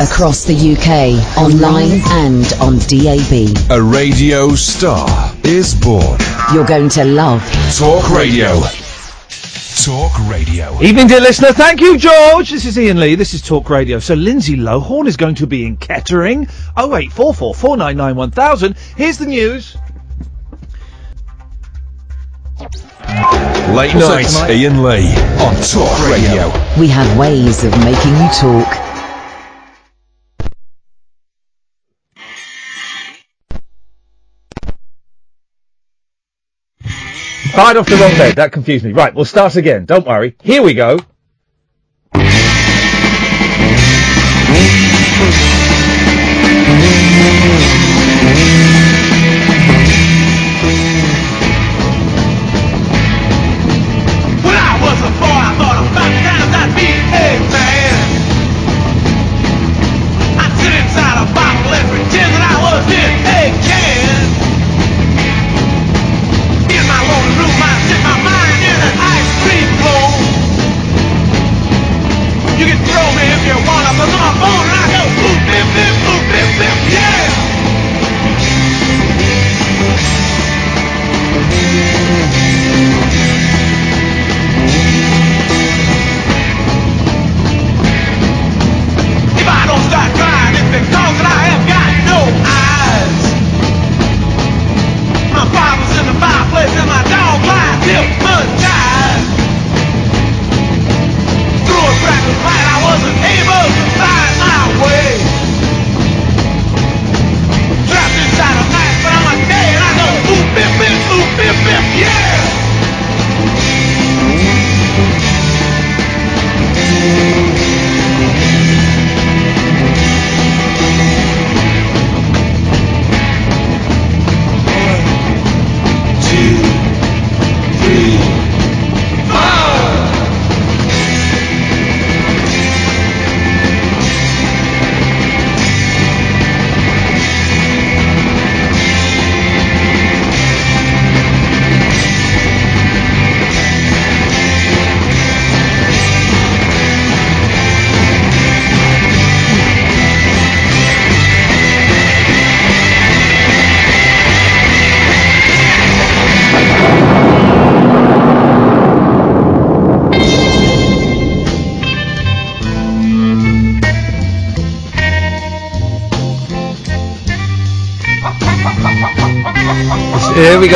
Across the UK, online and on DAB. A radio star is born. You're going to love Talk Radio. Talk Radio. Evening, dear listener. Thank you, George. This is Iain Lee. This is Talk Radio. So Lindsay Lohan is going to be in Kettering. 0844 499 1000. Here's the news. Late What's night. Iain Lee on Talk Radio. We have ways of making you talk. Fired off the wrong bed. That confused me. Right, we'll start again. Don't worry. Here we go.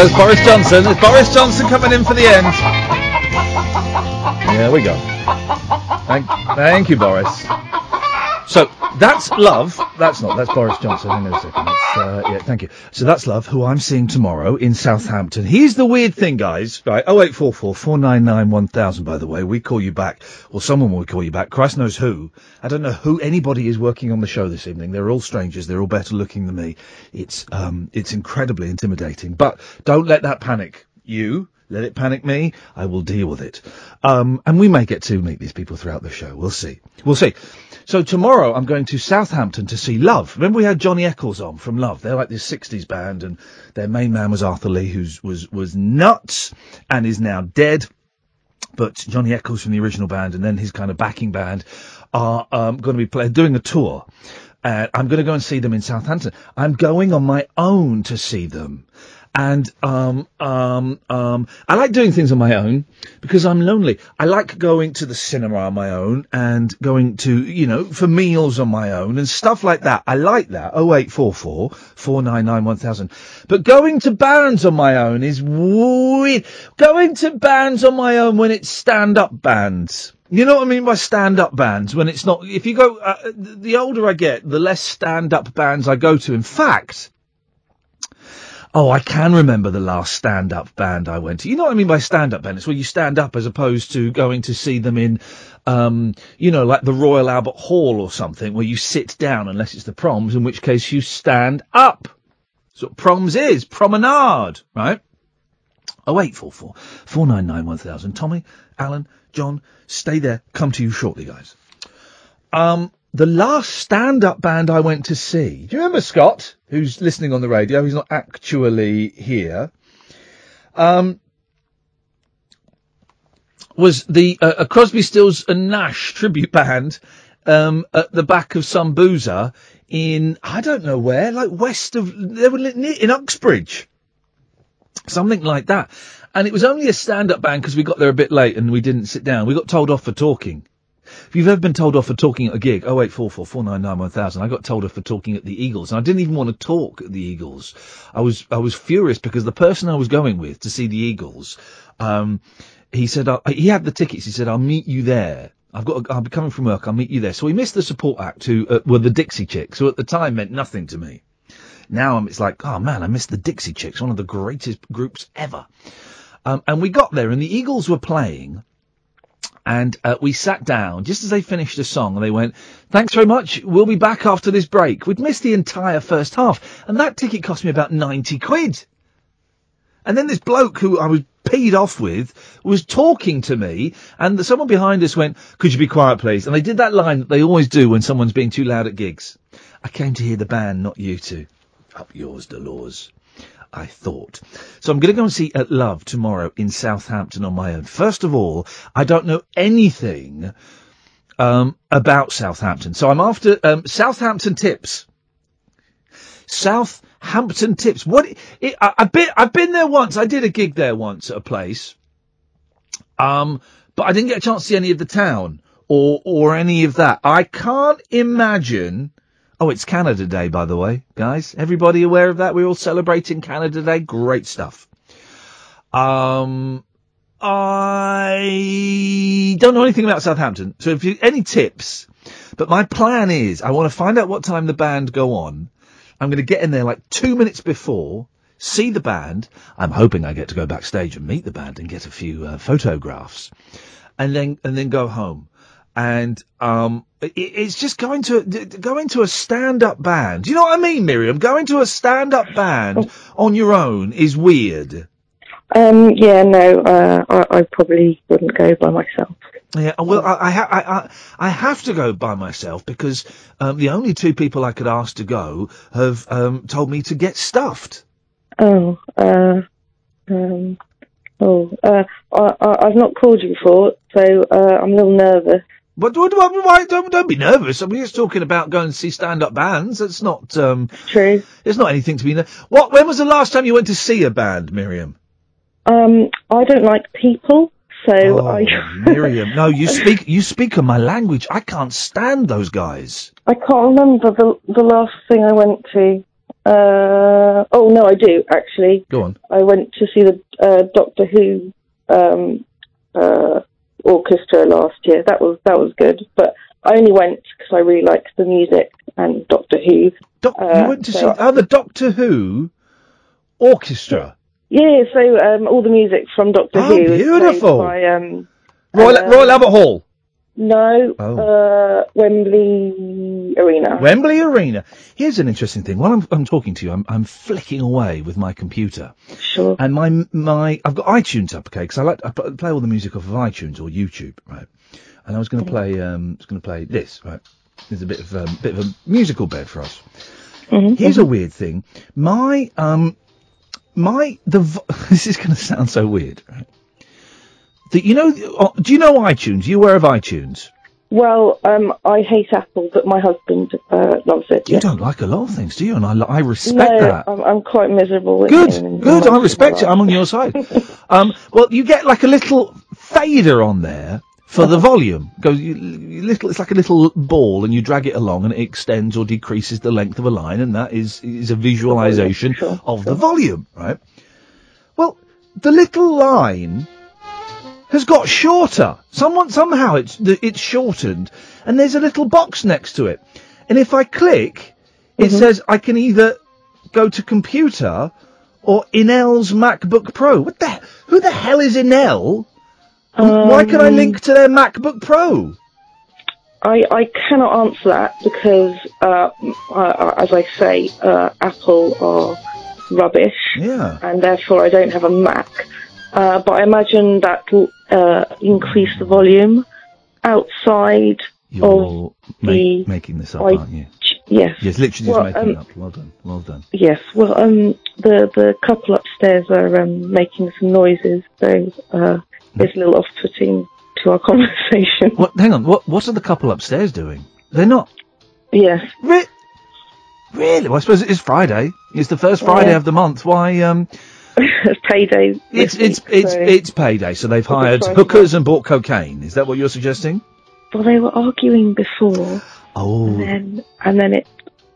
Here we go. It's Boris Johnson. It's Boris Johnson coming in for the end. There we go. Thank, thank you, Boris. So that's love. That's not. That's Boris Johnson. On a second. Uh, yeah, thank you. So that's love, who I'm seeing tomorrow in Southampton. Here's the weird thing, guys. Right. 0844 499 1000. By the way, we call you back, or someone will call you back. Christ knows who. I don't know who anybody is working on the show this evening. They're all strangers. They're all better looking than me. It's um, it's incredibly intimidating. But don't let that panic you. Let it panic me. I will deal with it. Um, and we may get to meet these people throughout the show. We'll see. We'll see. So tomorrow I'm going to Southampton to see Love. Remember we had Johnny Echols on from Love. They're like this 60s band and their main man was Arthur Lee who's was was nuts and is now dead. But Johnny Echols from the original band and then his kind of backing band are um, going to be play- doing a tour. Uh, I'm going to go and see them in Southampton. I'm going on my own to see them. And um, um, um, I like doing things on my own because I'm lonely. I like going to the cinema on my own and going to, you know, for meals on my own and stuff like that. I like that. 0844 499 1000. But going to bands on my own is weird. Going to bands on my own when it's stand up bands. You know what I mean by stand up bands? When it's not, if you go, uh, the older I get, the less stand up bands I go to. In fact, Oh, I can remember the last stand-up band I went to. You know what I mean by stand-up band? It's where you stand up as opposed to going to see them in, um, you know, like the Royal Albert Hall or something, where you sit down unless it's the proms, in which case you stand up. That's what proms is. Promenade, right? Oh eight four four four nine nine one thousand. Tommy, Alan, John, stay there. Come to you shortly, guys. Um, the last stand-up band I went to see. Do you remember Scott, who's listening on the radio? He's not actually here. Um, was the uh, a Crosby, Stills and Nash tribute band um, at the back of some boozer in I don't know where, like west of they were in Uxbridge, something like that. And it was only a stand-up band because we got there a bit late and we didn't sit down. We got told off for talking. If you've ever been told off for talking at a gig, 0844 499 1000, I got told off for talking at the Eagles, and I didn't even want to talk at the Eagles. I was I was furious because the person I was going with to see the Eagles, um, he said uh, he had the tickets. He said I'll meet you there. I've got. I'll be coming from work. I'll meet you there. So we missed the support act, who uh, were the Dixie Chicks, who at the time meant nothing to me. Now it's like, oh man, I missed the Dixie Chicks, one of the greatest groups ever. Um, and we got there, and the Eagles were playing, and uh, we sat down just as they finished a song, and they went, "Thanks very much. We'll be back after this break." We'd missed the entire first half, and that ticket cost me about ninety quid. And then this bloke who I was peed off with was talking to me, and the, someone behind us went, "Could you be quiet, please?" And they did that line that they always do when someone's being too loud at gigs. I came to hear the band, not you two. Up yours, Dolores. I thought. So I'm going to go and see At Love tomorrow in Southampton on my own. First of all, I don't know anything um, about Southampton, so I'm after um, Southampton tips. Southampton tips. What? It, I, I've been I've been there once. I did a gig there once at a place, um, but I didn't get a chance to see any of the town or or any of that. I can't imagine. Oh, it's Canada Day, by the way, guys. Everybody aware of that? We're all celebrating Canada Day. Great stuff. Um, I don't know anything about Southampton, so if you any tips, but my plan is I want to find out what time the band go on. I'm going to get in there like two minutes before, see the band. I'm hoping I get to go backstage and meet the band and get a few uh, photographs, and then and then go home. And um, it's just going to going to a stand-up band. Do you know what I mean, Miriam? Going to a stand-up band on your own is weird. Um, yeah, no, uh, I, I probably wouldn't go by myself. Yeah, well, I I, ha- I I I have to go by myself because um, the only two people I could ask to go have um, told me to get stuffed. Oh, uh, um, oh, uh, I, I, I've not called you before, so uh, I'm a little nervous. But why, don't, don't be nervous. I mean, it's talking about going to see stand-up bands. It's not. Um, True. It's not anything to be. ner- What? When was the last time you went to see a band, Miriam? Um, I don't like people, so Oh, I, Miriam, no, you speak you speak of my language. I can't stand those guys. I can't remember the the last thing I went to. Uh, oh no, I do actually. Go on. I went to see the uh, Doctor Who um, uh, orchestra last year. That was that was good, but I only went because I really liked the music and Doctor Who. Doc, Uh, you went to see so- oh the Doctor Who orchestra. Yeah, so um, all the music from Doctor Oh, Who beautiful. by um, Royal uh, Royal Albert Hall, no Oh. uh, Wembley Arena. Wembley Arena. Here's an interesting thing. While I'm, I'm talking to you, I'm, I'm flicking away with my computer. Sure. And my my I've got iTunes up, okay? Because I like I play all the music off of iTunes or YouTube, right? And I was going to play um, I was going to play this, right? There's a bit of um, bit of a musical bed for us. Mhm, Here's a weird thing. My um my the vo- this is going to sound so weird, right? That you know, uh, do you know iTunes? Are you aware of iTunes? Well, um, I hate Apple, but my husband uh, loves it. You yeah. don't like a lot of things, do you? And I, I respect no, that. I'm, I'm quite miserable. with Good, him in- in good. I respect it. I'm on your side. um, well, you get like a little fader on there for the volume. Goes you, you little. It's like a little ball, and you drag it along, and it extends or decreases the length of a line, and that is is a visualization Sure, of the volume, right? Well, the little line has got shorter. Someone somehow it's it's shortened, and there's a little box next to it. And if I click, it says I can either go to computer or Inel's MacBook Pro. What the? Who the hell is Inel? And Why can I Um, link to their MacBook Pro? I, I cannot answer that because, uh, uh, as I say, uh, Apple are rubbish, Yeah. and therefore I don't have a Mac. Uh, but I imagine that will uh, increase the volume outside You're ma- the making this up, I- aren't you? Yes. Yes, literally just Well, making um, it up. Well done. Well done. Yes. Well, um, the the couple upstairs are um, making some noises, so uh, it's a little off-putting to our conversation. What? Hang on. What? What are the couple upstairs doing? They're not. Yes. Re- really? Well, I suppose it is Friday. It's the first Friday Yeah. of the month. Why? Um, it's payday. it's it's week, it's so- it's payday, so they've hired hookers and bought cocaine. Is that what you're suggesting? Well, they were arguing before, Oh, and then and then it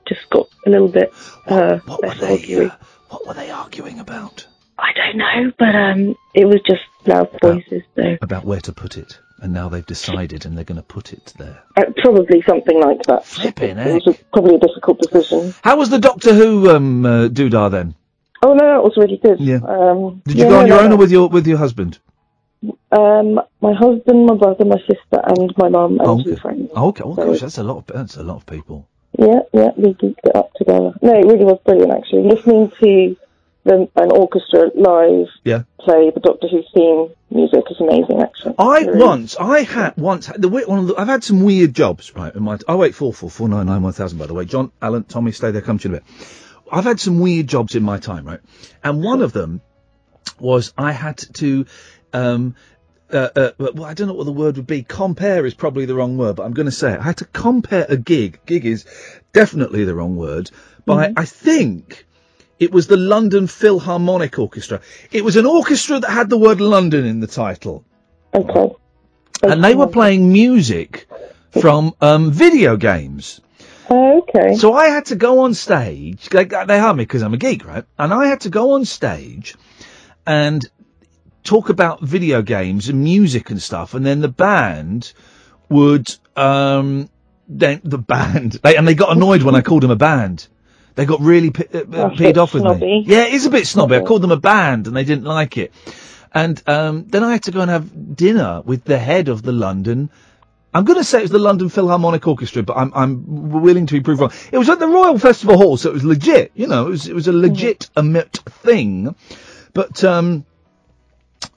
just got a little bit uh, what were they? arguing. Uh, what were they arguing about? I don't know, but um, it was just loud voices. So About where to put it, and now they've decided, and they're going to put it there. uh, probably something like that. Flipping It was probably a difficult decision. How was the Doctor Who um, uh, doodah then? Oh no, that was really good. Yeah. Um, Did you yeah, go on no, your no, own or with your with your husband? Um, my husband, my brother, my sister, and my mum and Oh, two okay. friends. Oh, okay. Oh, So- gosh, that's a lot. Of, that's a lot of people. Yeah, yeah, we geeked it up together. No, it really was brilliant actually. Listening to the, an orchestra live Yeah. play the Doctor Who theme music is amazing actually. I Really. once, I had once had the, one of the I've had some weird jobs, right? In my, oh wait, four four four nine nine one thousand. By the way, John, Alan, Tommy, stay there. Come to you in a bit. I've had some weird jobs in my time, right? And one of them was I had to, um, uh, uh, well, I don't know what the word would be. Compare is probably the wrong word, but I'm going to say it. I had to compare a gig. Gig is definitely the wrong word. By I think it was the London Philharmonic Orchestra. It was an orchestra that had the word London in the title. Okay. And they were playing music from um, video games. Oh, okay. So I had to go on stage. They, they hired me because I'm a geek, right? And I had to go on stage and talk about video games and music and stuff. And then the band would, um, then the band, they, and they got annoyed when I called them a band. They got really p- uh, uh, peed off with me. Yeah, it is a bit snobby. I called them a band and they didn't like it. And um, then I had to go and have dinner with the head of the London. I'm going to say it was the London Philharmonic Orchestra, but I'm I'm willing to be proved wrong. It was at the Royal Festival Hall, so it was legit. You know, it was it was a legit emit thing. But um,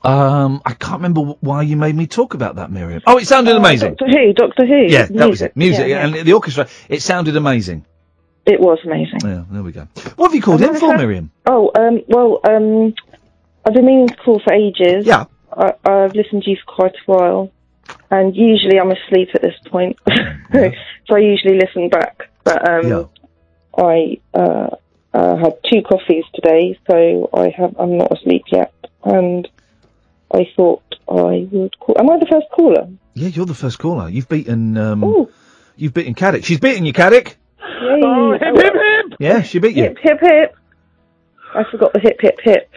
um, I can't remember why you made me talk about that, Miriam. Oh, it sounded amazing. Doctor Who, Doctor Who. Yeah, that was it. Music Yeah, yeah. and the orchestra. It sounded amazing. It was amazing. Yeah, there we go. What have you called in for, Miriam? Oh, um, well, um, I've been meaning to call for ages. Yeah. I, I've listened to you for quite a while, and usually I'm asleep at this point, so I usually listen back. But um, Yeah. I uh, uh, had two coffees today, so I have I'm not asleep yet, and I thought I would call. Am I the first caller? Yeah, you're the first caller. You've beaten um, Ooh. you've beaten Caddick. She's beaten you, Caddick. Yay. Oh, hip, hip, hip! Yeah, she beat you. Hip, hip, hip. I forgot the hip, hip, hip.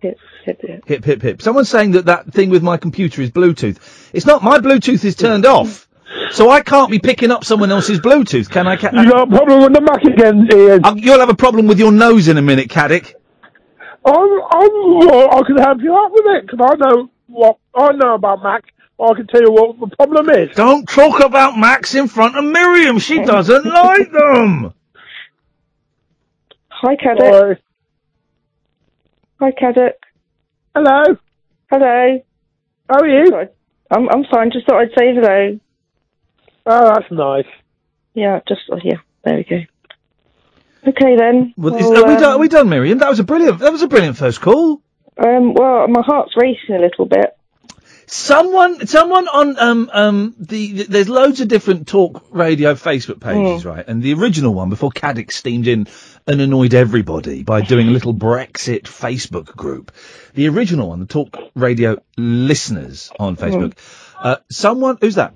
Hip, hip, hip. Hip hip hip. Someone's saying that that thing with my computer is Bluetooth. It's not. My Bluetooth is turned off, so I can't be picking up someone else's Bluetooth. Can I? Can, You got a problem with the Mac again, Iain? Uh, you'll have a problem with your nose in a minute, Caddick. I'm, I'm, well, I can help you out with it, because I know what, I know about Mac. I can tell you what the problem is. Don't talk about Max in front of Miriam. She doesn't like them. Hi, Caddick. Hi, Caddick. Hello? Hello. How are you? I'm I'm fine. Just thought I'd say hello. Oh, that's nice. Yeah, just oh, yeah. There we go. Okay then. Well, is, Well, are, we um, done, are we done, Miriam? That was a brilliant. That was a brilliant first call. Um, well, my heart's racing a little bit. Someone, someone on um um the, the there's loads of different talk radio Facebook pages, right? And the original one before Caddick steamed in and annoyed everybody by doing a little Brexit Facebook group. The original one, the talk radio listeners on Facebook. Uh, someone who's that?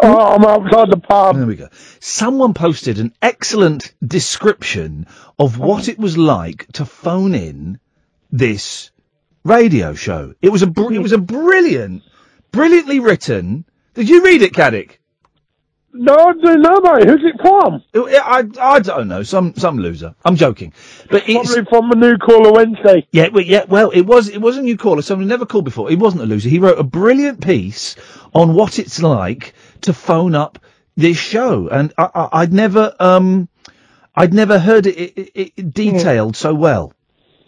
Oh, I'm outside the pub. There we go. Someone posted an excellent description of what it was like to phone in this radio show. It was a br- it was a brilliant, brilliantly written. Did you read it, Caddick? No, I don't mate. Who's it from? I, I don't know. Some some loser. I'm joking, but it's Probably from a new caller Wednesday. yeah, well, yeah. Well, it was it was a new caller. Someone who never called before. He wasn't a loser. He wrote a brilliant piece on what it's like to phone up this show, and I, I, I'd never um I'd never heard it, it, it, it detailed so well.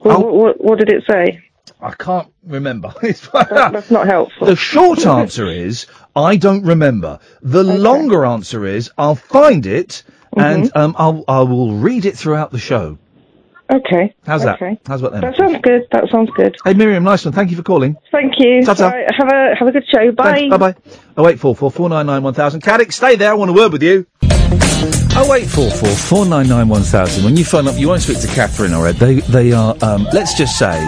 Well, what, what, what did it say? I can't remember. That, that's not helpful. The short answer is I don't remember. The longer answer is I'll find it and um, I'll I will read it throughout the show. Okay. How's that? Okay. How's what then? That sounds good. That sounds good. Hey Miriam, nice one. Thank you for calling. Thank you. All right, have a have a good show. Bye. Bye bye. Oh wait, four four four nine nine one thousand. Caddick, stay there. I want a word with you. Oh wait, four four four nine nine one thousand. When you phone up, you won't speak to Catherine or Ed. They they are. Um, let's just say.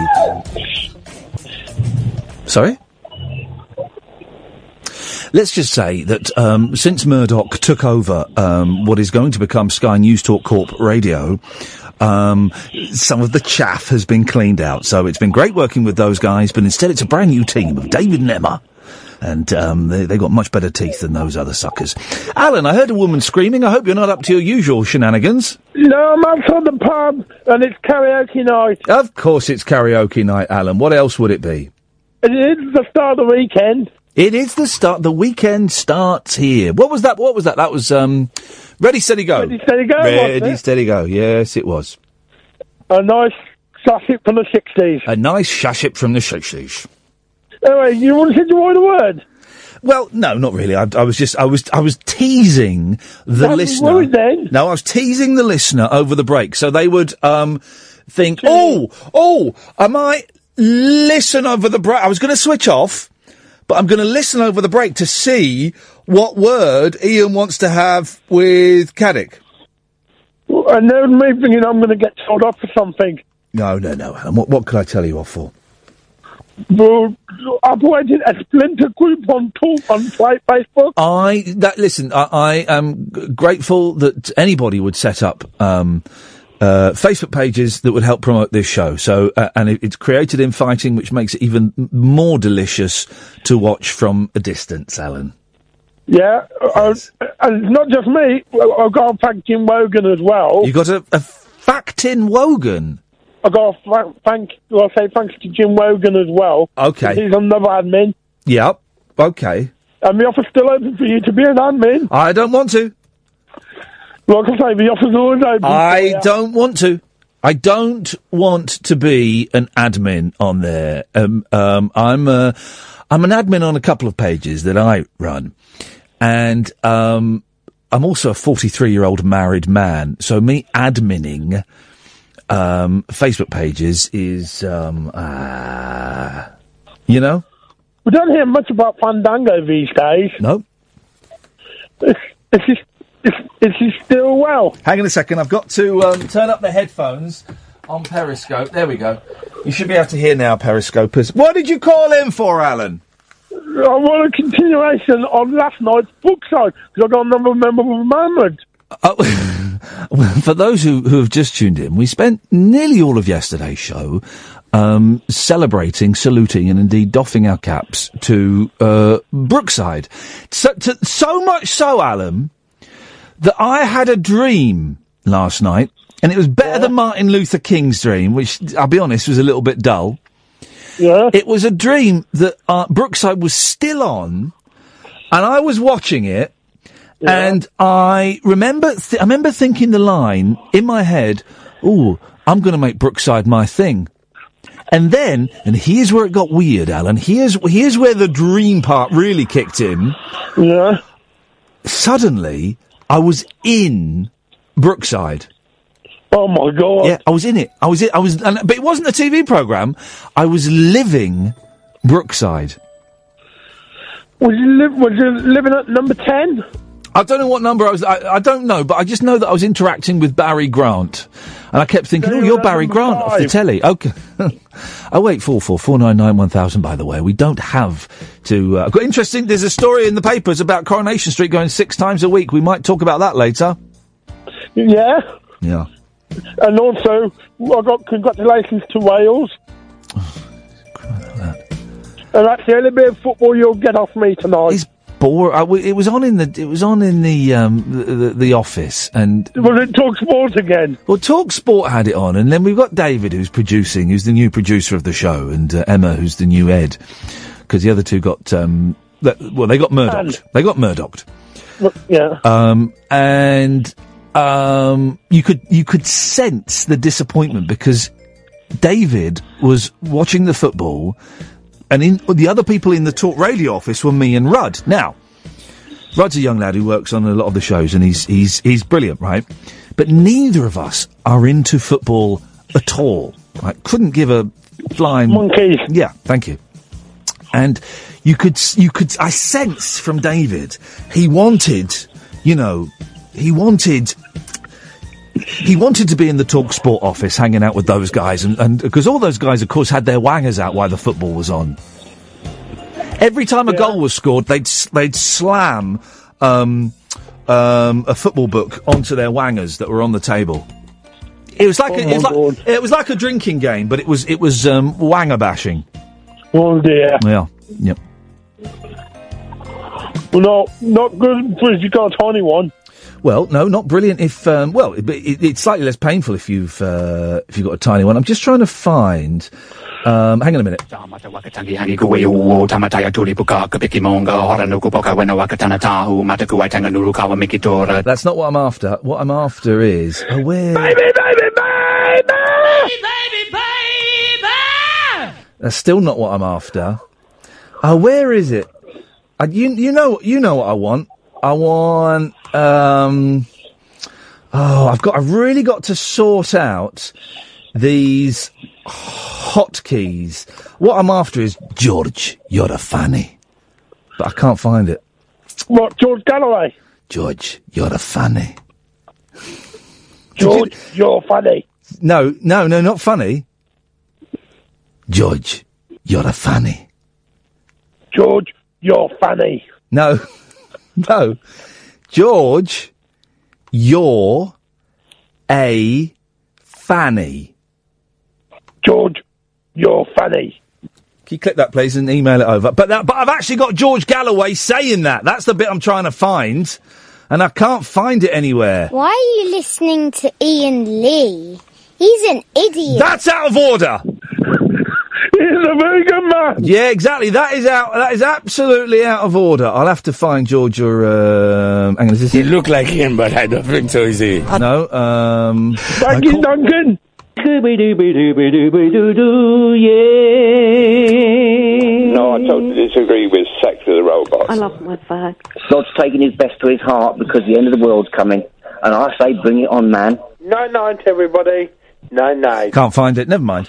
Sorry. Let's just say that um, since Murdoch took over um, what is going to become Sky News Talk Corp Radio, um, some of the chaff has been cleaned out. So it's been great working with those guys, but instead it's a brand new team of David Nemmer. And um, they, they got much better teeth than those other suckers. Alan, I heard a woman screaming. I hope you're not up to your usual shenanigans. No, I'm outside the pub and it's karaoke night. Of course it's karaoke night, Alan. What else would it be? It is the start of the weekend. It is the start. The weekend starts here. What was that? What was that? That was um, ready, steady, go. Ready, steady, go, Ready, it? steady, go. Yes, it was. A nice classic from the 60s. A nice shaship from the shishish. Anyway, you want to say the word? Well, no, not really. I, I was just, I was, I was teasing the That's listener. then. No, I was teasing the listener over the break, so they would um think, oh, oh, am I listen over the break. I was going to switch off, but I'm going to listen over the break to see what word Iain wants to have with Caddick. And then me thinking I'm going to get told off for something. No, no, no. Alan. What, what could I tell you off for? Well, operated a splinter group on talk on Facebook. I that listen. I, I am grateful that anybody would set up um, uh, Facebook pages that would help promote this show. So, uh, and it, it's created in fighting, which makes it even more delicious to watch from a distance. Alan, Yeah, uh, and not just me. I've got to thank Jim Wogan as well. you got a, a Factin Wogan. I've got to thank, thank well, I say thanks to Jim Wogan as well. Okay. He's another admin. Yep. Okay. And the offer's still open for you to be an admin. I don't want to. Like I say, the offer's always open. I don't want to. I don't want to be an admin on there. Um, um, I'm a, I'm an admin on a couple of pages that I run, and um, I'm also a 43 year old married man. So me adminning um, Facebook pages is, um, uh, you know, We don't hear much about Fandango these days. no. Is, he, is, is he still well? Hang on a second. I've got to um, turn up the headphones on Periscope. There we go. You should be able to hear now, Periscopers. What did you call in for, Alan? I want a continuation on last night's Brookside because I got another memorable moment. Well, for those who, who have just tuned in, we spent nearly all of yesterday's show um, celebrating, saluting, and indeed doffing our caps to uh, Brookside. So, to, so much so, Alan, that I had a dream last night, and it was better than Martin Luther King's dream, which I'll be honest was a little bit dull. Yeah. It was a dream that uh, Brookside was still on, and I was watching it, and I remember, th- I remember thinking the line in my head, "Oh, I'm going to make Brookside my thing." And then, and here's where it got weird, Alan. Here's here's where the dream part really kicked in. Yeah. Suddenly, I was in Brookside. Oh my god. Yeah, I was in it. I was it. I was, and, but it wasn't a TV program. I was living Brookside. Was you, li- was you living at number 10? I don't know what number I was. I, I don't know, but I just know that I was interacting with Barry Grant, and I kept thinking, "Oh, you you're Barry Grant off the telly." Okay. oh wait, four four four nine nine one thousand. By the way, we don't have to. Uh, got interesting. There's a story in the papers about Coronation Street going six times a week. We might talk about that later. Yeah. Yeah. And also, I got congratulations to Wales. and that's the only bit of football you'll get off me tonight. It's bore. I w- it was on in the. It was on in the um the, the, the office, and Was it Talk Sport again? Well, Talk Sport had it on, and then we've got David, who's producing, who's the new producer of the show, and uh, Emma, who's the new Ed, because the other two got, um, th- well, they got Murdoch. They got Murdoch. Yeah. Um, and um, you could you could sense the disappointment because David was watching the football, and in the other people in the talk radio office were me and Rudd. Now, Rudd's a young lad who works on a lot of the shows, and he's he's he's brilliant, right? But neither of us are into football at all. I couldn't give a flying Monkeys. Yeah, thank you. And you could, you could, I sense from David, he wanted, you know, he wanted, he wanted to be in the Talk Sport office hanging out with those guys, and, and, because all those guys, of course, had their wangers out while the football was on. Every time a goal was scored, they'd, they'd slam, um, um, a football book onto their wangers that were on the table. It was like, Oh a, it, was like it was like a drinking game, but it was it was um, wanger bashing. Oh dear. Yeah, yep. Well, not not good if you got a tiny one. Well, no, not brilliant. If um, well, it, it, it's slightly less painful if you've uh, if you've got a tiny one. I'm just trying to find. Um, hang on a minute. Tangi hangi ku uo tamataya tuli puka ka piki monga hora nuku poka wena wakatana tahu mata ku waitanga nuru kawa miki tora. That's not what I'm after. What I'm after is oh, where. Baby, baby, baby, That's still not what I'm after. Oh, where is it? Uh, you you know you know what I want. I want. Um, oh, I've got. I've really got to sort out these hotkeys. What I'm after is George. You're a fanny, but I can't find it. What, George Galloway? George, you're a fanny. George, you're funny. No, no, no, not funny. George, you're a fanny. George, you're funny. No, no. George, you're a fanny. George, you're funny. Can you click that, please, and email it over? But that, but I've actually got George Galloway saying that. That's the bit I'm trying to find, and I can't find it anywhere. Why are you listening to Iain Lee? He's an idiot. That's out of order. He's a very good man. Yeah, exactly. That is out. That is absolutely out of order. I'll have to find George or. Um, hang on, is this? You look like him, but I don't think so, is he? No. Um. Thank you, Duncan. No, I totally disagree with Sex of the Robots. I love my fag. God's taking his best to his heart because the end of the world's coming. And I say, bring it on, man. Night night, everybody. Night night. Can't find it. Never mind.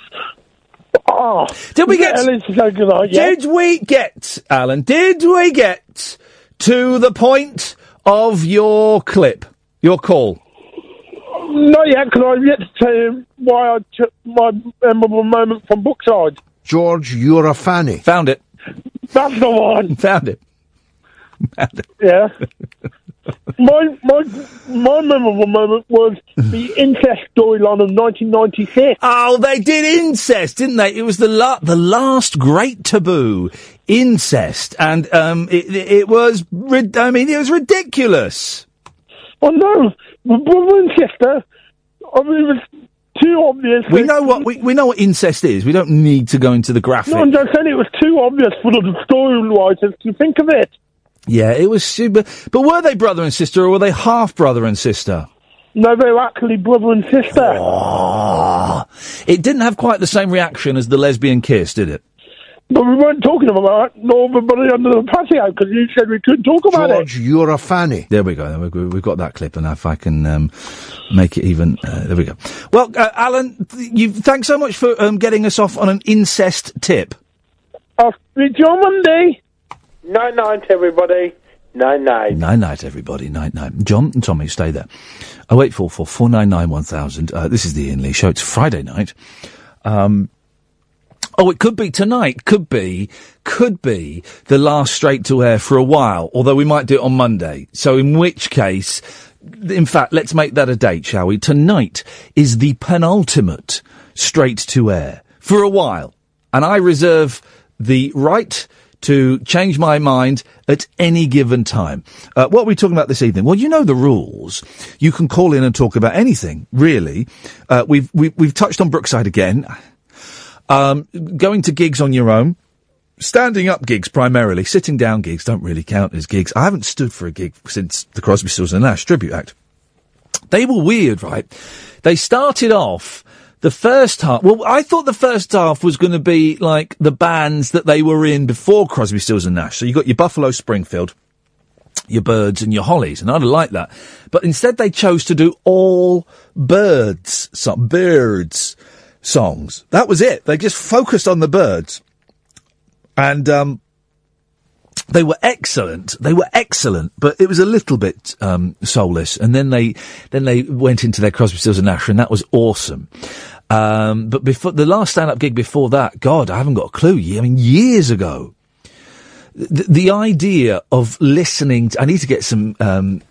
Oh, Did we get? Ellis to say good night, yeah? Did we get, Alan? Did we get to the point of your clip, your call? Not yet, because I've yet to tell you why I took my memorable moment from Brookside. George, you're a fanny. Found it. That's the one. Found it. Yeah. my my my memorable moment was the incest storyline of 1996. Oh, they did incest, didn't they? It was the la- the last great taboo, incest, and um, it, it, was. Rid- I mean, it was ridiculous. Oh no, my brother and sister. I mean, it was too obvious. We know what we, we know what incest is. We don't need to go into the graphic. No, I'm just saying it was too obvious for the story writers to think of it. Yeah, it was super. But were they brother and sister, or were they half brother and sister? No, they were actually brother and sister. Ah, it didn't have quite the same reaction as the lesbian kiss, did it? But we weren't talking about that, nor everybody under the patio, because you said we couldn't talk about it. George, you're a fanny. There we go. We- We've got that clip, and if I can um, make it even, uh, there we go. Well, uh, Alan, you thanks so much for um, getting us off on an incest tip. it. I'll speak to you on Monday. Night night, everybody. Night night. Night night, everybody. Night night. John and Tommy, stay there. Oh wait, four four four nine nine one thousand. Uh, this is the Iain Lee Show. It's Friday night. Um, oh, it could be tonight. Could be. Could be the last straight to air for a while. Although we might do it on Monday. So in which case, in fact, let's make that a date, shall we? Tonight is the penultimate straight to air for a while, and I reserve the right to change my mind at any given time. Uh, what are we talking about this evening? Well, you know the rules. You can call in and talk about anything, really. Uh, we've, we've, we've touched on Brookside again. Um, going to gigs on your own. Standing up gigs primarily. Sitting down gigs don't really count as gigs. I haven't stood for a gig since the Crosby, Stills and Nash Tribute Act. They were weird, right? They started off the first half. Well, I thought the first half was going to be like the bands that they were in before Crosby, Stills and Nash. So you got your Buffalo Springfield, your Byrds, and your Hollies, and I'd liked that. But instead, they chose to do all Byrds, some Byrds. songs. That was it. They just focused on the Byrds. And, um, they were excellent. They were excellent, but it was a little bit um, soulless. And then they then they went into their Crosby, Stills and Nash, and that was awesome. Um, but before the last stand-up gig before that, God, I haven't got a clue. I mean, years ago, the, the idea of listening. To, I need to get some um,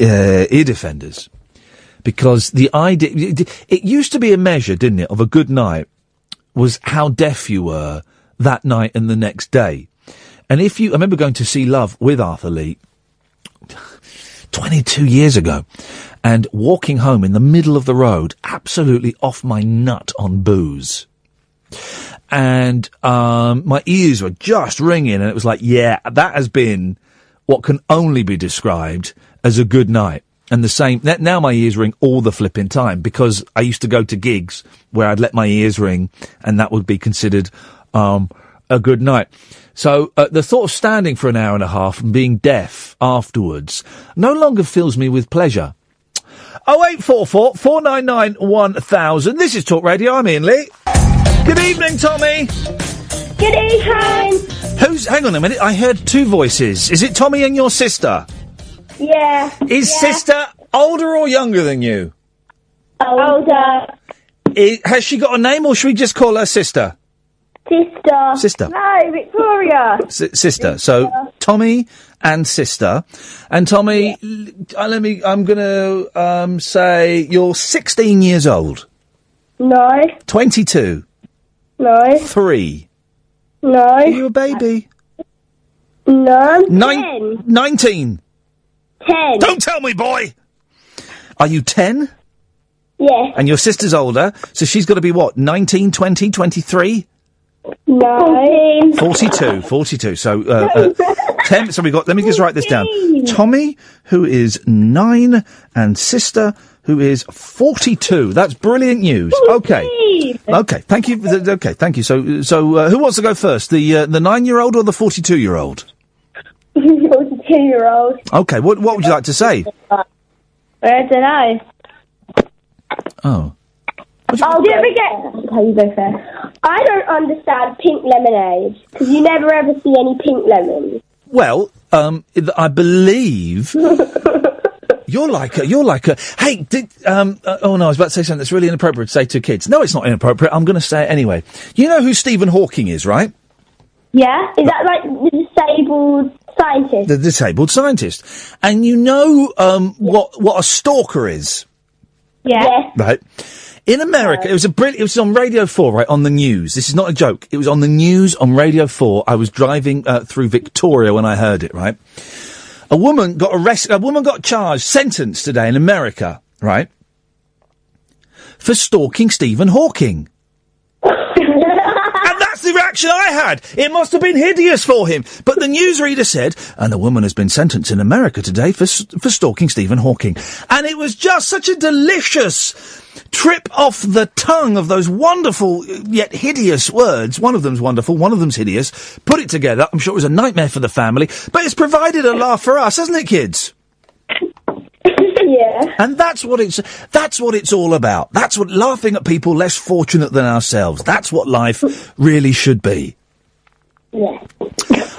uh, ear defenders because the idea it used to be a measure, didn't it, of a good night was how deaf you were that night and the next day. And if you, I remember going to see Love with Arthur Lee 22 years ago and walking home in the middle of the road, absolutely off my nut on booze. And, um, my ears were just ringing and it was like, yeah, that has been what can only be described as a good night. And the same, now my ears ring all the flipping time because I used to go to gigs where I'd let my ears ring and that would be considered, um, a good night. So uh, the thought of standing for an hour and a half and being deaf afterwards no longer fills me with pleasure. Oh eight four four four nine nine one thousand. This is Talk Radio. I'm Iain Lee. Good evening, Tommy. Good evening. Who's? Hang on a minute. I heard two voices. Is it Tommy and your sister? Yeah. Is yeah. sister older or younger than you? Older. I- has she got a name, or should we just call her sister? Sister. Sister. No, Victoria. S- sister. So Tommy and sister, and Tommy. l- uh, let me. I'm gonna um, say you're 16 years old. No. 22. No. Three. No. Are you a baby? No. Nine, 19. Ten. Don't tell me, boy. Are you 10? Yes. And your sister's older, so she's got to be what? 19, 20, 23? No. 42, 42. So, uh, uh, 10, so we got, let me just write this down. Tommy, who is 9, and sister, who is 42. That's brilliant news. Okay. Okay, thank you. Okay, thank you. So, so, uh, who wants to go first? The, uh, the 9-year-old or the 42-year-old? Forty-two-year-old. Okay, what, what would you like to say? I don't know. Oh. I'll get forget. How you go first? I don't understand pink lemonade because you never ever see any pink lemons. Well, um, I believe you're like a, you're like a. Hey, did um? Uh, oh no, I was about to say something that's really inappropriate to say to kids. No, it's not inappropriate. I'm going to say it anyway. You know who Stephen Hawking is, right? Yeah, is that like the disabled scientist? The disabled scientist, and you know um what what a stalker is, Yeah. right? In America, it was a brilliant. It was on Radio Four, right on the news. This is not a joke. It was on the news on Radio Four. I was driving uh, through Victoria when I heard it. Right, a woman got arrested. A woman got charged, sentenced today in America. Right, for stalking Stephen Hawking. And that's the reaction I had. It must have been hideous for him. But the newsreader said, and the woman has been sentenced in America today for, for stalking Stephen Hawking. And it was just such a delicious trip off the tongue of those wonderful yet hideous words. One of them's wonderful, one of them's hideous. Put it together. I'm sure it was a nightmare for the family, but it's provided a laugh for us, hasn't it, kids? yeah. And that's what it's that's what it's all about. That's what laughing at people less fortunate than ourselves. That's what life really should be. Yeah.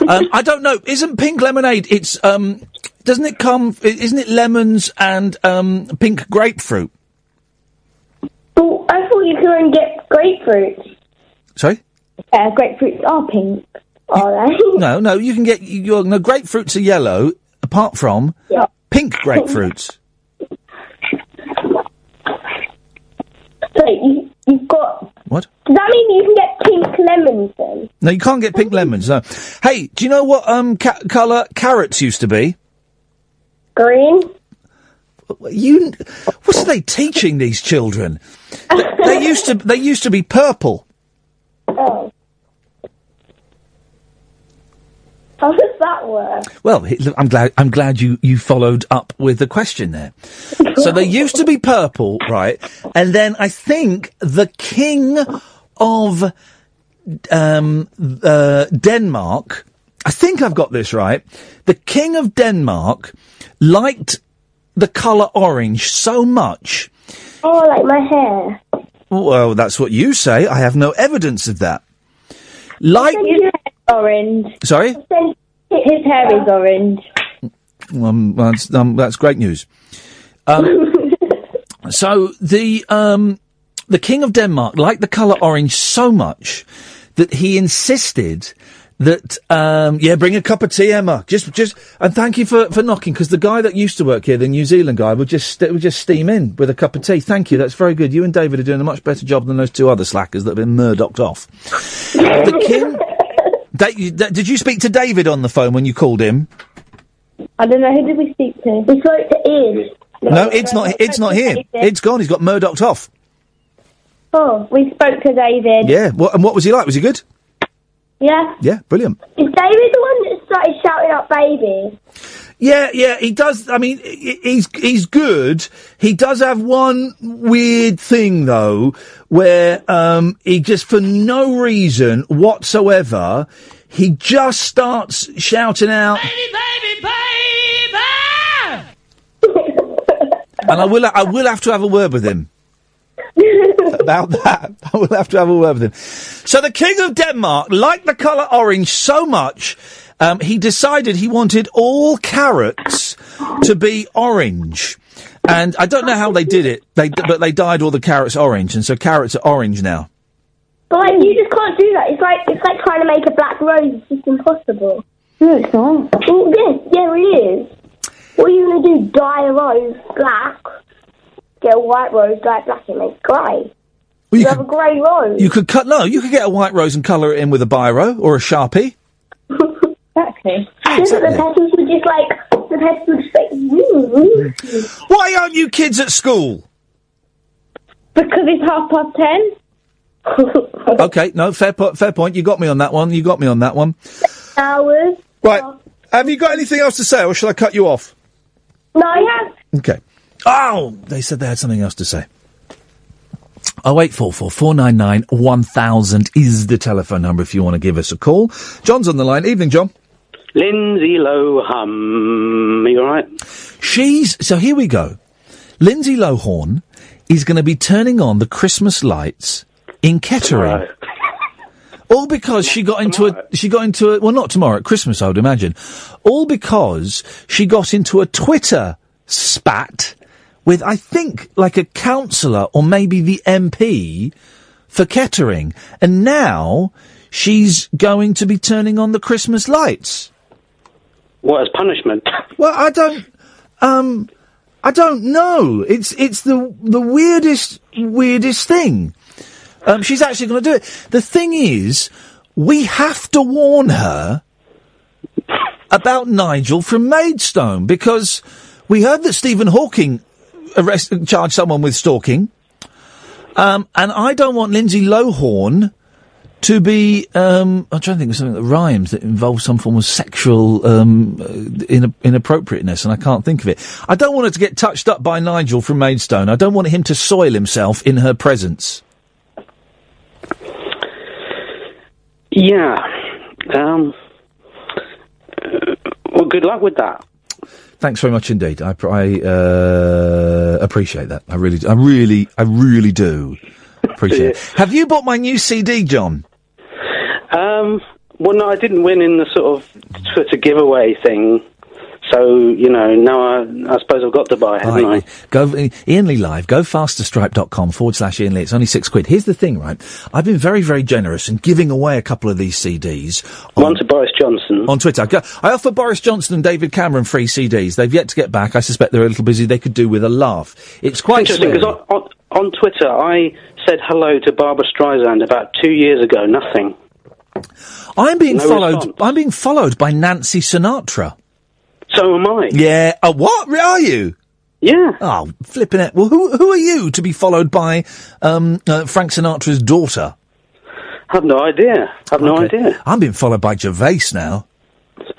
um, I don't know. Isn't pink lemonade? It's um, doesn't it come? Isn't it lemons and um, pink grapefruit? Well, I thought you could only get grapefruits. Sorry. Uh, grapefruits are pink, are they? No, no. You can get your no grapefruits are yellow. Apart from Yeah. pink grapefruits. So you, you've got. What? Does that mean you can get pink lemons then? No, you can't get pink lemons. No. Hey, do you know what um ca- colour carrots used to be? Green. You, what are they teaching these children? They, used to. They used to be purple. Oh. How does that work? Well, I'm glad. I'm glad you you followed up with the question there. so they used to be purple, right? And then I think the king of um, uh, Denmark. I think I've got this right. The king of Denmark liked the colour orange so much. Oh, like my hair. Well, that's what you say. I have no evidence of that. Like, orange. sorry. His hair is orange. Um, that's, um, that's great news. Um, so the um, the King of Denmark liked the colour orange so much that he insisted that um, yeah, bring a cup of tea, Emma. Just just and thank you for, for knocking because the guy that used to work here, the New Zealand guy, would just would just steam in with a cup of tea. Thank you, that's very good. You and David are doing a much better job than those two other slackers that have been murdocked off. the King. Da- you- da- did you speak to David on the phone when you called him? I don't know. Who did we speak to? We spoke to Iain. No, it's not. It's not here. It's gone. He's got murdocked off. Oh, we spoke to David. Yeah. What, and what was he like? Was he good? Yeah. Yeah. Brilliant. Is David the one that started shouting out baby? Yeah, yeah, he does. I mean, he- he's he's good. He does have one weird thing though, where um, he just for no reason whatsoever, he just starts shouting out. Baby, baby, baby. and I will I will have to have a word with him about that. I will have to have a word with him. So the King of Denmark liked the colour orange so much, um, he decided he wanted all carrots to be orange. And I don't know how they did it, they, but they dyed all the carrots orange, and so carrots are orange now. But like, you just can't do that. It's like it's like trying to make a black rose. It's just impossible. No, it's not. Well, yeah, yeah, it is. What are you gonna do? Dye a rose black? Get a white rose, dye it black, and make grey. Well, you, have a grey rose. You could cut, no, you could get a white rose and colour it in with a biro or a sharpie. Exactly. That the petals were just like the petals were just like. Why aren't you kids at school? Because it's half past ten. Okay, no, fair, po- fair point. You got me on that one. You got me on that one. Hours. Right. Have you got anything else to say, or shall I cut you off? No, I have. Okay. Oh, they said they had something else to say. Oh eight four four four nine nine one thousand is the telephone number if you want to give us a call. John's on the line. Evening, John. Lindsay Lohan. Are you alright? She's so here we go. Lindsay Lohan is going to be turning on the Christmas lights in Kettering. All because she got into a she got into a well not tomorrow at Christmas I would imagine. All because she got into a Twitter spat with I think like a councillor or maybe the MP for Kettering, and now she's going to be turning on the Christmas lights. What as punishment? Well, I don't. Um, I don't know. It's it's the the weirdest weirdest thing. Um, she's actually going to do it. The thing is, we have to warn her about Nigel from Maidstone because we heard that Stephen Hawking arrest, charged someone with stalking, um, and I don't want Lindsay Lohan to be. Um, I'm trying to think of something that rhymes that involves some form of sexual um, uh, in, inappropriateness, and I can't think of it. I don't want her to get touched up by Nigel from Maidstone. I don't want him to soil himself in her presence. Yeah. Um. uh, well, good luck with that. Thanks very much indeed. I, I uh, appreciate that. I really, I really, I really do appreciate it. Have you bought my new CD, John? Um. Well, no, I didn't win in the sort of Twitter giveaway thing. So you know, now I, I suppose I've got to buy haven't I? Go Iain Lee Live. Go fasterstripe.com forward slash Iain Lee. It's only six quid. Here's the thing, right? I've been very, very generous in giving away a couple of these CDs. On, One to Boris Johnson on Twitter. I offer Boris Johnson and David Cameron free CDs. They've yet to get back. I suspect they're a little busy. They could do with a laugh. It's quite Interesting because on, on, on Twitter I said hello to Barbra Streisand about two years ago. Nothing. I'm being No followed. response. I'm being followed by Nancy Sinatra. So am I. Yeah. Uh, what? Are you? Yeah. Oh, flipping it. Well, who who are you to be followed by um, uh, Frank Sinatra's daughter? Have no idea. Have no Okay. idea. I'm being followed by Gervais now.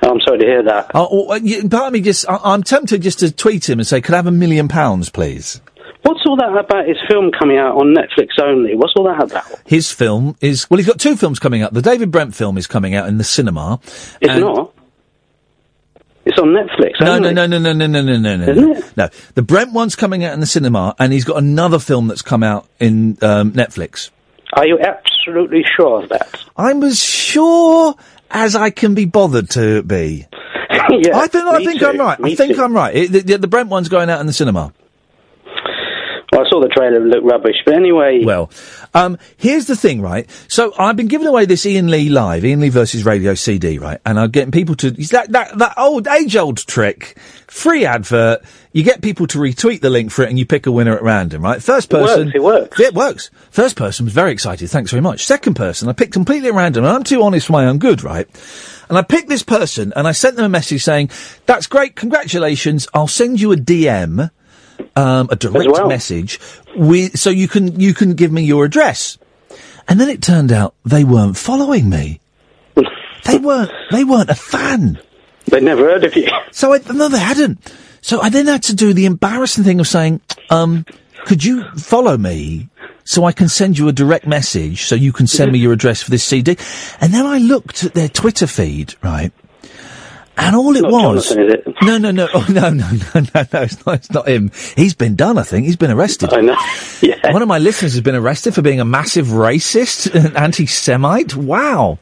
Oh, I'm sorry to hear that. Oh, oh, uh, you- part of me just, I, I'm tempted just to tweet him and say, could I have a million pounds, please? What's all that about his film coming out on Netflix only? What's all that about? His film is, well, he's got two films coming out. The David Brent film is coming out in the cinema. It's and- not. It's on Netflix. No, no, no, no, no, no, no, no, no, no. No, the Brent one's coming out in the cinema, and he's got another film that's come out in um, Netflix. Are you absolutely sure of that? I'm as sure as I can be bothered to be. yeah, I think I think too. I'm right. I think too. I'm right. It, the, the Brent one's going out in the cinema. I saw the trailer; look rubbish. But anyway, Well, um, here's the thing, right? So I've been giving away this Iain Lee live, Iain Lee versus Radio CD, right? And I'm getting people to that that that old age old trick, free advert. You get people to retweet the link for it, and you pick a winner at random, right? First It works, person, it works. It works. First person was very excited. Thanks very much. Second person, I picked completely at random, and I'm too honest for my own good, right? And I picked this person, and I sent them a message saying, "That's great, congratulations. I'll send you a DM." Um, a direct well. message with, so you can you can give me your address. And then it turned out they weren't following me. they weren't. They weren't a fan. They never heard of you. So I no, they hadn't. So I then had to do the embarrassing thing of saying, um, "Could you follow me?" So I can send you a direct message, so you can send me your address for this CD. And then I looked at their Twitter feed, right? And all it Not was, Jonathan, it? no, no, no, oh, no, no, no, no, no, it's not, it's not him. He's been done, I think. He's been arrested. I know. Yeah. One of my listeners has been arrested for being a massive racist and anti-Semite. Wow.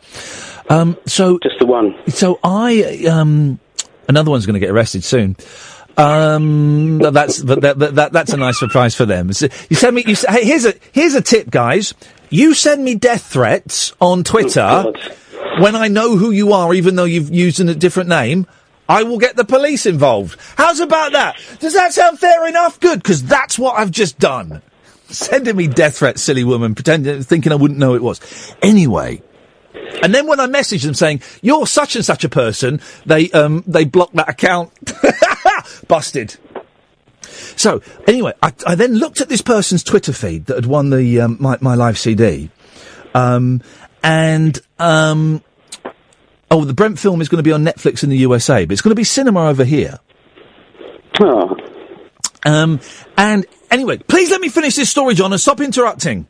Um, so just the one. So I, um, another one's going to get arrested soon. Um, that's but that, that, that that's a nice surprise for them. So you send me. You, hey, here's a here's a tip, guys. You send me death threats on Twitter when I know who you are, even though you've used a different name. I will get the police involved. How's about that? Does that sound fair enough? Good, because that's what I've just done. Sending me death threats, silly woman, pretending, thinking I wouldn't know it was. Anyway, and then when I message them saying you're such and such a person, they um they block that account. Busted. So anyway, I, I then looked at this person's Twitter feed that had won the um, my my live CD, um, and um, oh, the Brent film is going to be on Netflix in the USA, but it's going to be cinema over here. Oh. Um, and anyway, please let me finish this story, John, and stop interrupting.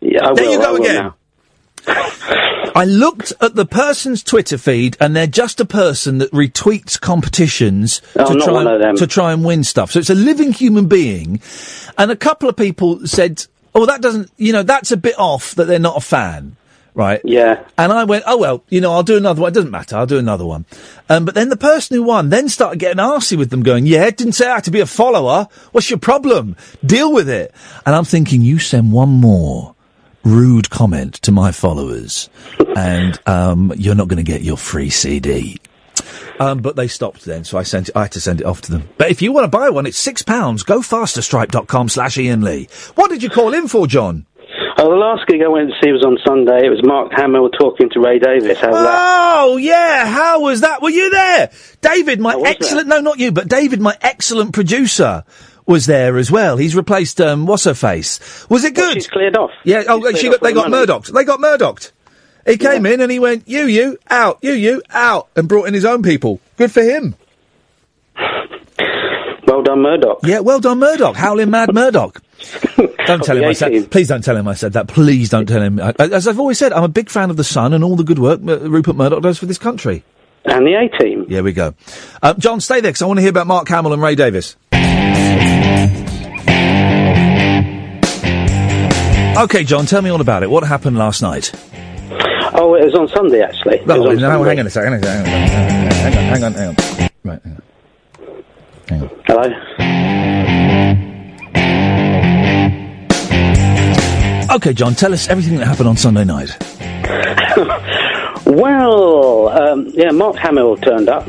Yeah, I there will, you go again. I looked at the person's Twitter feed, and they're just a person that retweets competitions Oh, to try to try and win stuff. So it's a living human being, and a couple of people said, "Oh, that doesn't, you know, that's a bit off that they're not a fan." Right. Yeah. And I went, oh well, you know, I'll do another one. It doesn't matter. I'll do another one. Um, but then the person who won then started getting arsy with them, going, "Yeah, didn't say I had to be a follower. What's your problem? Deal with it." And I'm thinking, you send one more rude comment to my followers, and um, you're not going to get your free CD. Um, but they stopped then, so I sent it, I had to send it off to them. But if you want to buy one, it's six pounds. Go fasterstripe.com slash Iain Lee. What did you call in for, John? Oh, the last gig I went to see was on Sunday. It was Mark Hamill talking to Ray Davies. How's that? Oh yeah, how was that? Were you there, David? My excellent. No, not you, but David, my excellent producer, was there as well. He's replaced um, what's her face. Was it good? she's cleared off. Yeah. Oh, She's she got. They got the murdocked. They got Murdoch. He came in and he went, "You, you, out, you, you, out," and brought in his own people. Good for him. Well done, Murdoch. Yeah, well done, Murdoch. Howling mad Murdock. Don't tell him I said. Please don't tell him I said that. Please don't tell him. I, as I've always said, I'm a big fan of the Sun and all the good work Rupert Murdoch does for this country. And the A team. Here we go. Uh, John, stay there because I want to hear about Mark Hamill and Ray Davies. Okay, John, tell me all about it. What happened last night? Oh, it was on Sunday actually. It Oh, on no, Sunday. hang on a second. Hang on, hang on, hang on, hang on. Hang on. Right, hang on. Hello. Okay, John, tell us everything that happened on Sunday night. Well, um, yeah, Mark Hamill turned up,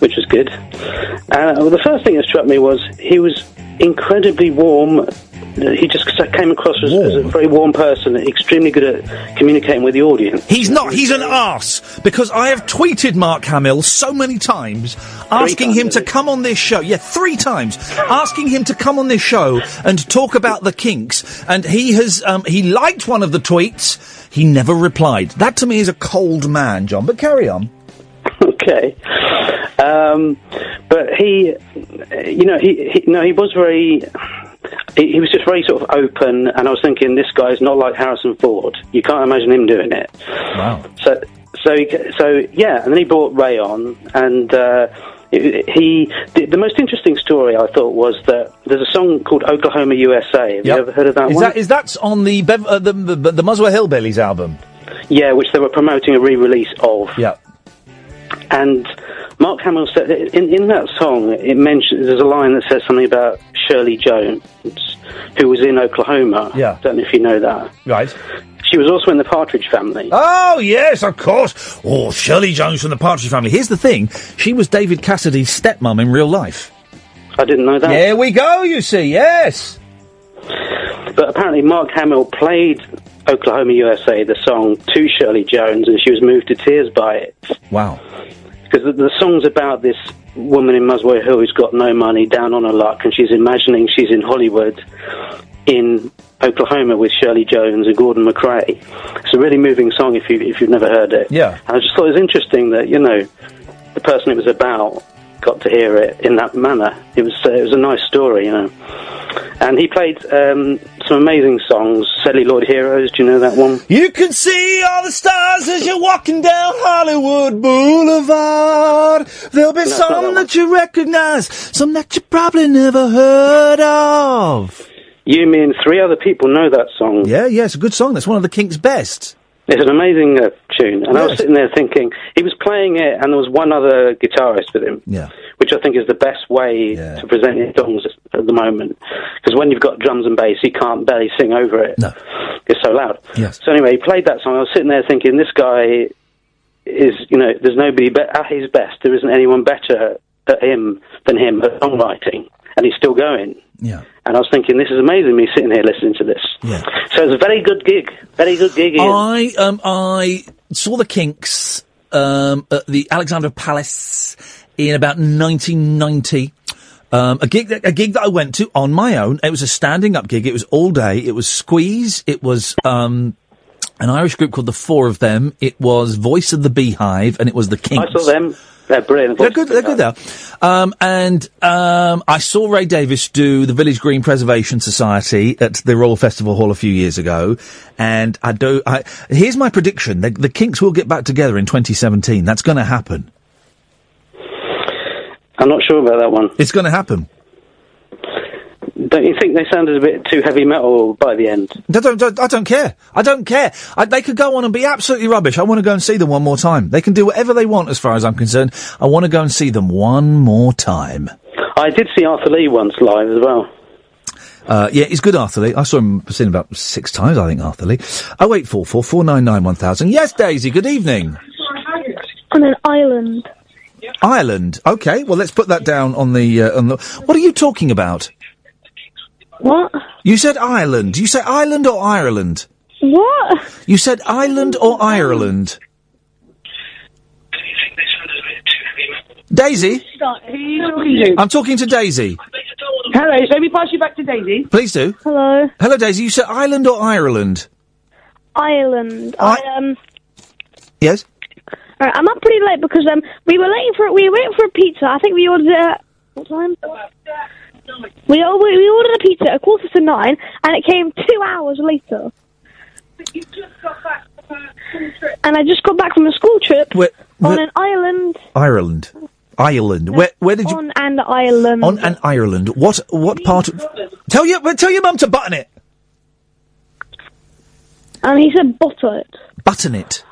which was good. Uh, well, the first thing that struck me was he was incredibly warm. He just came across as, as a very warm person, extremely good at communicating with the audience. He's not. He's an ass because I have tweeted Mark Hamill so many times asking him to come on this show. Yeah, three times asking him to come on this show and talk about the kinks. And he has. Um, he liked one of the tweets. He never replied. That to me is a cold man, John. But carry on. okay. Um, but he, you know, he, he no, he was very. He, he was just very sort of open, and I was thinking, this guy is not like Harrison Ford. You can't imagine him doing it. Wow. So, so he, so yeah, and then he brought Ray on, and uh, he. The, the most interesting story I thought was that there's a song called Oklahoma USA. Have Yep. you ever heard of that Is one? Is that is that on the Bev- uh, the, the the Muswell Hillbillies album? Yeah, which they were promoting a re-release of. Yeah. And Mark Hamill said in, in that song, it mentions there's a line that says something about Shirley Jones, who was in Oklahoma. Yeah. Don't know if you know that. Right. She was also in the Partridge Family. Oh yes, of course. Oh, Shirley Jones from the Partridge Family. Here's the thing: she was David Cassidy's stepmom in real life. I didn't know that. There we go. You see, yes. But apparently, Mark Hamill played Oklahoma USA, the song, to Shirley Jones, and she was moved to tears by it. Wow. Because the, the song's about this woman in Muswell Hill who's got no money, down on her luck, and she's imagining she's in Hollywood in Oklahoma with Shirley Jones and Gordon MacRae. It's a really moving song if, you, if you've never heard it. Yeah. And I just thought it was interesting that, you know, the person it was about got to hear it in that manner. It was, uh, it was a nice story, you know. And he played um, some amazing songs. Celluloid Lloyd Heroes, do you know that one? You can see all the stars as you're walking down Hollywood Boulevard. There'll be No, some that you recognize, some that you probably never heard of. You, me, and three other people know that song. Yeah, yeah, it's a good song. That's one of the Kinks' best. It's an amazing uh, tune. And I was sitting there thinking, he was playing it, and there was one other guitarist with him. Yeah. Which I think is the best way to present your songs at the moment. Because when you've got drums and bass, you can't barely sing over it. No. It's so loud. Yes. So anyway, he played that song. I was sitting there thinking, this guy is, you know, there's nobody be- at his best. There isn't anyone better at him than him at songwriting. And he's still going. Yeah. And I was thinking, this is amazing, me sitting here listening to this. Yeah. So it's a very good gig. Very good gig, Iain. I um I saw the Kinks um at the Alexandra Palace in about 1990. Um, a gig that, a gig that I went to on my own. It was a standing up gig. It was all day. It was Squeeze. It was um an Irish group called the Four of Them. It was Voice of the Beehive, and it was the Kinks. I saw them. They're brilliant. They're good. They're good there. Um, and um, I saw Ray Davies do the Village Green Preservation Society at the Royal Festival Hall a few years ago. And I do. I, here's my prediction: the, the Kinks will get back together in 2017. That's going to happen. I'm not sure about that one. It's going to happen. Don't you think they sounded a bit too heavy metal by the end? I don't, don't- I don't care. I don't care. I, they could go on and be absolutely rubbish. I want to go and see them one more time. They can do whatever they want, as far as I'm concerned. I want to go and see them one more time. I did see Arthur Lee once live as well. Uh, yeah, he's good, Arthur Lee. I saw him seen him about six times, I think, Arthur Lee. Oh eight four four four nine nine one thousand. Yes, Daisy. Good evening. On an island. Ireland. Okay, well let's put that down on the uh, on the. What are you talking about? What? You said Ireland. You say Ireland or Ireland? What? You said Ireland or Ireland? Daisy, Who are you talking to? I'm talking to Daisy. Hello, let me pass you back to Daisy. Please do. Hello. Hello, Daisy. You said Ireland or Ireland? Ireland. I- I, um. Yes. Alright, I'm up pretty late because um we were waiting for we were waiting for a pizza. I think we ordered it at what time? We all we ordered a pizza at quarter to nine, and it came two hours later. It's just so fuck And I just got back from a school trip Where, on an island. Ireland. Ireland. Where where did you On an island. on an Ireland? What what part? Of, tell your tell your mum to button it. And he said butter it. Button it.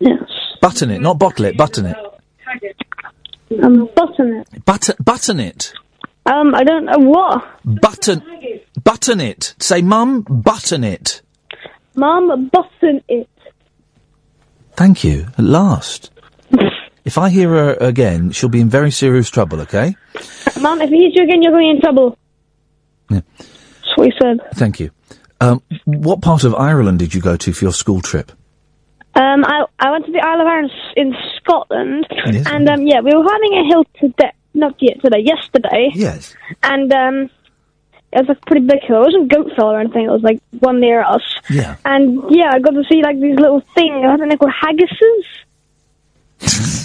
Yes. Button it, not bottle it. Button it. Um, button it. Button button it. Um, I don't know what. Button button it. Say, mum, button it. Mum, button it. Thank you. At last. if I hear her again, she'll be in very serious trouble. Okay. Mum, if he hits you again, you're going in trouble. Yeah. That's what he said. Thank you. Um, what part of Ireland did you go to for your school trip? Um, I I went to the Isle of Arran in Scotland, and um, yeah, we were climbing a hill today. Not yet today, yesterday. Yes. And um, it was a pretty big hill. It wasn't Goatfell or anything. It was like one near us. Yeah. And yeah, I got to see like these little things. I think they're called haggises.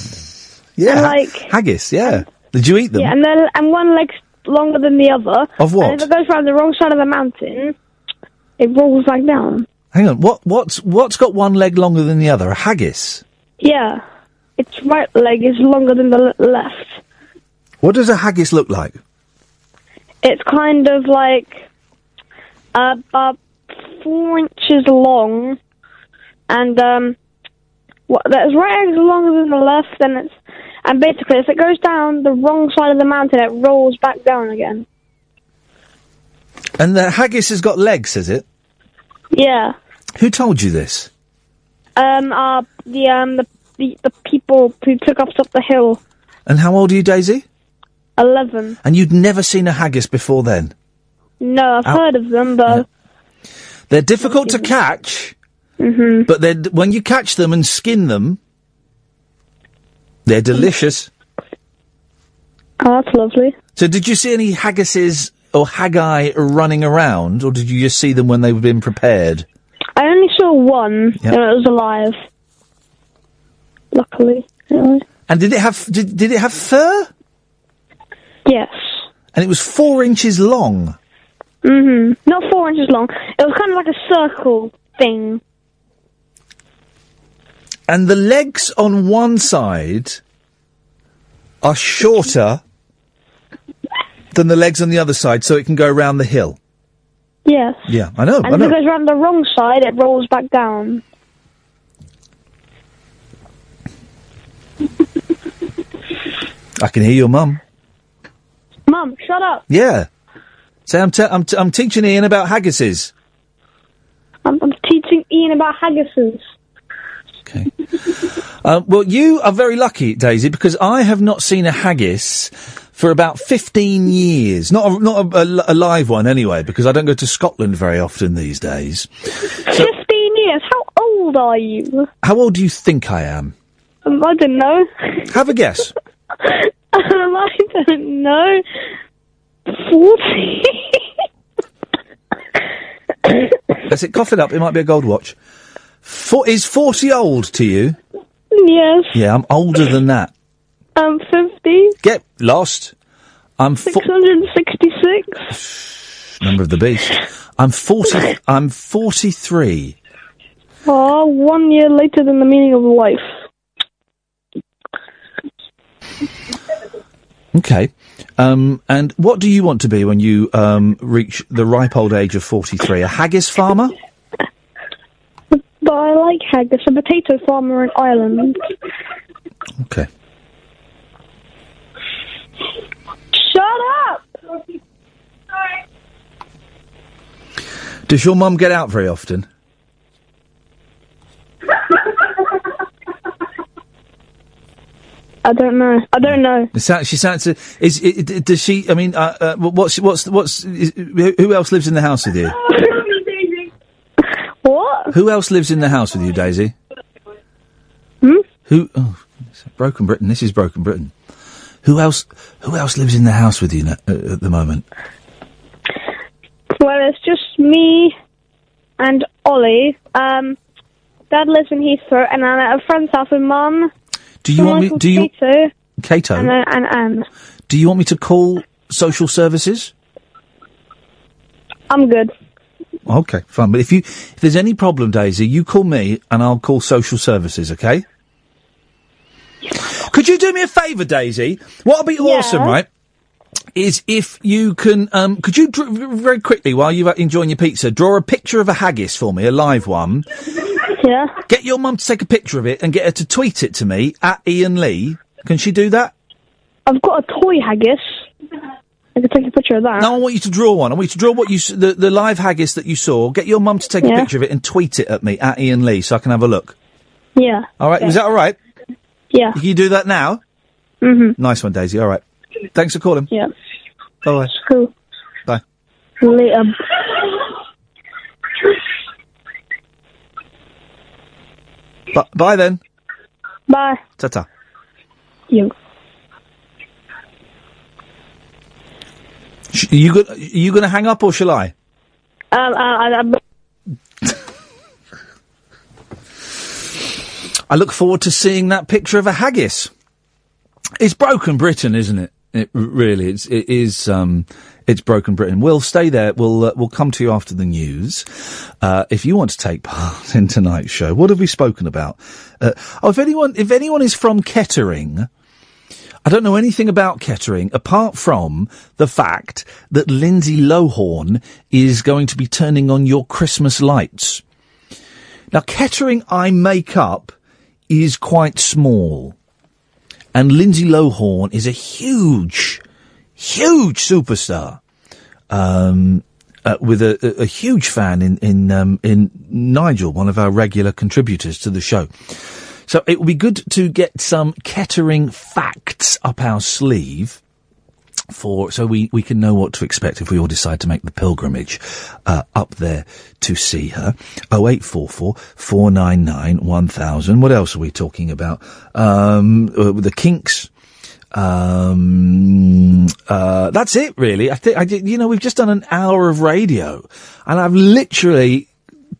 Yeah. And, like Haggis. Yeah. Did you eat them? yeah, and then and one leg's longer than the other. Of what? And if it goes around the wrong side of the mountain, it rolls back down. Hang on. What what's what's got one leg longer than the other? A haggis. Yeah. Its right leg is longer than the left. What does a haggis look like? It's kind of like uh, about four inches long, and um, what, that's right is longer than the left, and it's and basically if it goes down the wrong side of the mountain, it rolls back down again. And the haggis has got legs, has it? Yeah. Who told you this? Um. Uh. The um. The the, the people who took us up the hill. And how old are you, Daisy? Eleven. And you'd never seen a haggis before then? No, I've Ow. heard of them, but They're difficult to catch, Mhm. but they're, when you catch them and skin them, they're delicious. oh, that's lovely. So, did you see any haggises or haggai running around, or did you just see them when they've been prepared? I only saw one, Yep. and it was alive. Luckily. Anyway. And did it have did, did it have fur? Yes. And it was four inches long. hmm Not four inches long. It was kind of like a circle thing. And the legs on one side are shorter than the legs on the other side, so it can go around the hill. Yes. Yeah, I know. and I if it goes around the wrong side, it rolls back down. I can hear your mum. Mum, shut up. Yeah. Say, I'm, te- I'm, t- I'm teaching Iain about haggises. I'm, I'm teaching Iain about haggises. Uh, well, you are very lucky, Daisy, because I have not seen a haggis for about 15 years. Not a, not a, a, a live one, anyway, because I don't go to Scotland very often these days. Fifteen years. How old are you? How old do you think I am? Um, I don't know. Have a guess. um, I don't know. Forty. That's it. Cough it up. It might be a gold watch. For- is 40 old to you? yes. Yeah, I'm older than that. I'm fifty. Get lost. I'm fo- Six hundred sixty-six. number of the beast. I'm 40. I'm 43. Oh, one year later than the meaning of life. Okay. Um, and what do you want to be when you um, reach the ripe old age of 43? A haggis farmer? But I like haggis, a potato farmer in Ireland. Okay. Shut up! Does your mum get out very often? I don't know. I don't know. She sounds. Is, does she? I mean, uh, uh, what's what's what's? Is, who else lives in the house with you? What? Who else lives in the house with you, Daisy? Hmm? Who? Oh, Broken Britain. This is Broken Britain. Who else? Who else lives in the house with you na- uh, at the moment? Well, it's just me and Ollie. Um, Dad lives in Heathrow, and I'm at a friend's house with Mum. Do you someone want me? Do you, Cato? and, uh, and. Do you want me to call social services? I'm good. Okay, fine. But if you if there's any problem, Daisy, you call me and I'll call social services. Okay? Could you do me a favour, Daisy? What would be awesome, right? Is if you can, um, could you very quickly while you're enjoying your pizza, draw a picture of a haggis for me, a live one. Yeah. Get your mum to take a picture of it and get her to tweet it to me at Iain Lee. Can she do that? I've got a toy haggis. I can take a picture of that. No, I want you to draw one. I want you to draw what you the the live haggis that you saw. Get your mum to take a picture of it and tweet it at me at Iain Lee so I can have a look. Yeah. All right, Yeah. is that all right? Yeah. Can you do that now? Mhm. Nice one, Daisy. All right. Thanks for calling. Yeah. Bye. Cool. Bye. Later. Bu- bye then. Bye. Ta ta. You. Sh- you go- you going to hang up or shall I? Um, I, I, I, I look forward to seeing that picture of a haggis. It's broken Britain, isn't it? It really, it's it is um, it's broken Britain. We'll stay there. We'll uh, we'll come to you after the news. Uh, if you want to take part in tonight's show, what have we spoken about? Uh, oh, if anyone if anyone is from Kettering. I don't know anything about Kettering apart from the fact that Lindsay Lohan is going to be turning on your Christmas lights. Now, Kettering, I make up, is quite small. And Lindsay Lohan is a huge, huge superstar. Um, uh, with a, a, huge fan in in um, in Nigel, one of our regular contributors to the show. So it will be good to get some Kettering facts up our sleeve for so we, we can know what to expect if we all decide to make the pilgrimage uh, up there to see her. 0844 499 1000. What else are we talking about? Um, uh, the Kinks. Um, uh, that's it really. I think, I did, you know, we've just done an hour of radio and I've literally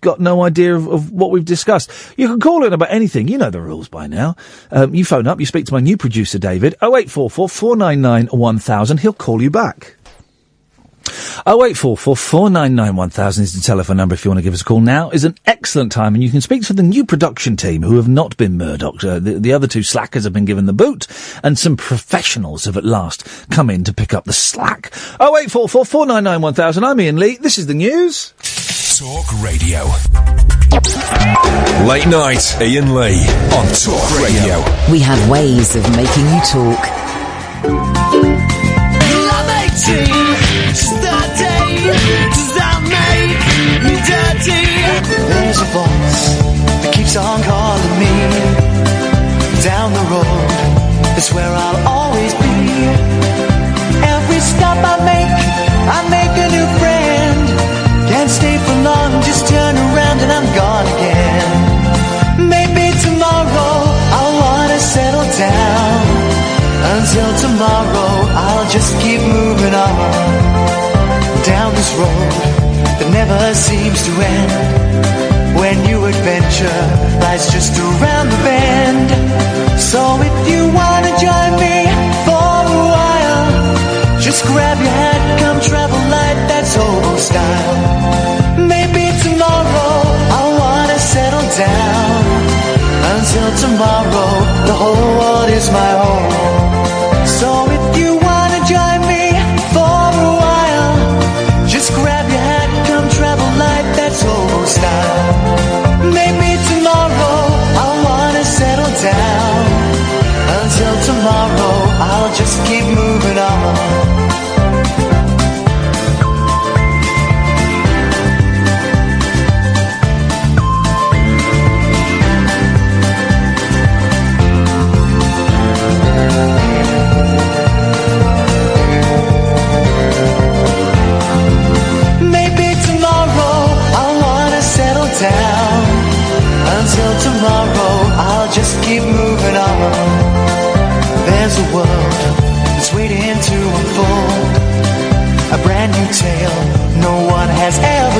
got no idea of, of what we've discussed. You can call in about anything. You know the rules by now. Um, you phone up, you speak to my new producer, David, 0844 499 1000. He'll call you back. 0844 499 1000 is the telephone number if you want to give us a call. Now is an excellent time and you can speak to the new production team who have not been Murdoch. Uh, the, the other two slackers have been given the boot and some professionals have at last come in to pick up the slack. 0844 499 1000. I'm Iain Lee. This is the news. Talk Radio. Late night, Iain Lee on Talk Radio. We have ways of making you talk. Love 18, starting, does that make me dirty? There's a voice that keeps on calling me down the road. It's where I'll always be. Every stop I make, I make moving on down this road that never seems to end. When new adventure lies just around the bend. So if you wanna join me for a while, just grab your hat, come travel light, that's old style. Maybe tomorrow I'll wanna settle down. Until tomorrow, the whole world is my home. So if you wanna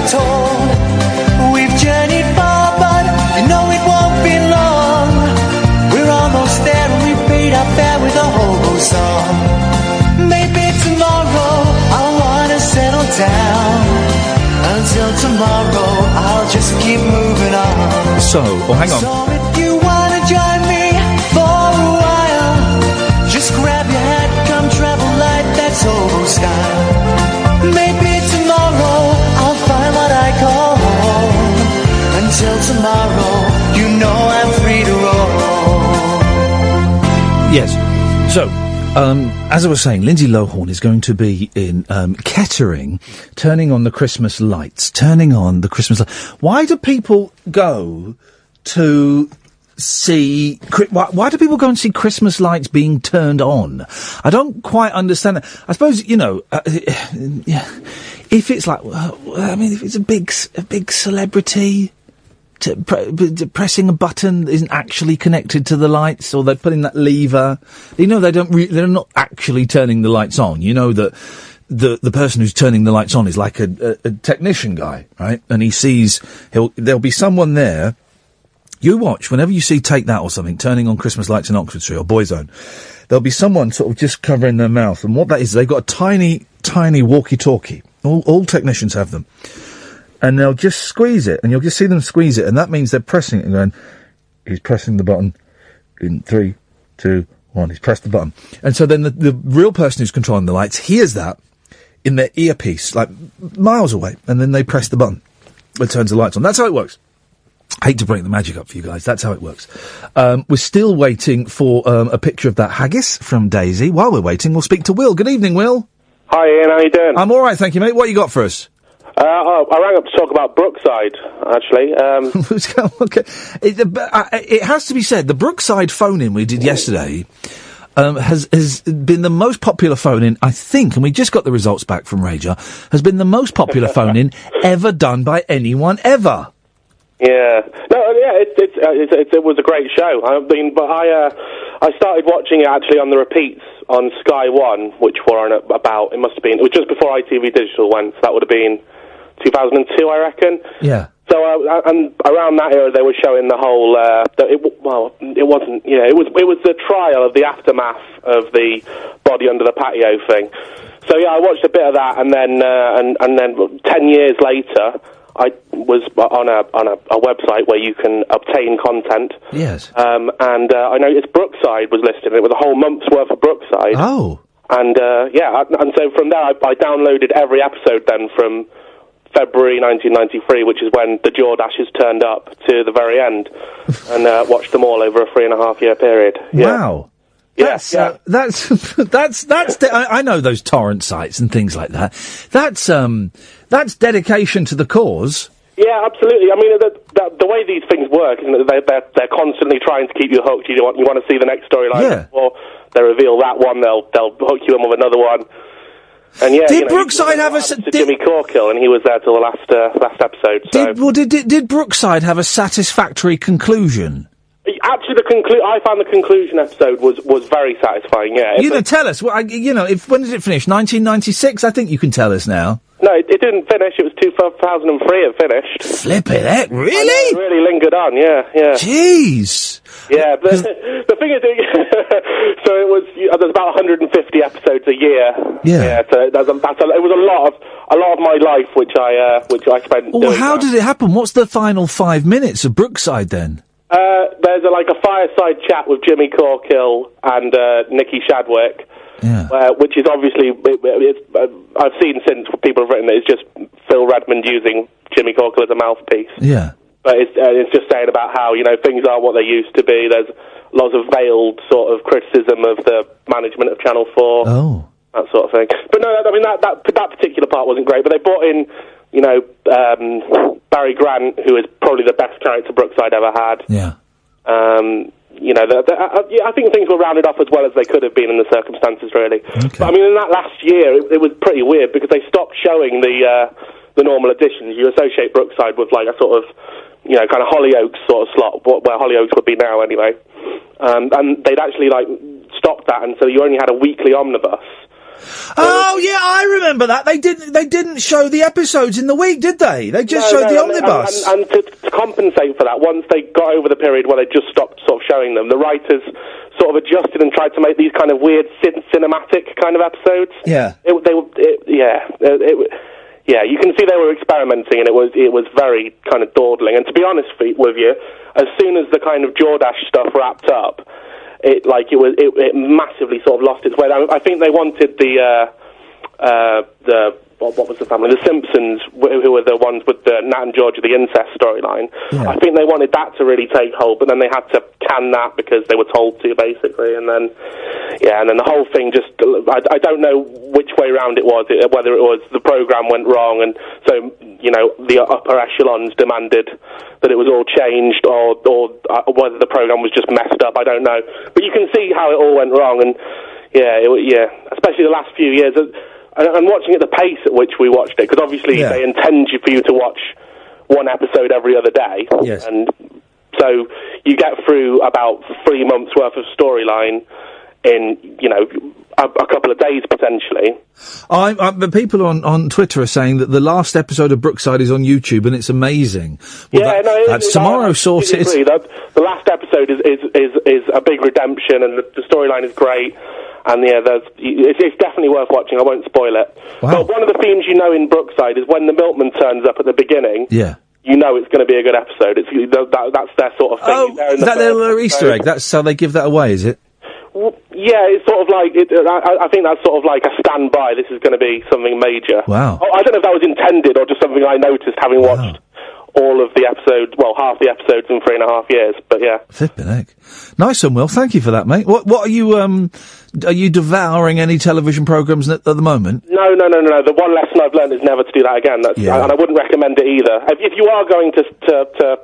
told. We've journeyed far, but you know it won't be long. We're almost there and we paid our fare with a hobo song. Maybe tomorrow I'll wanna settle down. Until tomorrow, I'll just keep moving on. So, oh, hang on. So if you wanna join me for a while, just grab your hat, come travel that's old style. Until tomorrow, you know I'm free to roll. Yes. So, um, as I was saying, Lindsay Lohan is going to be in um, Kettering, turning on the Christmas lights, turning on the Christmas lights. Why do people go to see? Why, why do people go and see Christmas lights being turned on? I don't quite understand that. I suppose you know, uh, yeah, if it's like, I mean, if it's a big, a big celebrity pre- pressing a button that isn't actually connected to the lights, or they're putting that lever. You know, they don't. Re- they're not actually turning the lights on. You know that the the person who's turning the lights on is like a, a, a technician guy, right? And he sees he'll there'll be someone there You watch whenever you see Take That or something turning on Christmas lights in Oxford Street or Boyzone. There'll be someone sort of just covering their mouth, and what that is, they've got a tiny, tiny walkie-talkie. All, all technicians have them, and they'll just squeeze it, and you'll just see them squeeze it, and that means they're pressing it and going. He's pressing the button in three, two, one. He's pressed the button, and so then the, the real person who's controlling the lights hears that in their earpiece, like miles away, and then they press the button. It turns the lights on. That's how it works. I hate to break the magic up for you guys. That's how it works. Um, we're still waiting for um, a picture of that haggis from Daisy. While we're waiting, we'll speak to Will. Good evening, Will. Hi, Iain. How are you doing? I'm all right, thank you, mate. What you got for us? Uh, oh, I rang up to talk about Brookside, actually. Um, okay. It, uh, it has to be said, the Brookside phone-in we did yesterday um, has has been the most popular phone-in, I think, and we just got the results back from RAJAR, has been the most popular phone-in ever done by anyone ever. yeah. No, uh, yeah, it, it, uh, it, it, it was a great show. I mean, but I, uh, I started watching it actually on the repeats on Sky One, which were on about, it must have been, it was just before ITV Digital went, so that would have been 2002, I reckon. Yeah. So, uh, and around that era, they were showing the whole. Uh, the, it, well, it wasn't. You know, it was. It was the trial of the aftermath of the body under the patio thing. So yeah, I watched a bit of that, and then uh, and and then ten years later, I was on a on a, a website where you can obtain content. Yes. Um, and uh, I noticed Brookside was listed. and It was a whole month's worth of Brookside. Oh. And uh, yeah, and so from there, I, I downloaded every episode then from February 1993, which is when the Jordashes turned up to the very end, and uh, watched them all over a three and a half year period. Yeah. Wow. That's, uh, that's, that's, that's, de- I, I know those torrent sites and things like that. That's, um, that's dedication to the cause. Yeah, absolutely. I mean, the, the, the way these things work, isn't? They're, they're, they're constantly trying to keep you hooked. You want, you want to see the next storyline Yeah. before they reveal that one. They'll they'll hook you in with another one. And yeah, Did you know, Brookside have a to Jimmy Corkill, and he was there till the last uh, last episode. So Did, well, did, did, did Brookside have a satisfactory conclusion? actually, the conclu- I found the conclusion episode was was very satisfying. Yeah, You know, tell us. Well, I, you know, if when did it finish? 1996. I think you can tell us now. No, it, it didn't finish. It was 2003 it finished. Flipping heck, really? It really lingered on, yeah, yeah. Jeez. Yeah, but the thing is, so it was, uh, there's about 150 episodes a year. Yeah. so that's a, that's a, it was a lot of, a lot of my life which I, uh, which I spent Well, doing how that. did it happen? What's the final five minutes of Brookside then? Uh, there's a, like a fireside chat with Jimmy Corkill and uh, Nikki Shadwick, uh, which is obviously uh, I've seen since people have written that it's just Phil Redmond using Jimmy Corkill as a mouthpiece. Yeah. But it's, uh, it's just saying about how you know things aren't what they used to be. There's lots of veiled sort of criticism of the management of Channel Four, Oh. that sort of thing. But no, I mean that that that particular part wasn't great. But they brought in, you know, um, Barry Grant, who is probably the best character Brookside ever had. Yeah. Um, you know, the, the, I, yeah, I think things were rounded off as well as they could have been in the circumstances, really. But I mean, in that last year, it, it was pretty weird because they stopped showing the uh, the normal editions. You associate Brookside with like a sort of, you know, kind of Hollyoaks sort of slot, wh- where Hollyoaks would be now anyway. Um, and they'd actually like stopped that, and so you only had a weekly omnibus. Oh yeah, I remember that. They didn't. They didn't show the episodes in the week, did they? They just No, showed no, the and- omnibus. And, and, to, to compensate for that, once they got over the period where they just stopped sort of showing them, the writers sort of adjusted and tried to make these kind of weird cin- cinematic kind of episodes. yeah. It, they were, it, yeah, it, it, yeah. You can see they were experimenting, and it was it was very kind of dawdling. And to be honest with you, as soon as the kind of Jordash stuff wrapped up, it like it was it, it massively sort of lost its way. I, I think they wanted the uh, uh, the what, what was the family? The Simpsons, who were the ones with the Nat and George, the incest storyline. I think they wanted that to really take hold, but then they had to can that because they were told to, basically. And then, yeah, and then the whole thing just, I, I don't know which way round it was, whether it was the program went wrong, and so, you know, the upper echelons demanded that it was all changed, or, or uh, whether the program was just messed up, I don't know. But you can see how it all went wrong, and yeah, it, yeah, especially the last few years. And, and watching at the pace at which we watched it, because obviously Yeah. they intend you for you to watch one episode every other day. Yes. And so you get through about three months worth of storyline in, you know, a, a couple of days potentially. I, I, but people on, on Twitter are saying that the last episode of Brookside is on YouTube and it's amazing. Well, yeah, that- no, it- that's it- tomorrow I, I sorted. The, the last episode is, is, is, is a big redemption, and the, the storyline is great. And yeah, there's, it's, it's definitely worth watching. I won't spoil it. But one of the themes you know in Brookside is when the milkman turns up at the beginning. Yeah. You know it's going to be a good episode. It's that, that's their sort of thing. Oh, in is the that their little Easter egg? That's how they give that away, is it? Well, Yeah, it's sort of like it, I, I think that's sort of like a standby. This is going to be something major. Wow. Oh, I don't know if that was intended or just something I noticed having watched all of the episodes, well, half the episodes in three and a half years. But yeah, Flipping heck. Nice one, Will. Thank you for that, mate. What what are you um are you devouring any television programs at, the moment? no, no, no, no, no. The one lesson I've learned is never to do that again. That's, Yeah. and I wouldn't recommend it either. If, if you are going to, to to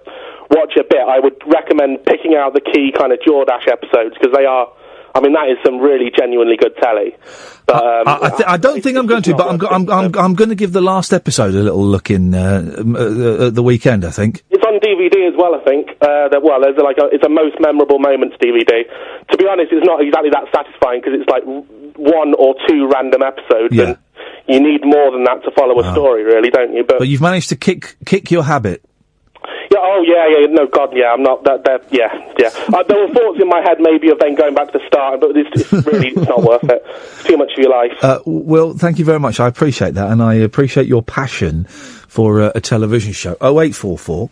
watch a bit, I would recommend picking out the key kind of Jordash episodes because they are. I mean, that is some really genuinely good telly. But um, I, I, th- I don't think I'm going to, but I'm, go- I'm, I'm, I'm going to give the last episode a little look in uh, uh, at the weekend. I think. It's on DVD as well, I think. Uh, that, well, there's like a, it's a most memorable moments DVD. To be honest, it's not exactly that satisfying because it's like one or two random episodes, Yeah. and you need more than that to follow a story, really, don't you? But, But you've managed to kick kick your habit. Yeah, oh yeah, yeah, no, God, yeah, I'm not that. that yeah, yeah. Uh, there were thoughts in my head maybe of then going back to the start, but it's, it's really it's not worth it. It's too much of your life. Uh, Will, thank you very much. I appreciate that, and I appreciate your passion for uh, a television show. Oh eight four four.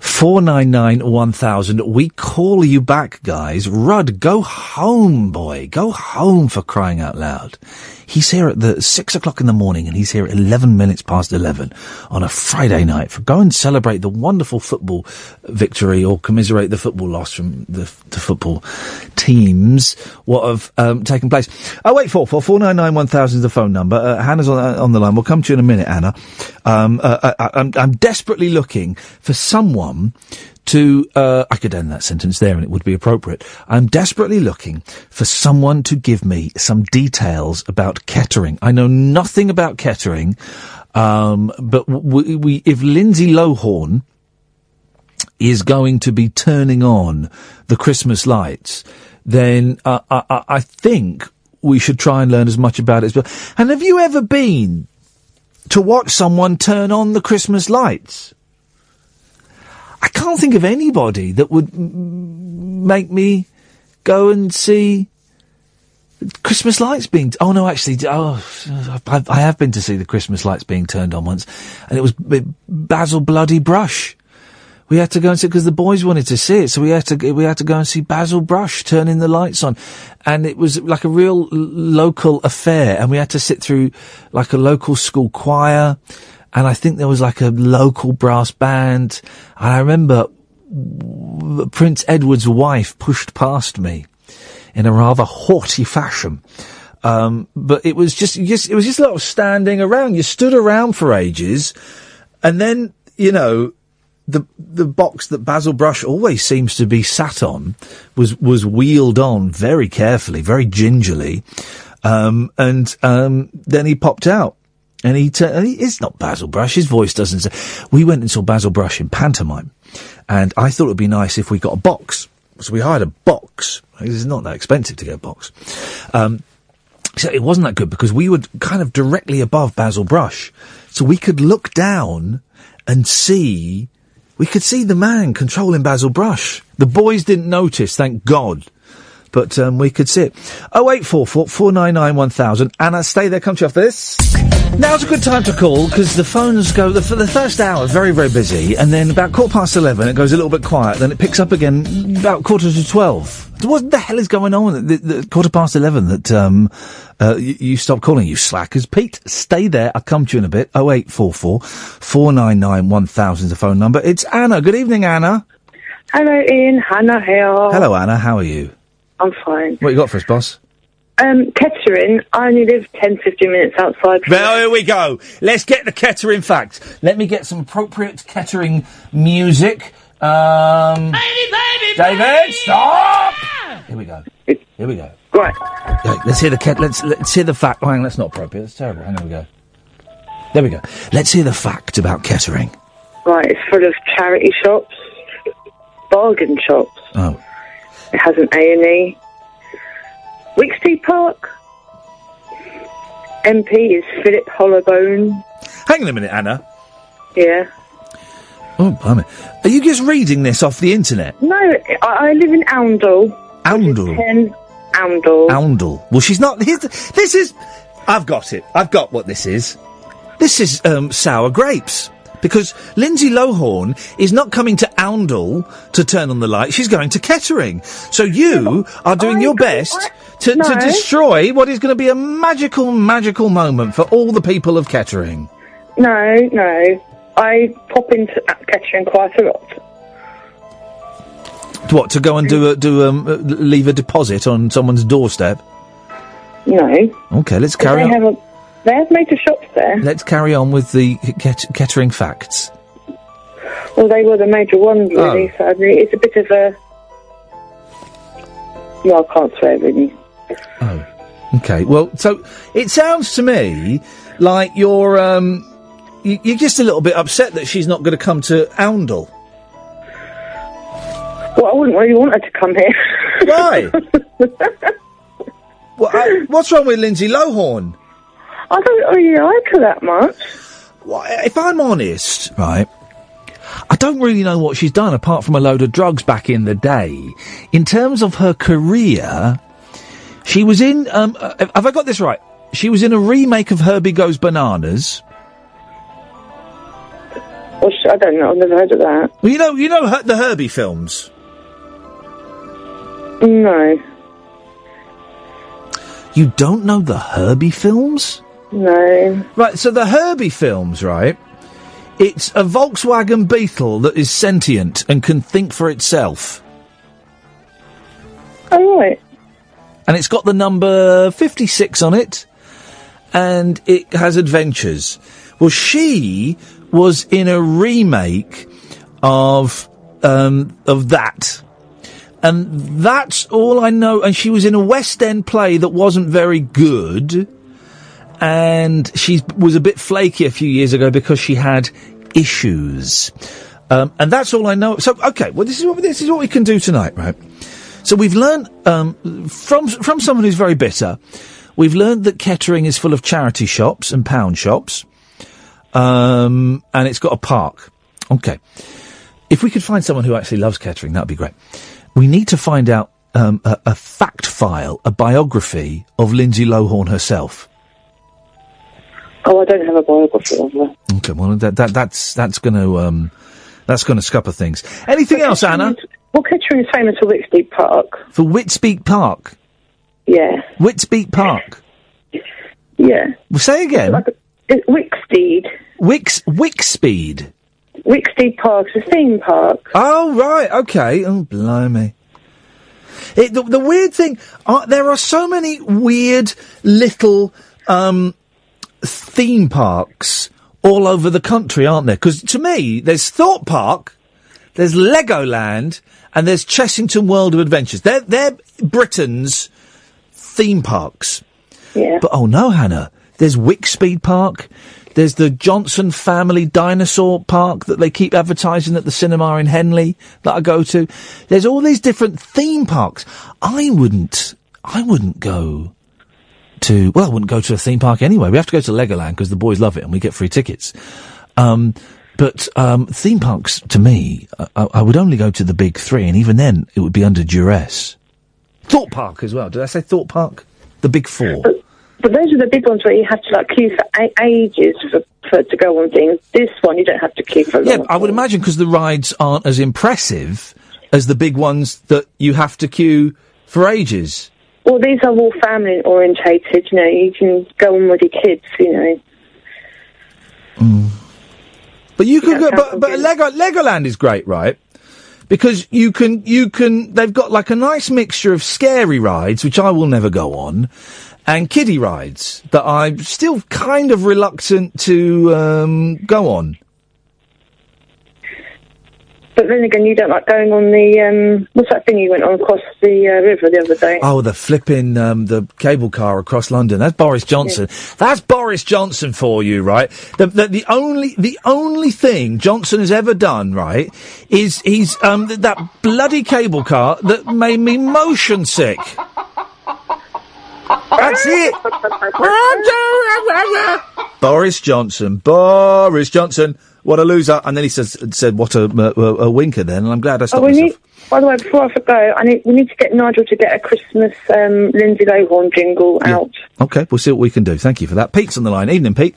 499 1000. We call you back, guys. Rudd, go home, boy. Go home for crying out loud. He's here at the six o'clock in the morning and he's here at 11 minutes past 11 on a Friday night for go and celebrate the wonderful football victory or commiserate the football loss from the, the football teams what have um, taken place. Oh, wait, four four four nine nine one thousand is the phone number. Uh, Hannah's on, uh, on the line. We'll come to you in a minute, Anna. Um, uh, I, I'm, I'm desperately looking for someone to, uh, I could end that sentence there and it would be appropriate. I'm desperately looking for someone to give me some details about Kettering. I know nothing about Kettering, um, but we, we, if Lindsay Lohan is going to be turning on the Christmas lights, then uh, I, I, think we should try and learn as much about it as. And have you ever been to watch someone turn on the Christmas lights? I can't think of anybody that would make me go and see Christmas lights being. oh no, actually, oh, I, I have been to see the Christmas lights being turned on once, and it was Basil Bloody Brush. We had to go and see because the boys wanted to see it, so we had to we had to go and see Basil Brush turning the lights on, and it was like a real local affair, and we had to sit through like a local school choir, and I think there was like a local brass band, and I remember Prince Edward's wife pushed past me in a rather haughty fashion. Um, but it was just, just, it was just a lot of standing around. You stood around for ages, and then, you know, the the box that Basil Brush always seems to be sat on was was wheeled on very carefully, very gingerly, um, and um, then he popped out. And he, t- and he, it's not Basil Brush. His voice doesn't say. We went and saw Basil Brush in pantomime, and I thought it would be nice if we got a box. So we hired a box. It's not that expensive to get a box. Um, so it wasn't that good because we were kind of directly above Basil Brush, so we could look down and see. We could see the man controlling Basil Brush. The boys didn't notice, thank God. But um, we could see it. Oh eight four four four nine nine one thousand. Anna, stay there. Come to you after this. Now's a good time to call because the phones go the, for the first hour very very busy, and then about quarter past eleven it goes a little bit quiet. Then it picks up again about quarter to twelve. What the hell is going on at the, the quarter past eleven that um, uh, you, you stop calling? You slackers, Pete. Stay there. I'll come to you in a bit. Oh eight four four four nine nine one thousand is the phone number. It's Anna. Good evening, Anna. Hello, Iain. Hannah here. Hello, Anna. How are you? I'm fine. What you got for us, boss? Um, Kettering, I only live 10, 15 minutes outside. Well, here we go. Let's get the Kettering facts. Let me get some appropriate Kettering music. Um, David, stop! Here we go. Here we go. Right. Okay, let's hear the ket- let's let's hear the fact. Oh, hang on, that's not appropriate. That's terrible. Hang on, we go. There we go. Let's hear the fact about Kettering. Right, it's full of charity shops, bargain shops. Oh. It has an A&E. Wicksteed Park, MP is Philip Hollobone. Hang on a minute, Anna. Yeah. Oh, blimey. Are you just reading this off the internet? No, I, I live in Oundle. Oundle. Ten Oundle. Oundle. Well, she's not. This is. I've got it. I've got what this is. This is um, sour grapes. Because Lindsay Lohan is not coming to Oundle to turn on the light. She's going to Kettering. So you are doing your best to, to destroy what is going to be a magical, magical moment for all the people of Kettering. No, no. I pop into Kettering quite a lot. What to go and do a do um leave a deposit on someone's doorstep? No. Okay, let's carry on. Have a, they have major shops there. Let's carry on with the Ket- Kettering facts. Well, they were the major ones, Oh. really. So I mean, it's a bit of a. No, I can't swear really. Oh. Okay, well, so it sounds to me like you're um you, you're just a little bit upset that she's not going to come to Oundle. Well, I wouldn't really want her to come here. Why? well, I, what's wrong with Lindsay Lohan? I don't really like her that much. Well, if I'm honest, right, I don't really know what she's done apart from a load of drugs back in the day. In terms of her career, she was in. Um, uh, have I got this right? She was in a remake of Herbie Goes Bananas. Well, sh- I don't know. I've never heard of that. Well, you know, you know her, the Herbie films. No, You don't know the Herbie films? No. Right, so the Herbie films, right? It's a Volkswagen Beetle that is sentient and can think for itself. Oh, right. And it's got the number 56 on it, and it has adventures. Well, she was in a remake of, um, of that. And that's all I know. And she was in a West End play that wasn't very good. And she was a bit flaky a few years ago because she had issues. Um, and that's all I know. So, okay, well, this is what, this is what we can do tonight, right? So we've learned, um, from, from someone who's very bitter, we've learned that Kettering is full of charity shops and pound shops. Um, and it's got a park. Okay. If we could find someone who actually loves Kettering, that'd be great. We need to find out um, a, a fact file, a biography of Lindsay Lohan herself. Oh, I don't have a biography of her. Okay, well that, that that's that's going to um, that's going to scupper things. Anything else, Anna? Well, Kettering is famous for Whitstead Park. For Whitspeak Park. Yeah. Whitspeak Park. Yeah. Well, say again. It's Wicksteed. Wix Wickspeed. Wicksteed Park's a theme park. Oh right, okay. Oh blimey. It, the, the weird thing, uh, there are so many weird little um, theme parks all over the country, aren't there? Because to me, there's Thorpe Park, there's Legoland, and there's Chessington World of Adventures. They're they're Britain's theme parks. Yeah. But oh no, Hannah, there's Wickspeed Park. There's the Johnson Family Dinosaur Park that they keep advertising at the cinema in Henley that I go to. There's all these different theme parks. I wouldn't, I wouldn't go to, well, I wouldn't go to a theme park anyway. We have to go to Legoland because the boys love it and we get free tickets. Um, but um, theme parks, to me, I, I would only go to the big three, and even then, it would be under duress. Thorpe Park as well. Did I say Thorpe Park? The big four. But those are the big ones where you have to like queue for a- ages for, for to go on things. This one you don't have to queue for Yeah. I would imagine because the rides aren't as impressive as the big ones that you have to queue for ages. Well, these are all family orientated. You know, you can go on with your kids. You know. But you could go, but, but Lego, Legoland is great, right? Because you can, you can, they've got like a nice mixture of scary rides, which I will never go on, and kiddie rides that I'm still kind of reluctant to, um, go on. But then again, you don't like going on the um, what's that thing you went on across the uh, river the other day? Oh, the flipping, um, the cable car across London. That's Boris Johnson. That's Boris Johnson for you, right? The, the, the only, the only thing Johnson has ever done, right, is he's, um, th- that bloody cable car that made me motion sick. That's it. Boris Johnson. Boris Johnson. What a loser. And then he says, said, what a, a, a winker then. And I'm glad I Oh, stopped we myself. need. By the way, before I forget, I need we need to get Nigel to get a Christmas um, Lindsay Lohan jingle out. Okay, we'll see what we can do. Thank you for that. Pete's on the line. Evening, Pete.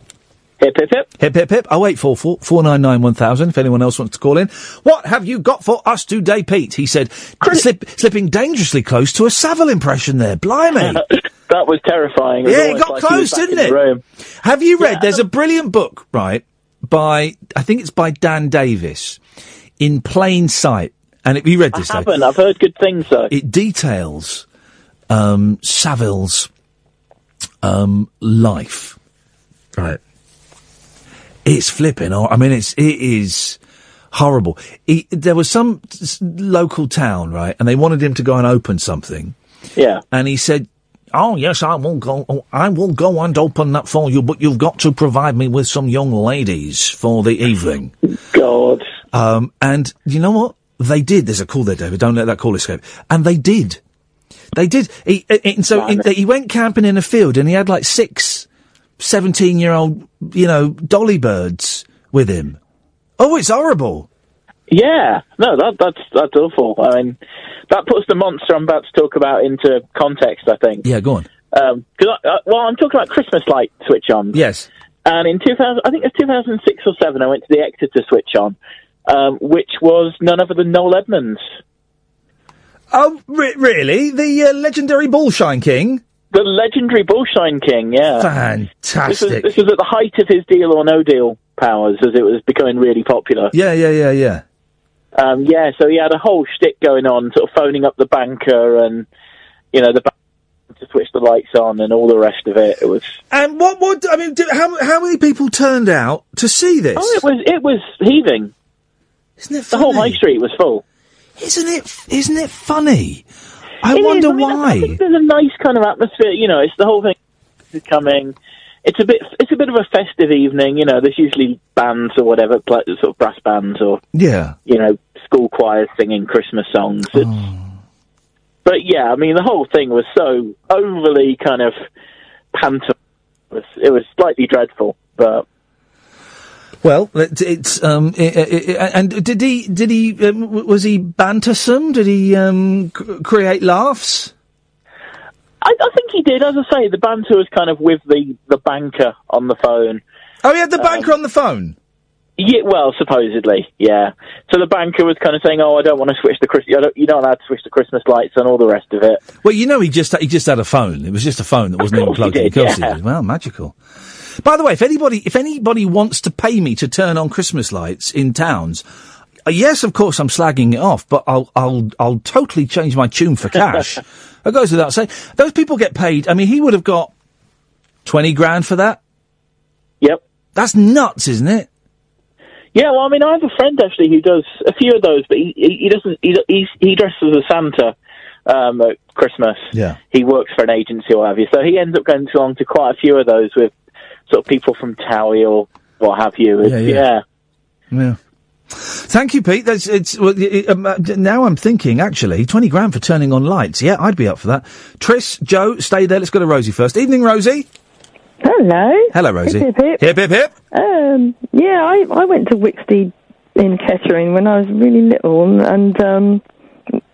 Hip, hip, hip. Hip, hip, hip. Oh, eight four four four nine nine one thousand. If anyone else wants to call in. What have you got for us today, Pete? He said, slip, slipping dangerously close to a Savile impression there. Blimey. That was terrifying. It was Yeah, it got like close, didn't it? Have you read? There's a brilliant book, right? By I think it's by Dan Davies, in plain sight. And have you read this? I haven't. I've heard good things though. It details um, Savile's um, life. Right. It's flipping. hor- I mean, it's it is horrible. He, there was some local town, right, and they wanted him to go and open something. Yeah. And he said, "Oh yes, I will go. oh, I will go and open that for you, but you've got to provide me with some young ladies for the evening." God. Um, and you know what? They did. There's a call there, David. Don't let that call escape. And they did. They did. He, and so he, he went camping in a field and he had like six 17 year old, you know, dolly birds with him. Oh, it's horrible. Yeah, no, that that's that's awful. I mean, that puts the monster I'm about to talk about into context. I think. Yeah, go on. Um, cause I, uh, well, I'm talking about Christmas light switch on. Yes. And in 2000, I think it was 2006 or seven, I went to the Exeter switch on, um, which was none other than Noel Edmonds. Oh, re- really? The uh, legendary Bullshine King? The legendary Bullshine King, yeah. This was, Fantastic. this was at the height of his deal or no deal powers as it was becoming really popular. Yeah, yeah, yeah, yeah. Um, yeah, so he had a whole shtick going on, sort of phoning up the banker and, you know, the banker to switch the lights on and all the rest of it. It was, And what, what, I mean, do, how, how many people turned out to see this? oh, it was, it was heaving. Isn't it The whole high street was full. Isn't it, isn't it funny? I It is. wonder I mean, why. I think there's a nice kind of atmosphere. You know, it's the whole thing is coming. It's a bit. It's a bit of a festive evening. You know, there's usually bands or whatever, sort of brass bands or Yeah. you know, school choirs singing Christmas songs. It's, But yeah, I mean, the whole thing was so overly kind of pantomime. It was, it was slightly dreadful, but Well, it's um, i i i and did he did he um, was he bantersome? Did he um, create laughs? I, I think he did. As I say, the banter was kind of with the the banker on the phone. Oh, he had the banker um, on the phone. Yeah, well, supposedly, yeah. So the banker was kind of saying, "Oh, I don't want to switch the Chris. You don't, you're not allowed to switch the Christmas lights and all the rest of it." Well, you know, he just he just had a phone. It was just a phone that wasn't even plugged in. Of course yeah. Well, magical. By the way, if anybody if anybody wants to pay me to turn on Christmas lights in towns, yes, of course I'm slagging it off, but I'll I'll I'll totally change my tune for cash. it goes without saying. Those people get paid. I mean, he would have got twenty grand for that. Yep. That's nuts, isn't it? Yeah, well, I mean, I have a friend actually who does a few of those, but he he, doesn't. He, he he dresses as a Santa um, at Christmas. Yeah. He works for an agency or what have you, so he ends up going along to quite a few of those with sort of people from Towie or what have you. Yeah, yeah. yeah. Yeah. Thank you, Pete. That's it's well, it, um, uh, now I'm thinking actually twenty grand for turning on lights. Yeah, I'd be up for that. Tris, Joe, stay there. Let's go to Rosie first. Evening, Rosie. Hello. Hello, Rosie. Hip, hip, hip. Hip hip hip. Um, yeah, I, I went to Wicksteed in Kettering when I was really little, and, and um,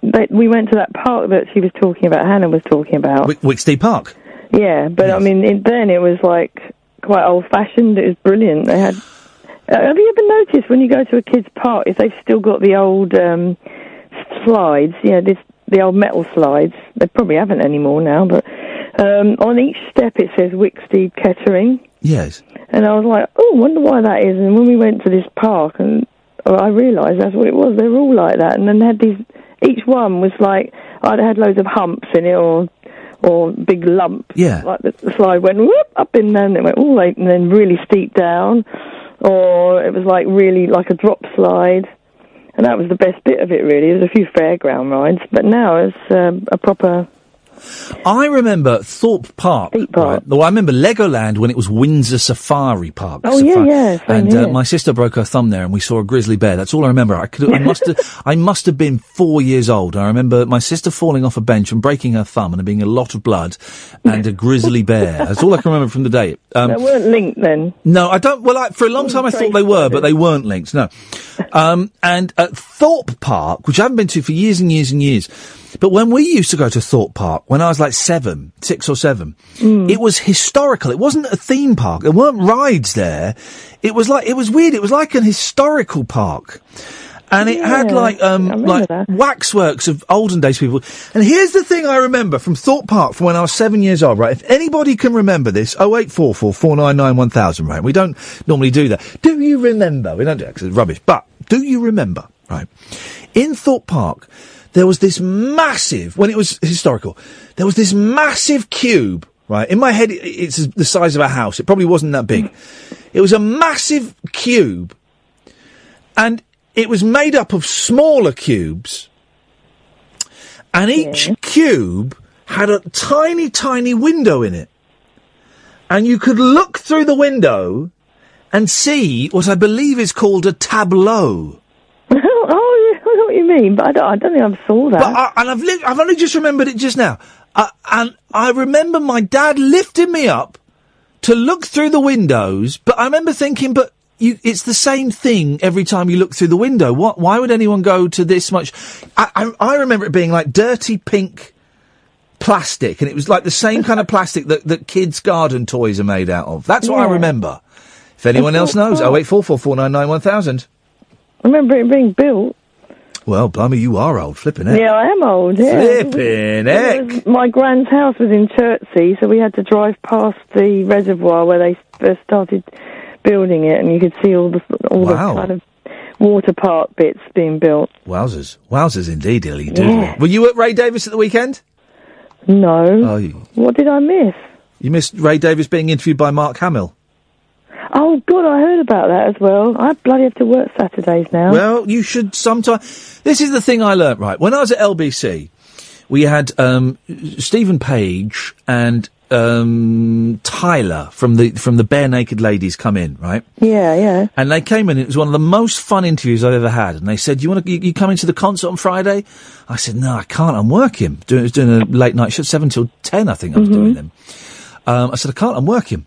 they, we went to that park that she was talking about, Hannah was talking about. Wicksteed Park. yeah, but I mean, it, then it was like quite old fashioned. It was brilliant. They had. Uh, have you ever noticed when you go to a kids' park if they've still got the old um, slides? You know, this the old metal slides. They probably haven't anymore now, but um, on each step it says Wicksteed Kettering. Yes. And I was like, oh, wonder why that is. And when we went to this park, and I realised that's what it was. They were all like that, and then they had these. Each one was like either had loads of humps in it, or or big lump. Yeah. Like the, the slide went whoop up in there, and it went all like, and then really steep down, or it was like really like a drop slide. And that was the best bit of it, really. There's a few fairground rides, but now it's um, a proper I remember Thorpe Park. Right? Well, I remember Legoland when it was Windsor Safari Park. Oh, yeah, Safari- yeah, same And uh, my sister broke her thumb there, and we saw a grizzly bear. That's all I remember. I could, I must have, I must have been four years old. I remember my sister falling off a bench and breaking her thumb, and there being a lot of blood, and a grizzly bear. That's all I can remember from the day. Um, they weren't linked then. no, I don't. Well, I, for a long time I thought they were, but they weren't linked. No. Um, and at Thorpe Park, which I haven't been to for years and years and years, but when we used to go to Thorpe Park when I was like seven, six or seven, it was historical. It wasn't a theme park. There weren't rides there. It was like it was weird. It was like an historical park. And it had like um like waxworks of olden days people. And here's the thing I remember from Thorpe Park from when I was seven years old, right? If anybody can remember this, 0844 499 1000, right? We don't normally do that. Do you remember? We don't do that because it's rubbish. But do you remember, right? In Thorpe Park, there was this massive, when it was historical, there was this massive cube, right? In my head, it's the size of a house. It probably wasn't that big. It was a massive cube and it was made up of smaller cubes, and each cube had a tiny, tiny window in it. And you could look through the window and see what I believe is called a tableau. oh, yeah, I know what you mean, but I don't, I don't think I saw that. But I, and I've li- I've only just remembered it just now. Uh, and I remember my dad lifting me up to look through the windows, but I remember thinking, but you, it's the same thing every time you look through the window. What? Why would anyone go to this much? I, I, I remember it being like dirty pink plastic, and it was like the same kind of plastic that, that kids' garden toys are made out of. That's what I remember. If anyone else knows, oh eight four four four nine nine one thousand. I remember it being built. Well, blimey, you are old, flipping it. Yeah, I am old. Yeah. Flipping It was- my grand's house was in Chertsey, so we had to drive past the reservoir where they first started building it, and you could see all the all Wow. the kind of water park bits being built. Wowzers. Wowzers indeed, Illy. do Yeah. Were you at Ray Davies at the weekend? No. Oh, you, What did I miss? you missed Ray Davies being interviewed by Mark Hamill. Oh God, I heard about that as well. I bloody have to work Saturdays now. Well, you should sometime. This is the thing I learnt, right? When I was at LBC, we had um, Steven Page and um, Tyler from the from the Barenaked Ladies come in, right? yeah, yeah. And they came in. It was one of the most fun interviews I've ever had. And they said, "You want to? You, you come into the concert on Friday?" I said, "No, I can't. I'm working. Doing, I was doing a late night show, seven till ten. I think I was doing them." Um, I said, "I can't. I'm working."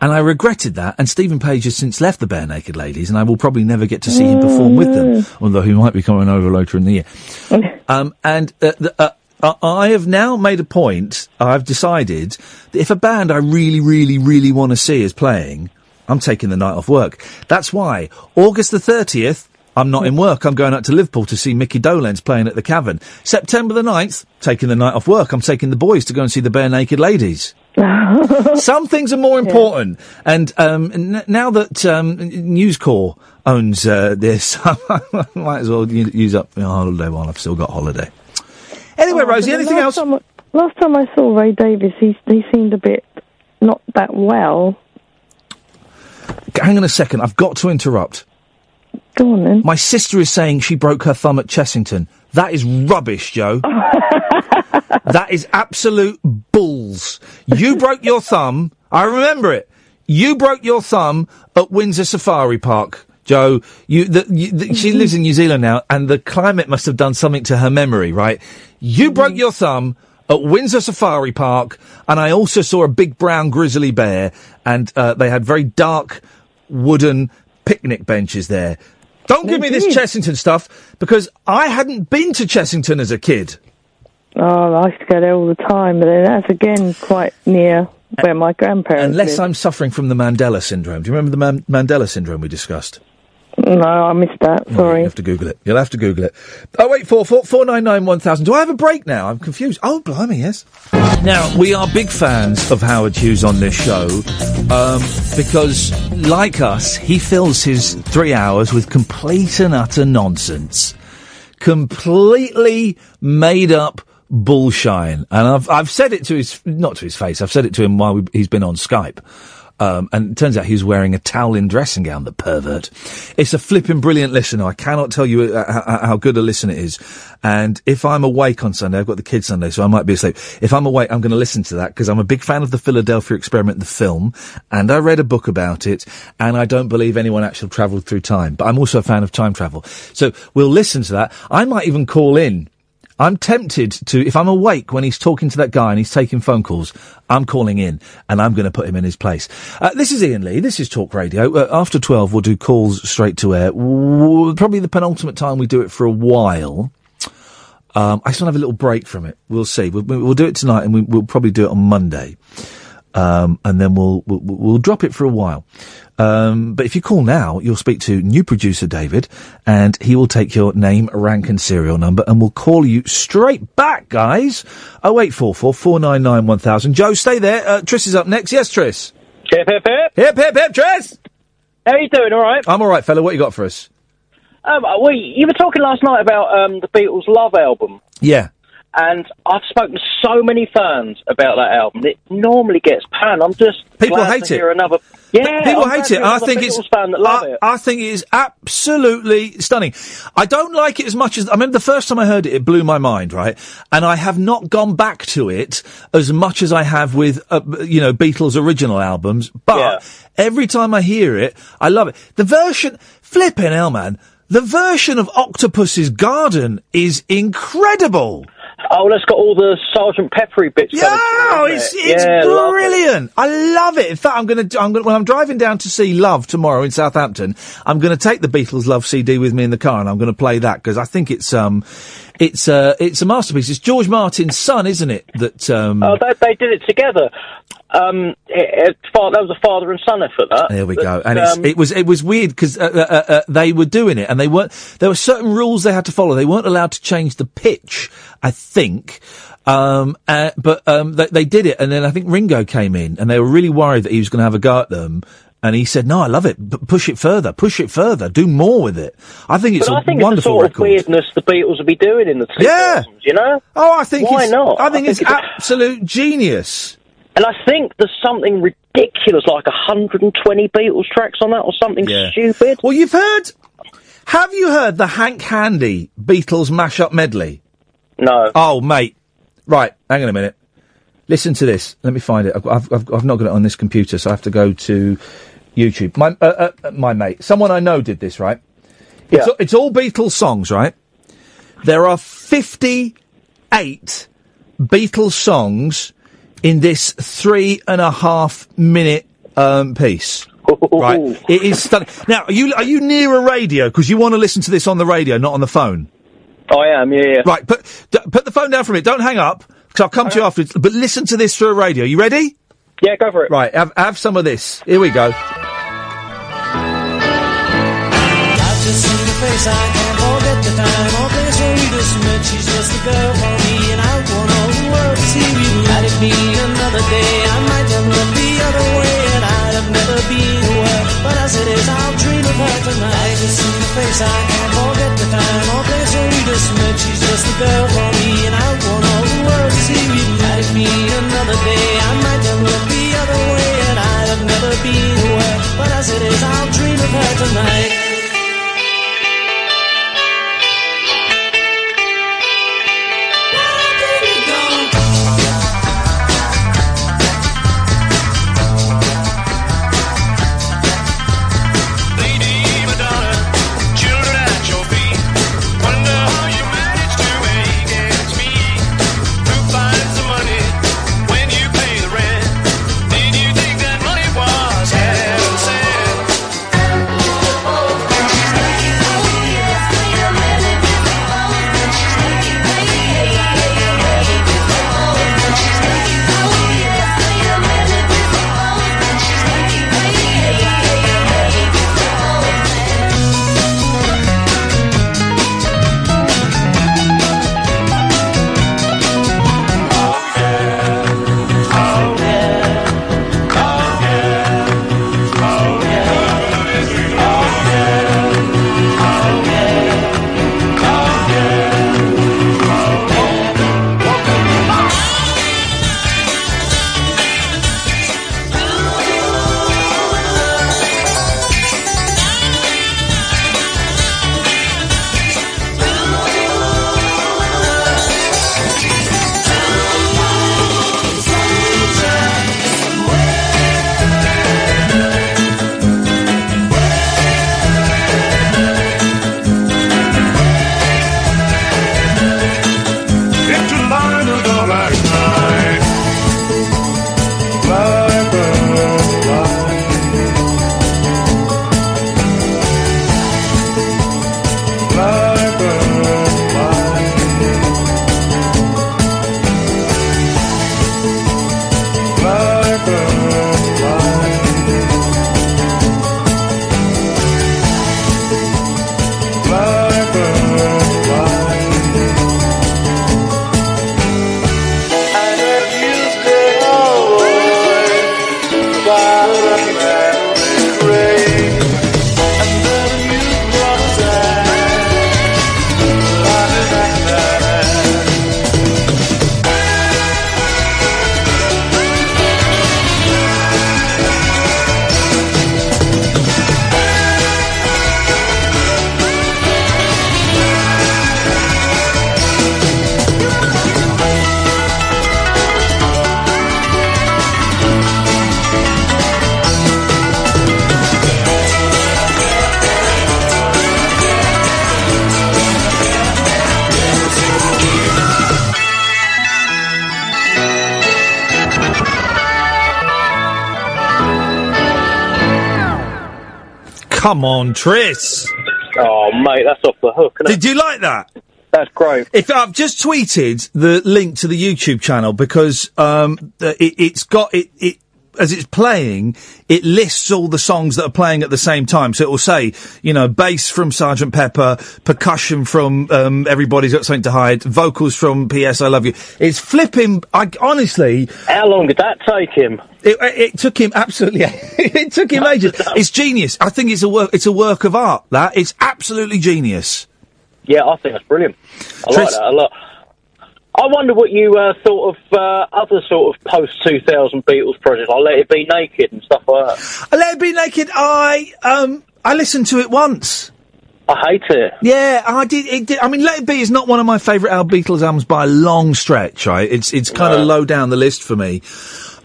And I regretted that. And Steven Page has since left the Barenaked Ladies, and I will probably never get to see him perform with them, although he might be coming over later in the year. um, and uh, the, uh, uh, I have now made a point. I've decided that if a band I really, really, really want to see is playing, I'm taking the night off work. That's why August the 30th, I'm not in work. I'm going out to Liverpool to see Micky Dolenz playing at the Cavern. September the 9th, taking the night off work. I'm taking the boys to go and see the Barenaked Ladies. Some things are more important. And um, n- now that um, News Corps owns uh, this, I might as well use up my holiday while I've still got holiday. Anyway, Oh, Rosie, anything else? Time, last time I saw Ray Davies, he he seemed a bit not that well. Hang on a second. I've got to interrupt. Go on then. My sister is saying she broke her thumb at Chessington. That is rubbish, Joe. that is absolute bulls. You broke your thumb. I remember it. You broke your thumb at Windsor Safari Park. Joe, you, the, you the, she lives in New Zealand now, and the climate must have done something to her memory, right? You broke your thumb at Windsor Safari Park, and I also saw a big brown grizzly bear, and uh, they had very dark wooden picnic benches there. Don't give me this Chessington stuff because I hadn't been to Chessington as a kid. Oh, I used to go there all the time, but then that's again quite near where my grandparents Unless live. I'm suffering from the Mandela syndrome. Do you remember the Man- Mandela syndrome we discussed? No, I missed that. Well, Sorry. you have to Google it. You'll have to Google it. Oh wait, four four four nine nine one thousand. Do I have a break now? I'm confused. Oh, blimey, yes. Now we are big fans of Howard Hughes on this show um, because, like us, he fills his three hours with complete and utter nonsense, completely made up bullshine. And I've I've said it to his not to his face. I've said it to him while we, he's been on Skype. Um, and it turns out he was wearing a towel-in dressing gown, the pervert. It's a flipping brilliant listener. I cannot tell you uh, how, how good a listen it is. And if I'm awake on Sunday, I've got the kids Sunday, so I might be asleep. If I'm awake, I'm going to listen to that because I'm a big fan of the Philadelphia Experiment, the film, and I read a book about it, and I don't believe anyone actually travelled through time. But I'm also a fan of time travel. So we'll listen to that. I might even call in I'm tempted to, if I'm awake when he's talking to that guy and he's taking phone calls, I'm calling in and I'm going to put him in his place. Uh, this is Iain Lee. This is Talk Radio. Uh, after 12, we'll do calls straight to air. Probably the penultimate time we do it for a while. Um, I to have a little break from it. We'll see. We'll, we'll do it tonight and we, we'll probably do it on Monday. Um, and then we'll, we'll, we'll drop it for a while. Um, but if you call now, you'll speak to new producer David, and he will take your name, rank, and serial number, and we'll call you straight back, guys. Oh eight four four four nine nine one thousand. Joe, stay there. Uh, Triss is up next. Yes, Triss. Hip, hip, hip. Hip, hip, hip, Triss. How you doing? All right. I'm all right, fella. What you got for us? Um, well, you were talking last night about um, the Beatles' Love album, Yeah. And I've spoken to so many fans about that album. It normally gets panned. I'm just People hate to it. Hear another, yeah, People I'm hate it. I think it's. Beatles fan that love I, it. I think it is absolutely stunning. I don't like it as much as I remember the first time I heard it. It blew my mind, right? And I have not gone back to it as much as I have with, uh, you know, Beatles original albums. But every time I hear it, I love it. The version, flipping hell, man. The version of Octopus's Garden is incredible. Oh, that's got all the Sergeant Peppery bits. Yeah, going to it, oh, it's, it? it's yeah, love it. brilliant. I love it. In fact, I'm going to, I'm gonna, when I'm driving down to see Love tomorrow in Southampton, I'm going to take the Beatles Love CD with me in the car and I'm going to play that because I think it's, um, it's, uh, it's a masterpiece. It's George Martin's son, isn't it? That, um, Oh, they, they did it together. Um, it, it, that was a father and son effort. That. There we go. And it's, um, it was it was weird because uh, uh, uh, they were doing it, and they weren't. There were certain rules they had to follow. They weren't allowed to change the pitch. I think. Um, uh, but um, they, they did it, and then I think Ringo came in, and they were really worried that he was going to have a go at them. And he said, "No, I love it. But push it further. Push it further. Do more with it. I think it's but a I think it's the wonderful sort of weirdness the Beatles would be doing in the 2000s, Yeah. you know? Oh, I think Why it's, not? I think it's it's absolute genius. And I think there's something ridiculous, like 120 Beatles tracks on that, or something Yeah. stupid. Well, you've heard. Have you heard the Hank Handy Beatles mashup medley? No. Oh, mate. Right, hang on a minute. Listen to this. Let me find it. I've, I've, I've, I've not got it on this computer, so I have to go to YouTube. My, uh, uh, my mate, someone I know did this, right? It's, it's all Beatles songs, right? There are 58 Beatles songs in this three and a half minute um, piece. right, it is stunning. Now, are you are you near a radio? Because you want to listen to this on the radio, not on the phone. I am, yeah, yeah. Right, put d- put the phone down from it. Don't hang up, because I'll come to you afterwards. But listen to this through a radio. You ready? Yeah, go for it. Right, have have some of this. Here we go. I've just seen her face, I can't forget the time or place where we just met. She's just the girl for me, and I Had it another day, I might have looked the other way, and I'd have never been aware. But as it is, I'll dream of her tonight. I face, I can't forget the time or place where we met. She's just girl for me, and I want all the world to see. Had it another day, I might have looked the other way, and I'd have never been aware. But as it is, I'll dream of her tonight. Come on, Tris. Oh, mate, that's off the hook. Did you like that? That's great. If I've just tweeted the link to the YouTube channel because um, it, it's got it, it as it's playing, it lists all the songs that are playing at the same time. So it will say, you know, bass from Sergeant Pepper, percussion from um, Everybody's Got Something to Hide, vocals from P.S. I Love You. It's flipping. I honestly. How long did that take him? It, it took him absolutely. it took him ages. It's genius. I think it's a work. It's a work of art. That it's absolutely genius. Yeah, I think that's brilliant. I like Tris- that a lot. I wonder what you uh, thought of uh, other sort of post 2000 Beatles projects, like Let It Be Naked and stuff like that. I Let It Be Naked. I um I listened to it once. I hate it. Yeah, I did. It did. I mean, Let It Be is not one of my favourite Al Beatles albums by a long stretch. Right? It's it's kind of low down the list for me.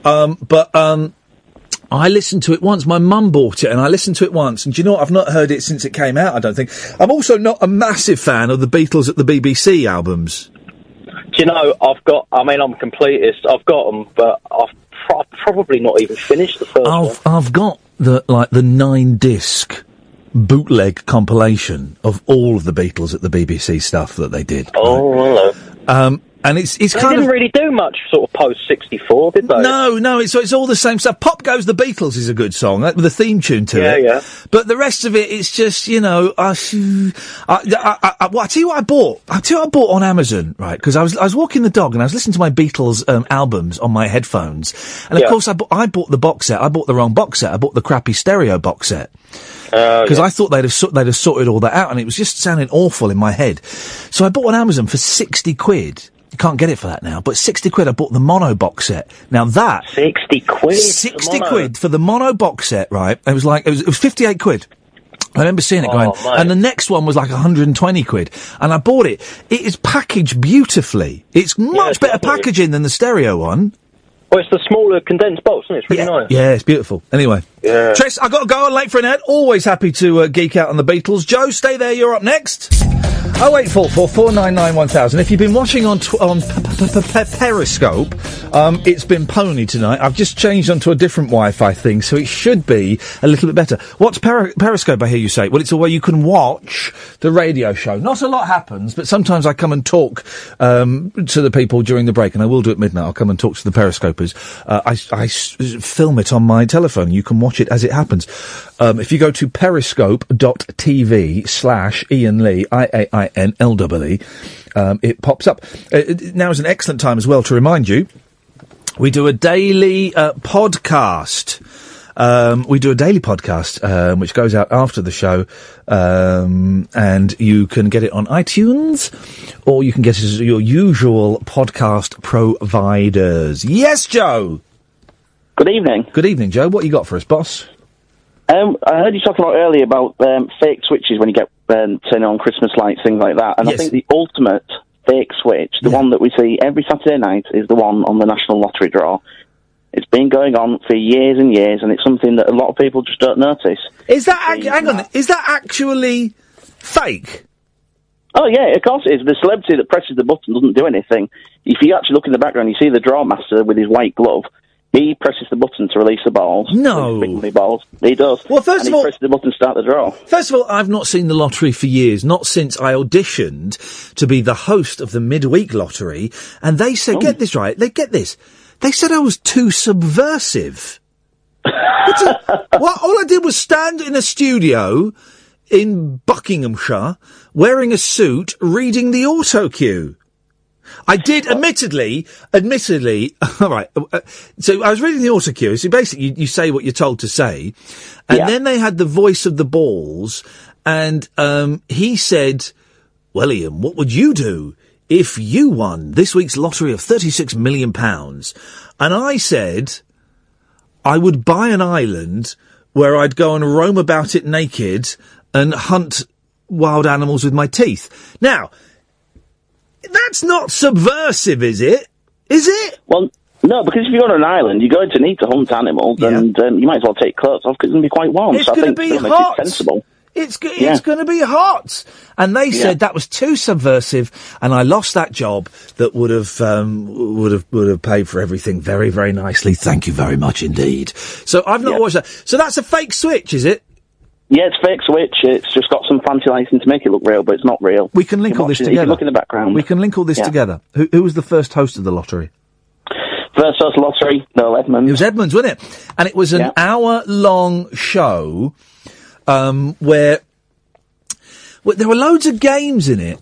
Um, but um, I listened to it once. My mum bought it, and I listened to it once. And do you know what? I've not heard it since it came out. I don't think. I'm also not a massive fan of the Beatles at the BBC albums. Do you know, I've got, I mean, I'm a completist. I've got them, but I've pro- probably not even finished the first one. I've I've got the like the nine disc bootleg compilation of all of the Beatles at the BBC stuff that they did. Oh, hello. Um, and it's it's They kind didn't of really do much sort of post 64, did they? no, no. It's it's all the same stuff. Pop goes the Beatles is a good song uh, with a theme tune to Yeah, it. yeah. Yeah. But the rest of it, it's just you know. I, I, I, I, well, I tell you what I bought. I tell you what I bought on Amazon, right? Because I was I was walking the dog and I was listening to my Beatles um, albums on my headphones, and of Yeah. course I bought, I bought the box set. I bought the wrong box set. I bought the crappy stereo box set Oh, because I thought they'd have sort- they'd have sorted all that out, and it was just sounding awful in my head. So I bought on Amazon for sixty quid. You can't get it for that now, but sixty quid. I bought the mono box set. Now that 60 quid. sixty mono. quid for the mono box set, right? It was like it was, it was fifty eight quid. I remember seeing it Oh, going, mate. and the next one was like 120 quid, and I bought it. It is packaged beautifully. It's much better packaging than the stereo one. Well, it's the smaller condensed box, isn't it? It's really nice. Yeah, it's beautiful. Anyway, Yeah. Tris, I got to go. I'm late for an ad. Always happy to uh, geek out on the Beatles. Joe, stay there. You're up next. Oh eight four four four nine nine one thousand. If you've been watching on tw- on p- p- p- Periscope, um, it's been pony tonight. I've just changed onto a different Wi-Fi thing, so it should be a little bit better. What's Peri- Periscope? I hear you say. Well, it's a way you can watch the radio show. Not a lot happens, but sometimes I come and talk um, to the people during the break, and I will do it at midnight. I'll come and talk to the Periscopers. Uh, I, I s- film it on my telephone. You can watch it as it happens. Um, if you go to periscope.tv slash Iain Lee, I-A-I-N-L-E, um, it pops up. Uh, it- now is an excellent time as well to remind you, we do a daily uh, podcast. Um, we do a daily podcast um, which goes out after the show, um, and you can get it on iTunes, or you can get it as your usual podcast providers. Yes, Joe. Good evening. Good evening, Joe. What you got for us, boss? Um, I heard you talking about earlier about um, fake switches when you get um, turning on Christmas lights, things like that. And Yes. I think the ultimate fake switch, the one that we see every Saturday night, is the one on the National Lottery draw. It's been going on for years and years, and it's something that a lot of people just don't notice. Is that ac- hang on? Is that actually fake? Oh yeah, of course it is. The celebrity that presses the button doesn't do anything. If you actually look in the background, you see the draw master with his white glove. He presses the button to release the balls. No. Big balls. He does. Well, first of he all- presses the button to start the draw. First of all, I've not seen the lottery for years, not since I auditioned to be the host of the midweek lottery, and they said, oh. get this right, they get this. They said I was too subversive. A- what, all I did was stand in a studio in Buckinghamshire, wearing a suit, reading the auto cue. I did, admittedly, admittedly, all right. uh, So I was reading the auto cue. So basically, you, you say what you're told to say, and then they had the voice of the balls, and um, he said, "Well, Iain, what would you do if you won this week's lottery of 36 million pounds?" And I said, "I would buy an island where I'd go and roam about it naked and hunt wild animals with my teeth." Now. That's not subversive, is it? Is it? Well, no, because if you're on an island, you're going to need to hunt animals, and um, you might as well take clothes off because it's going to be quite warm. It's so gonna be hot. it sensible. It's go- Yeah. it's going to be hot, and they Yeah. said that was too subversive, and I lost that job that would have um, would have would have paid for everything very very nicely. Thank you very much indeed. So I've not watched that. So that's a fake switch, is it? Yeah, it's fake Switch. It's just got some fancy lighting to make it look real, but it's not real. We can link all this watch it- you can together. Look in the background. We can link all this Yeah. together. Who, who was the first host of the lottery? First host lottery, Noel Edmonds. It was Edmonds, wasn't it? And it was an Yeah. hour-long show um, where, where there were loads of games in it.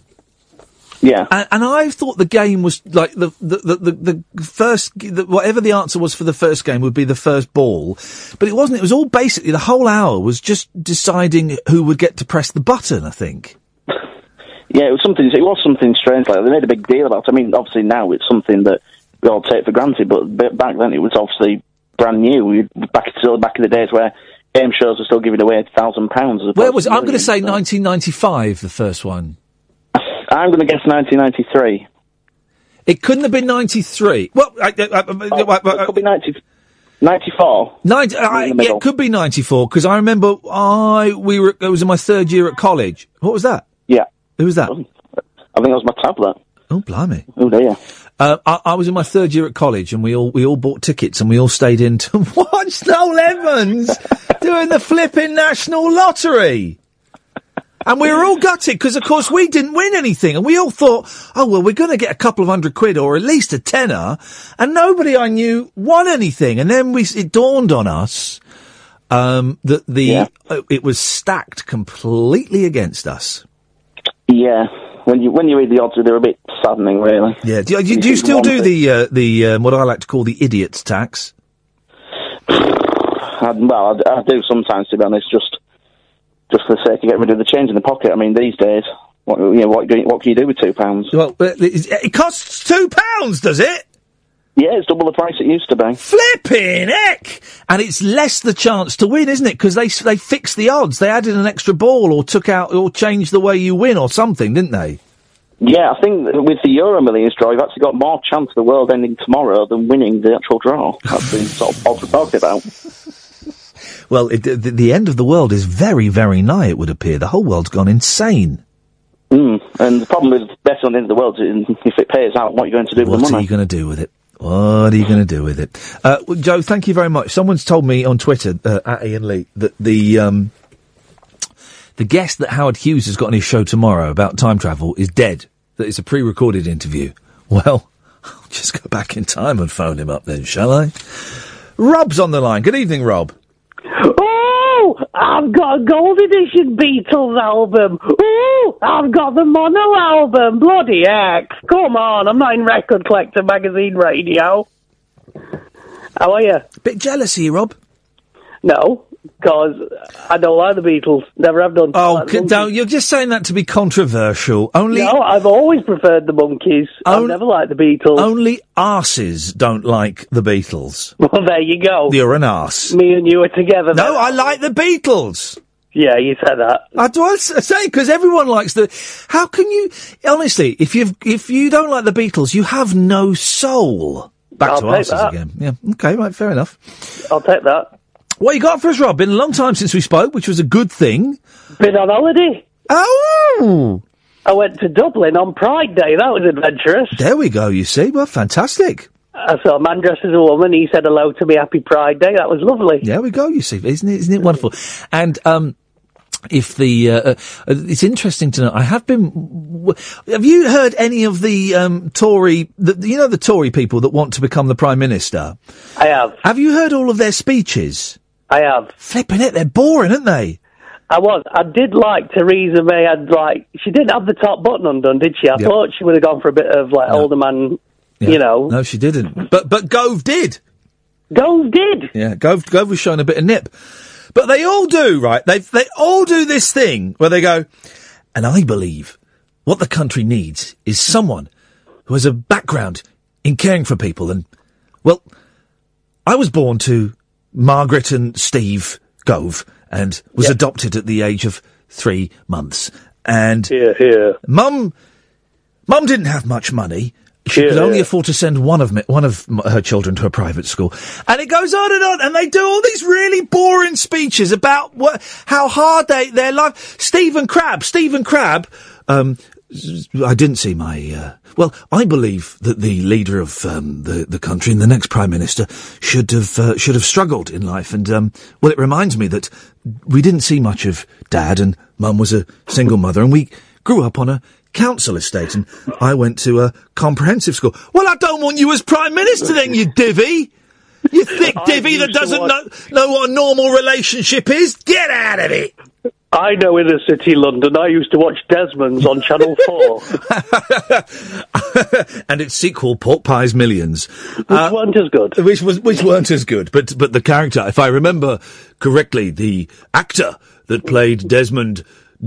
Yeah. And, and I thought the game was like the the the, the, the first the, whatever the answer was for the first game would be the first ball, but it wasn't. It was all basically the whole hour was just deciding who would get to press the button. I think. Yeah, it was something. It was something strange. Like they made a big deal about. it. I mean, obviously now it's something that we all take for granted, but back then it was obviously brand new. We, back still back in the days where game shows were still giving away a thousand pounds. Where was it? I'm going to say 1995, the first one. I'm going to guess 1993. It couldn't have been 93. Well, I, I, I, it could be 90, 94. Nine, I, yeah, it could be 94 because I remember I we were. It was in my third year at college. What was that? Yeah. Who was that? I think that was my tablet. Oh, blimey. Oh dear. Uh, I, I was in my third year at college, and we all we all bought tickets, and we all stayed in to watch Noel Evans doing the flipping national lottery. And we were all gutted because, of course, we didn't win anything, and we all thought, "Oh well, we're going to get a couple of hundred quid or at least a tenner," and nobody I knew won anything. And then we it dawned on us um, that the uh, it was stacked completely against us. Yeah. When you when you read the odds, they're a bit saddening, really. Yeah. Do, you- do you still do the uh, the um, what I like to call the idiot's tax? I, well, I, I do sometimes, to be honest, just just for the sake of getting rid of the change in the pocket. I mean, these days, what you know, what, what can you do with two pounds? Well, it costs two pounds, does it? Yeah, it's double the price it used to be. Flipping heck! And it's less the chance to win, isn't it? Because they they fixed the odds. They added an extra ball or took out or changed the way you win or something, didn't they? Yeah, I think with the Euro Millions draw, you've actually got more chance of the world ending tomorrow than winning the actual draw. That's the sort of odds we're talking about. Well, it, the, the end of the world is very, very nigh. It would appear the whole world's gone insane. Mm. And the problem with betting on the end of the world is if it pays out, what are you going to do with the money? What are you going to do with it? What are you going to do with it? Uh, well, Joe, thank you very much. Someone's told me on Twitter, uh, at Iain Lee, that the, um, the guest that Howard Hughes has got on his show tomorrow about time travel is dead. That it's a pre-recorded interview. Well, I'll just go back in time and phone him up then, shall I? Rob's on the line. Good evening, Rob. I've got a gold edition Beatles album. Oh, I've got the mono album. Bloody heck. Come on, I'm not in Record Collector Magazine Radio. How are you? Bit jealous of you, Rob. No, because I don't like the Beatles. Never have done. Oh, Like the c- Monkees. don't, you're just saying that to be controversial. Only, No, I've always preferred the Monkees. I've never liked the Beatles. only arses don't like the Beatles. Well, there you go. You're an arse. Me and you are together. No, I like the Beatles. Yeah, you said that. I do I say because everyone likes the. How can you honestly? If you if you don't like the Beatles, you have no soul. Back I'll to arses that. again. Yeah. Okay. Right. Fair enough. I'll take that. What you got for us, Rob? Been a long time since we spoke, which was a good thing. Been on holiday. Oh. I went to Dublin on Pride Day. That was adventurous. There we go. You see, well, fantastic. I saw a man dressed as a woman. He said hello to me. Happy Pride Day. That was lovely. There we go. You see, isn't it? Isn't it wonderful? And um, if the uh, uh, it's interesting to know. I have been. w- Have you heard any of the um, Tory? The, you know the Tory people that want to become the prime minister. I have. Have you heard all of their speeches? I have. Flipping it, they're boring, aren't they? I was. I did like Theresa May. Had like she didn't have the top button undone, did she? I Yep. thought she would have gone for a bit of like older man. Yeah. You know, No, she didn't. But but Gove did. Gove did. Yeah, Gove Gove was showing a bit of nip. But they all do, right? They they all do this thing where they go, and I believe what the country needs is someone who has a background in caring for people. And well, I was born to Margaret and Steve Gove and was adopted at the age of three months. And here, here. Mum, Mum didn't have much money. She could only afford to send one of me, one of her children to a private school, and it goes on and on. And they do all these really boring speeches about what, how hard they their life. Stephen Crabb, Stephen Crabb, um, I didn't see my. Uh, well, I believe that the leader of um, the the country and the next prime minister should have uh, should have struggled in life, and um, well, it reminds me that we didn't see much of dad, and mum was a single mother, and we grew up on a council estate, and I went to a comprehensive school. Well, I don't want you as prime minister, then, you divvy. You thick divvy that doesn't know know what a normal relationship is. Get out of it. I know inner city London. I used to watch Desmond's on Channel 4. and its sequel, Pork Pies Millions, which uh, weren't as good. Which was which weren't as good, but but the character, if I remember correctly, the actor that played Desmond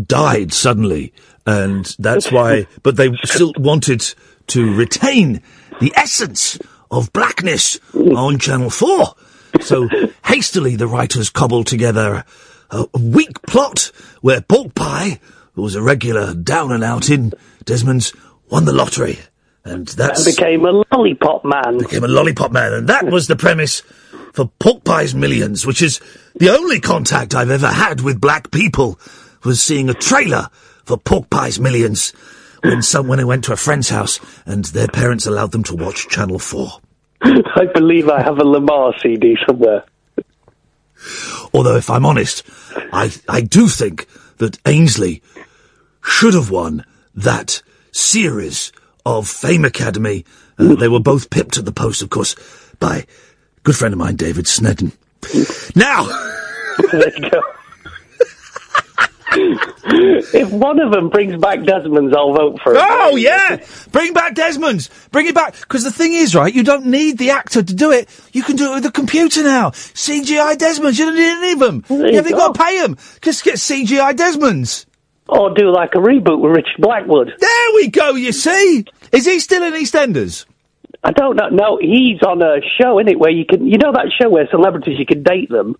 died suddenly, and that's why. But they still wanted to retain the essence of blackness on Channel Four. So hastily, the writers cobbled together a, weak plot where Pork Pie, who was a regular down and out in Desmond's, won the lottery. And that's And became a lollipop man. became a lollipop man, and that was the premise for Pork Pie's Millions, which is the only contact I've ever had with black people, was seeing a trailer for Pork Pie's Millions when someone went to a friend's house and their parents allowed them to watch Channel 4. I believe I have a Lemar CD somewhere. Although, if I'm honest, I, I do think that Ainslie should have won that series of Fame Academy. Uh, they were both pipped at the post, of course, by a good friend of mine, David Sneddon. Now. if one of them brings back Desmond's, I'll vote for it. Oh yeah, bring back Desmond's. Bring it back because the thing is, right? You don't need the actor to do it. You can do it with the computer now. CGI Desmond's. You don't need any of them. There You haven't got to pay them. Just get CGI Desmond's. Or do like a reboot with Richard Blackwood. There we go. You see, is he still in EastEnders? I don't know. No, he's on a show, is it, where you can, you know that show where celebrities you can date them.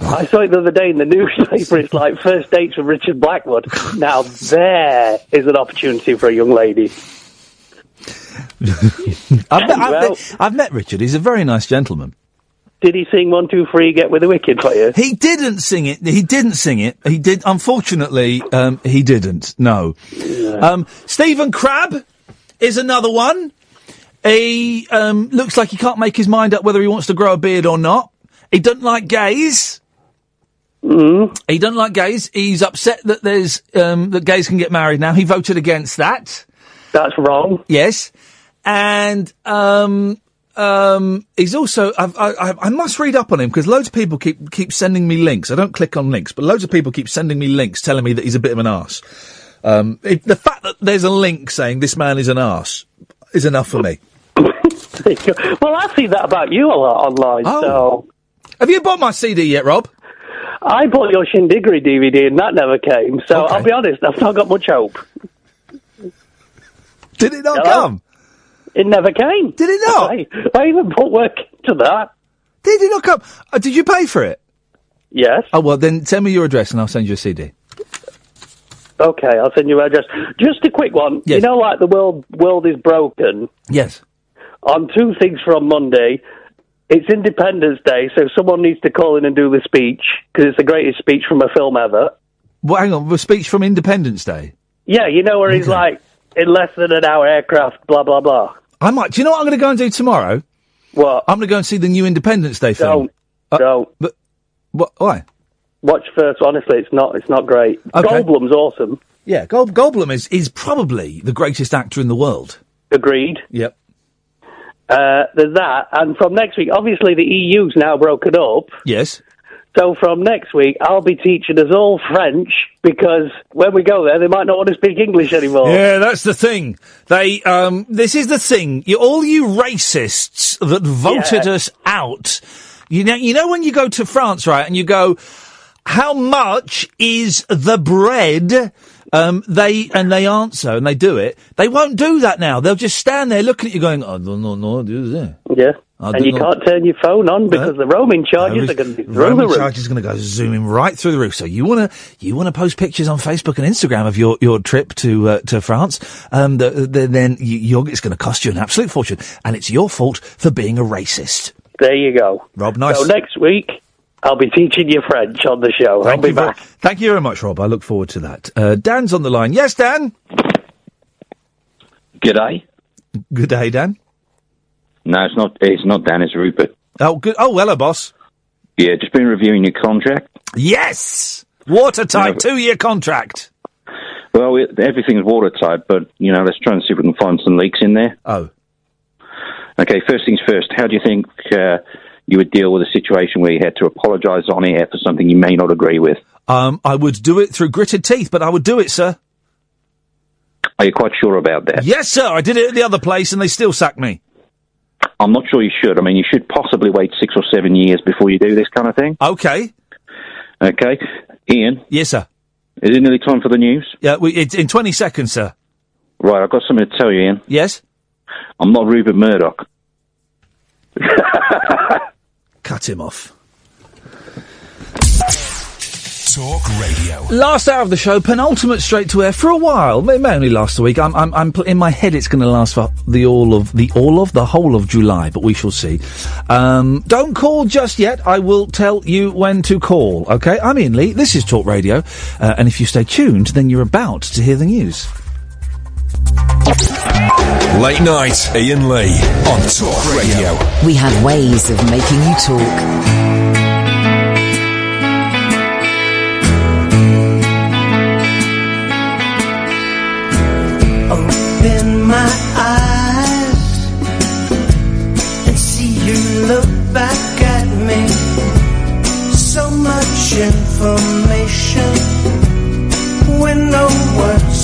I saw it the other day in the newspaper. It's like first dates with Richard Blackwood. Now there is an opportunity for a young lady. I've, met, I've, met, I've met Richard. He's a very nice gentleman. Did he sing one, two, three, get with the wicked for you? He didn't sing it. He didn't sing it. He did. Unfortunately, um, he didn't. No. Um, Stephen Crabb is another one. He um, looks like he can't make his mind up whether he wants to grow a beard or not. He doesn't like gays. Mm. He doesn't like gays. He's upset that there's um, that gays can get married now. He voted against that. That's wrong. Yes, and um, um, he's also. I, I, I must read up on him because loads of people keep keep sending me links. I don't click on links, but loads of people keep sending me links telling me that he's a bit of an ass. Um, it, the fact that there's a link saying this man is an ass is enough for me. well, I see that about you a lot online. So Have you bought my CD yet, Rob? I bought your Shindiggery DVD and that never came. So I'll be honest, I've not got much hope. Did it not Hello? come? It never came. Did it not? I, I even put work into that. Did it not come? Uh, did you pay for it? Yes. Oh well, then send me your address and I'll send you a CD. Okay, I'll send you address. Just a quick one. Yes. You know, like the world world is broken. Yes. On two things from Monday. It's Independence Day, so someone needs to call in and do the speech because it's the greatest speech from a film ever. Well, hang on, the speech from Independence Day. Yeah, you know where he's like, in less than an hour aircraft, blah blah blah. I might. Do you know what I'm going to go and do tomorrow? What? I'm going to go and see the new Independence Day film. Don't. Uh, don't. But what? Why? Watch first. Honestly, it's not. It's not great. Okay. Goldblum's awesome. Yeah, Gold, Goldblum is is probably the greatest actor in the world. Agreed. Yep. Uh, there's that, and from next week, obviously the EU's now broken up. Yes. So from next week, I'll be teaching us all French because when we go there, they might not want to speak English anymore. Yeah, that's the thing. They, um, this is the thing. You, all you racists that voted Yeah. us out. You know, you know when you go to France, right, and you go, how much is the bread? Um, they and they answer and they do it. They won't do that now. They'll just stand there looking at you, going, "Oh no, no, no, do this." Yeah. I and you can't turn your phone on because the roaming charges are going to be through the roof. charge is going to go zooming right through the roof. So you want to you want to post pictures on Facebook and Instagram of your, your trip to uh, to France? Um, the, the, then you, you're, it's going to cost you an absolute fortune, and it's your fault for being a racist. There you go. Rob, nice. So next week, I'll be teaching you French on the show. I'll Thank be you, very, back. thank you very much, Rob. I look forward to that. Uh, Dan's on the line. Yes, Dan. Good day. Good day, Dan. No, it's not. It's not Dan. It's Rupert. Oh, good. Oh, hello, boss. Yeah, just been reviewing your contract. Yes, watertight two-year contract. Well, it, everything's watertight, but you know, let's try and see if we can find some leaks in there. Oh. Okay. First things first. How do you think uh, you would deal with a situation where you had to apologise on air for something you may not agree with? Um, I would do it through gritted teeth, but I would do it, sir. Are you quite sure about that? Yes, sir. I did it at the other place, and they still sacked me. I'm not sure you should. I mean, you should possibly wait six or seven years before you do this kind of thing. Okay. Okay. Iain? Yes, sir. Is it nearly time for the news? Yeah, we, it's in 20 seconds, sir. Right, I've got something to tell you, Iain. Yes? I'm not Rupert Murdoch. Cut him off. Talk Radio. Last hour of the show, penultimate straight to air for a while. It may only last a week. I'm, I'm, I'm pl- in my head. It's going to last for the all of the all of the whole of July, but we shall see. Um, don't call just yet. I will tell you when to call. Okay, I'm Iain Lee. This is Talk Radio, uh, and if you stay tuned, then you're about to hear the news. Late night, Iain Lee on Talk Radio. We have ways of making you talk. Open my eyes and see you look back at me. So much information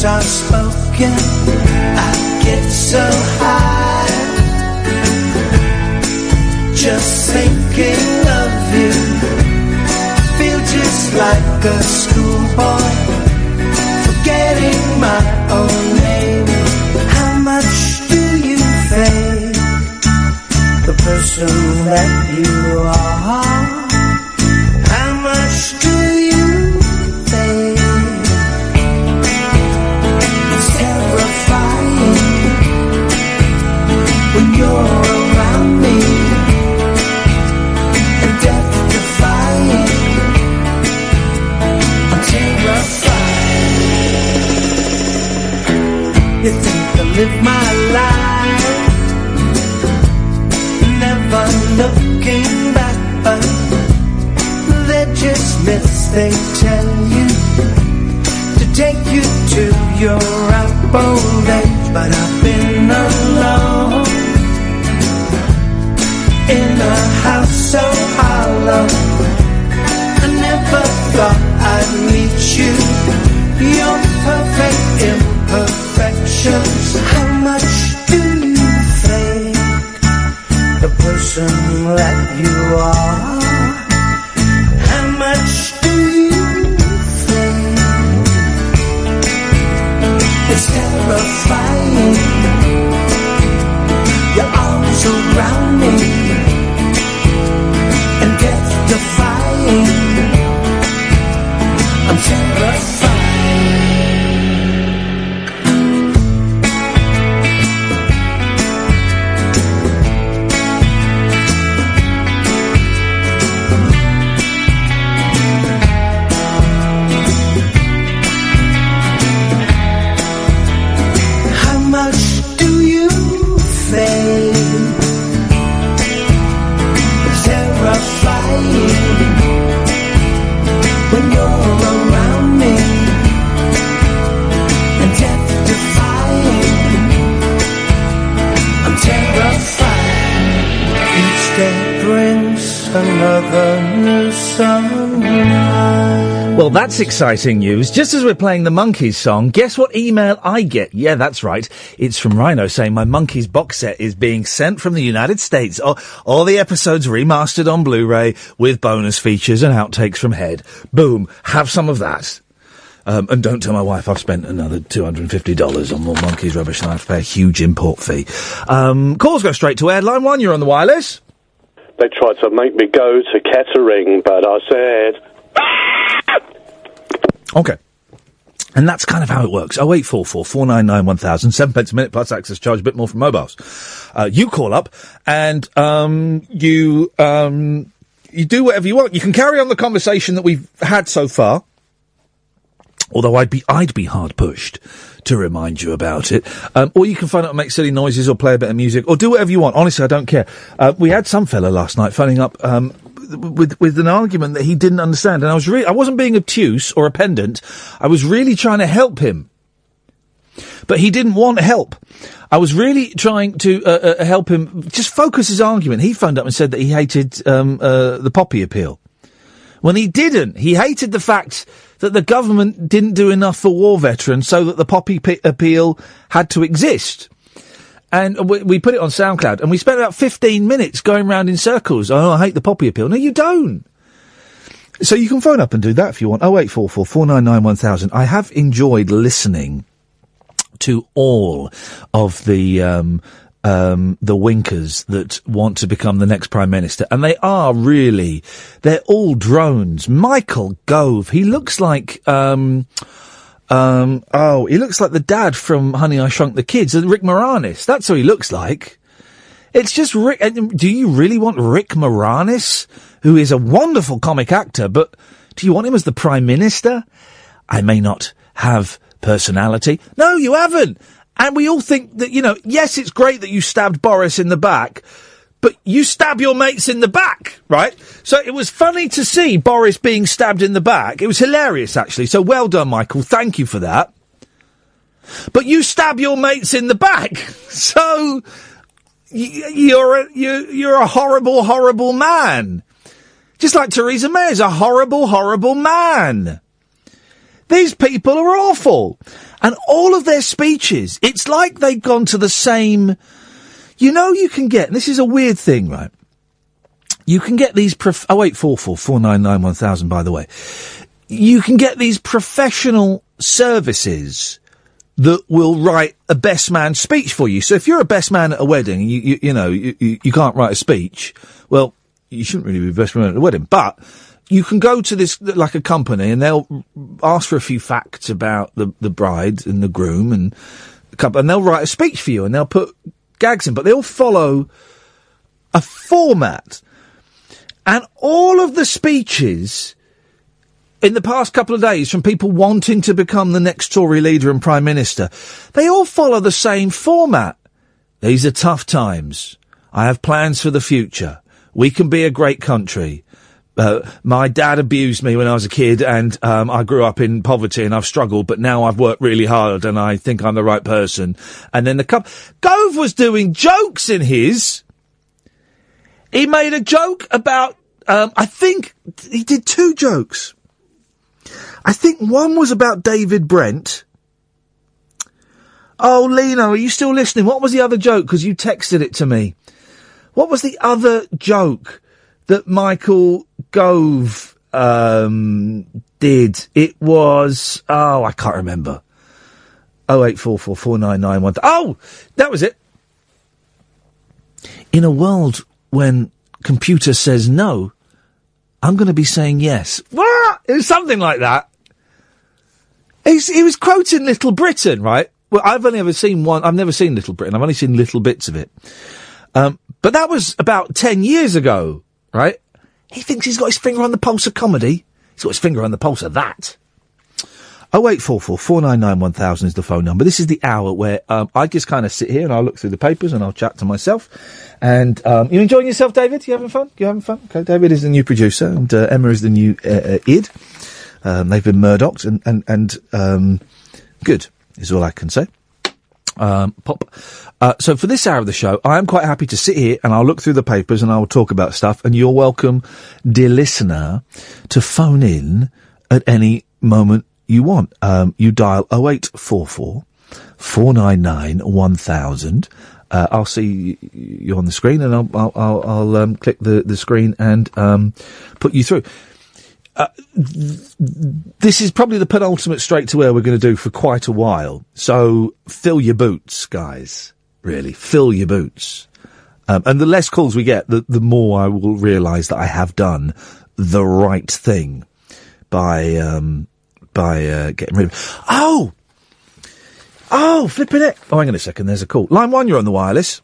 words spoken. I get so high just thinking of you. Feel just like a schoolboy forgetting my own name. How much do you think the person that you are? Live my life. Never looking back But they're just myths they tell you To take you to your ripe old age. But I've been alone In a house so hollow. I never thought I'd meet you. You're perfect imperfections How much do you think The person that you are? How much do you think? It's terrifying that's exciting news. Just as we're playing the Monkees song, guess what email I get? Yeah, that's right. It's from Rhino saying my Monkees box set is being sent from the United States. All, all the episodes remastered on Blu-ray with bonus features and outtakes from Head. Boom. Have some of that. Um, and don't tell my wife I've spent another $250 on more Monkees rubbish and I have to pay a huge import fee. Um, calls go straight to Airline 1. You're on the wireless. They tried to make me go to Kettering, but I said, Okay. And that's kind of how it works. 0844 499 1000, 7 pence a minute plus access charge, a bit more from mobiles. Uh, you call up and, um, you, um, you do whatever you want. You can carry on the conversation that we've had so far. Although I'd be I'd be hard pushed to remind you about it. Um, or you can phone up and make silly noises, or play a bit of music, or do whatever you want. Honestly, I don't care. Uh, we had some fella last night phoning up um, with with an argument that he didn't understand, and I was really I wasn't being obtuse or a pendant. I was really trying to help him, but he didn't want help. I was really trying to uh, uh, help him just focus his argument. He phoned up and said that he hated um, uh, the poppy appeal when he didn't. He hated the fact that the government didn't do enough for war veterans so that the poppy p- appeal had to exist. And we, we put it on SoundCloud and we spent about 15 minutes going round in circles. Oh, I hate the poppy appeal. No, you don't. So you can phone up and do that if you want. 0844 499 1000. I have enjoyed listening to all of the um, um, the winkers that want to become the next prime minister, and they are really they're all drones. Michael Gove, he looks like. Um, um, oh, he looks like the dad from Honey, I Shrunk the Kids, Rick Moranis. That's who he looks like. It's just Rick. Do you really want Rick Moranis, who is a wonderful comic actor, but do you want him as the prime minister? I may not have personality. No, you haven't. And we all think that, you know, yes, it's great that you stabbed Boris in the back, but you stab your mates in the back, right? So it was funny to see Boris being stabbed in the back. It was hilarious, actually. So well done, Michael. Thank you for that. But you stab your mates in the back. So you're a, you're a horrible, horrible man. Just like Theresa May is a horrible, horrible man. These people are awful. And all of their speeches, it's like they've gone to the same. You know, you can get, this is a weird thing, right? You can get these, prof- oh wait, 44 499 1000, by the way. You can get these professional services that will write a best man speech for you. So if you're a best man at a wedding, you, you, you know, you, you, can't write a speech, well, you shouldn't really be best man at a wedding, but you can go to this like a company and they'll ask for a few facts about the the bride and the groom and and they'll write a speech for you and they'll put gags in, but they all follow a format. And all of the speeches in the past couple of days from people wanting to become the next Tory leader and prime minister, they all follow the same format. These are tough times. I have plans for the future. We can be a great country. Uh, my dad abused me when I was a kid, and um, I grew up in poverty, and I've struggled. But now I've worked really hard, and I think I'm the right person. And then the cup. Gove was doing jokes in his. He made a joke about. Um, I think he did two jokes. I think one was about David Brent. Oh, Lena, are you still listening? What was the other joke? Because you texted it to me. What was the other joke that Michael Gove um, did? It was oh, I can't remember. Oh eight four four four nine nine one. Oh, that was it. In a world when computer says no, I'm going to be saying yes. What? It was something like that. He's, he was quoting Little Britain, right? Well, I've only ever seen one. I've never seen Little Britain. I've only seen little bits of it. Um, but that was about 10 years ago, right? He thinks he's got his finger on the pulse of comedy. He's got his finger on the pulse of that. 0844 499 1000 is the phone number. This is the hour where um, I just kind of sit here and I'll look through the papers and I'll chat to myself. And um, you enjoying yourself, David? You having fun? You having fun? Okay, David is the new producer and uh, Emma is the new uh, uh, id. Um, they've been Murdoch'd and and and um, good is all I can say. Um, pop. Uh, so for this hour of the show, I am quite happy to sit here and I'll look through the papers and I'll talk about stuff. And you're welcome, dear listener, to phone in at any moment you want. Um, you dial 0844 499 1000. Uh, I'll see you on the screen and I'll, I'll, I'll, I'll um, click the, the screen and um, put you through. Uh, th- this is probably the penultimate straight to air we're going to do for quite a while. So fill your boots, guys. Really, fill your boots. Um, and the less calls we get, the, the more I will realise that I have done the right thing by um, by uh, getting rid of. Oh, oh, flipping it! Oh, hang on a second. There's a call. Line one, you're on the wireless.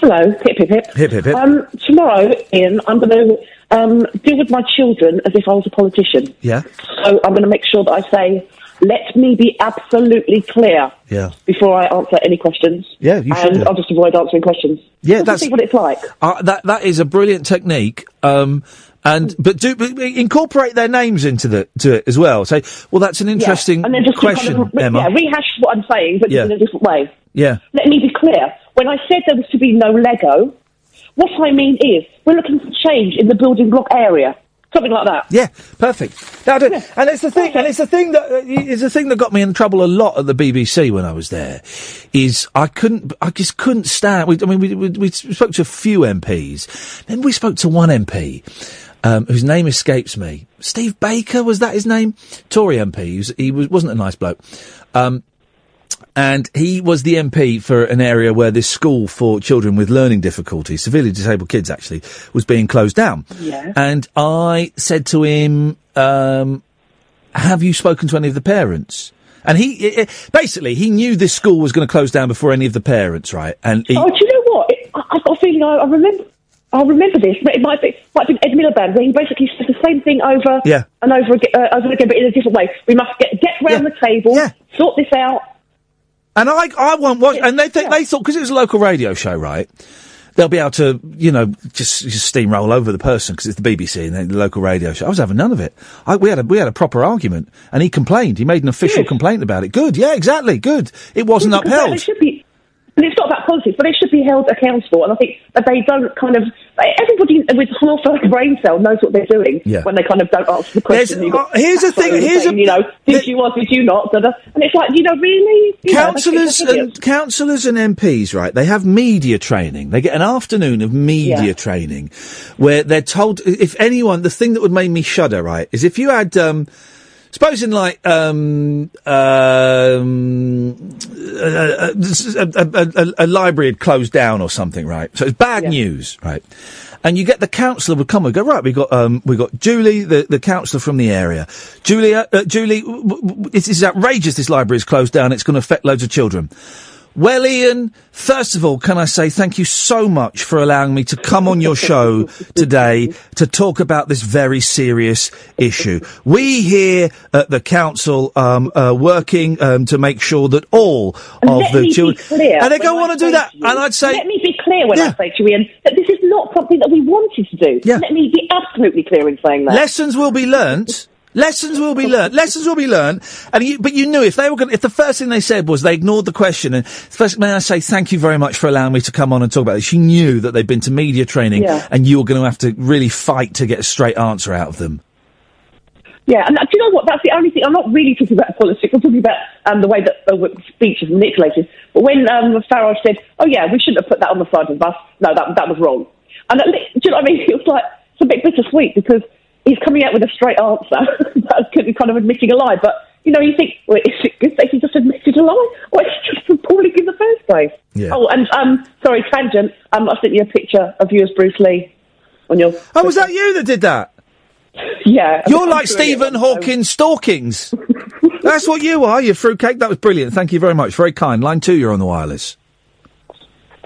Hello, hip hip hip. Hip hip hip. Um, tomorrow, Iain, I'm going to um, deal with my children as if I was a politician. Yeah. So I'm going to make sure that I say, let me be absolutely clear Yeah. before I answer any questions. Yeah, you should And do. I'll just avoid answering questions. Yeah, that's see what it's like. Uh, that that is a brilliant technique. Um, and but do but incorporate their names into the to it as well. Say, well, that's an interesting yeah. and then just question, kind of, Emma. Yeah, rehash what I'm saying, but Yeah. in a different way. yeah. Let me be clear. When I said there was to be no Lego, what I mean is we're looking for change in the building block area. Something like that. Yeah, perfect. Now, do- and it's the thing, and it's the thing that uh, it's the thing that got me in trouble a lot at the BBC when I was there. Is I couldn't, I just couldn't stand. We, I mean, we, we, we spoke to a few MPs, then we spoke to one MP. Um, whose name escapes me. Steve Baker was that his name? Tory MP. He, was, he was, wasn't a nice bloke. Um, and he was the MP for an area where this school for children with learning difficulties, severely disabled kids actually, was being closed down. Yeah. And I said to him, um, have you spoken to any of the parents? And he, i i basically, he knew this school was going to close down before any of the parents, right? And he, Oh, do you know what? It, I, I've got a feeling I, I remember. I remember this. It might be, might be Ed Miliband, where he basically said the same thing over Yeah. and over again, uh, over again, but in a different way. We must get get round the table, sort this out. And I, I won't watch. And they think they thought because it was a local radio show, right? They'll be able to, you know, just, just steamroll over the person because it's the BBC and the local radio show. I was having none of it. I, we had a we had a proper argument, and he complained. He made an official complaint about it. Good, yeah, exactly, good. It wasn't they- upheld. They should be. And it's not about politics, but they should be held accountable. And I think that they don't kind of. Everybody with half a brain cell knows what they're doing Yeah. when they kind of don't answer the question. Uh, here's the thing, here's saying, a- you know, did you or did you not? Da, da. And it's like, you know, really, You Councillors that's- and councillors and MPs, right? They have media training. They get an afternoon of media Yeah. training, where they're told. If anyone, the thing that would make me shudder, right, is if you had, um, supposing like um, um, a, a, a, a, a library had closed down or something, right? So it's bad news, right? And you get the councillor would come and go, right, we got, um, we got Julie, the, the councillor from the area. Julia, uh, Julie, w- w- this is outrageous this library is closed down, it's going to affect loads of children. Well, Iain, first of all, can I say thank you so much for allowing me to come on your show today to talk about this very serious issue. We here at the council um, are working um, to make sure that all And of let the me be children clear and they go on to do that. to you- And I'd say, let me be clear when I say to Iain, that this is not something that we wanted to do. Yeah. Let me be absolutely clear in saying that. Lessons will be learnt. Lessons will be learnt. Lessons will be learnt. And you, but you knew if they were going, if the first thing they said was they ignored the question and first, may I say thank you very much for allowing me to come on and talk about this. She knew that they'd been to media training Yeah. and you were going to have to really fight to get a straight answer out of them. Yeah, and uh, do you know what? That's the only thing. I'm not really talking about politics. I'm talking about um, the way that the speech is manipulated. But when um, Farage said, "Oh yeah, we shouldn't have put that on the side of the bus," no, that that was wrong. And at le- do you know what I mean? It was like it's a bit bittersweet because he's coming out with a straight answer, that's kind of admitting a lie. But you know, you think, well, is it good that he just admitted a lie, or it's just appalling in the first place? Yeah. Oh, and um, sorry, tangent. Um, I sent you a picture of you as Bruce Lee on your. Oh, was that you that did that? Yeah. You're like Stephen Hawking Stalkings. That's what you are. You fruitcake. That was brilliant. Thank you very much. Very kind. Line two, you're on the wireless.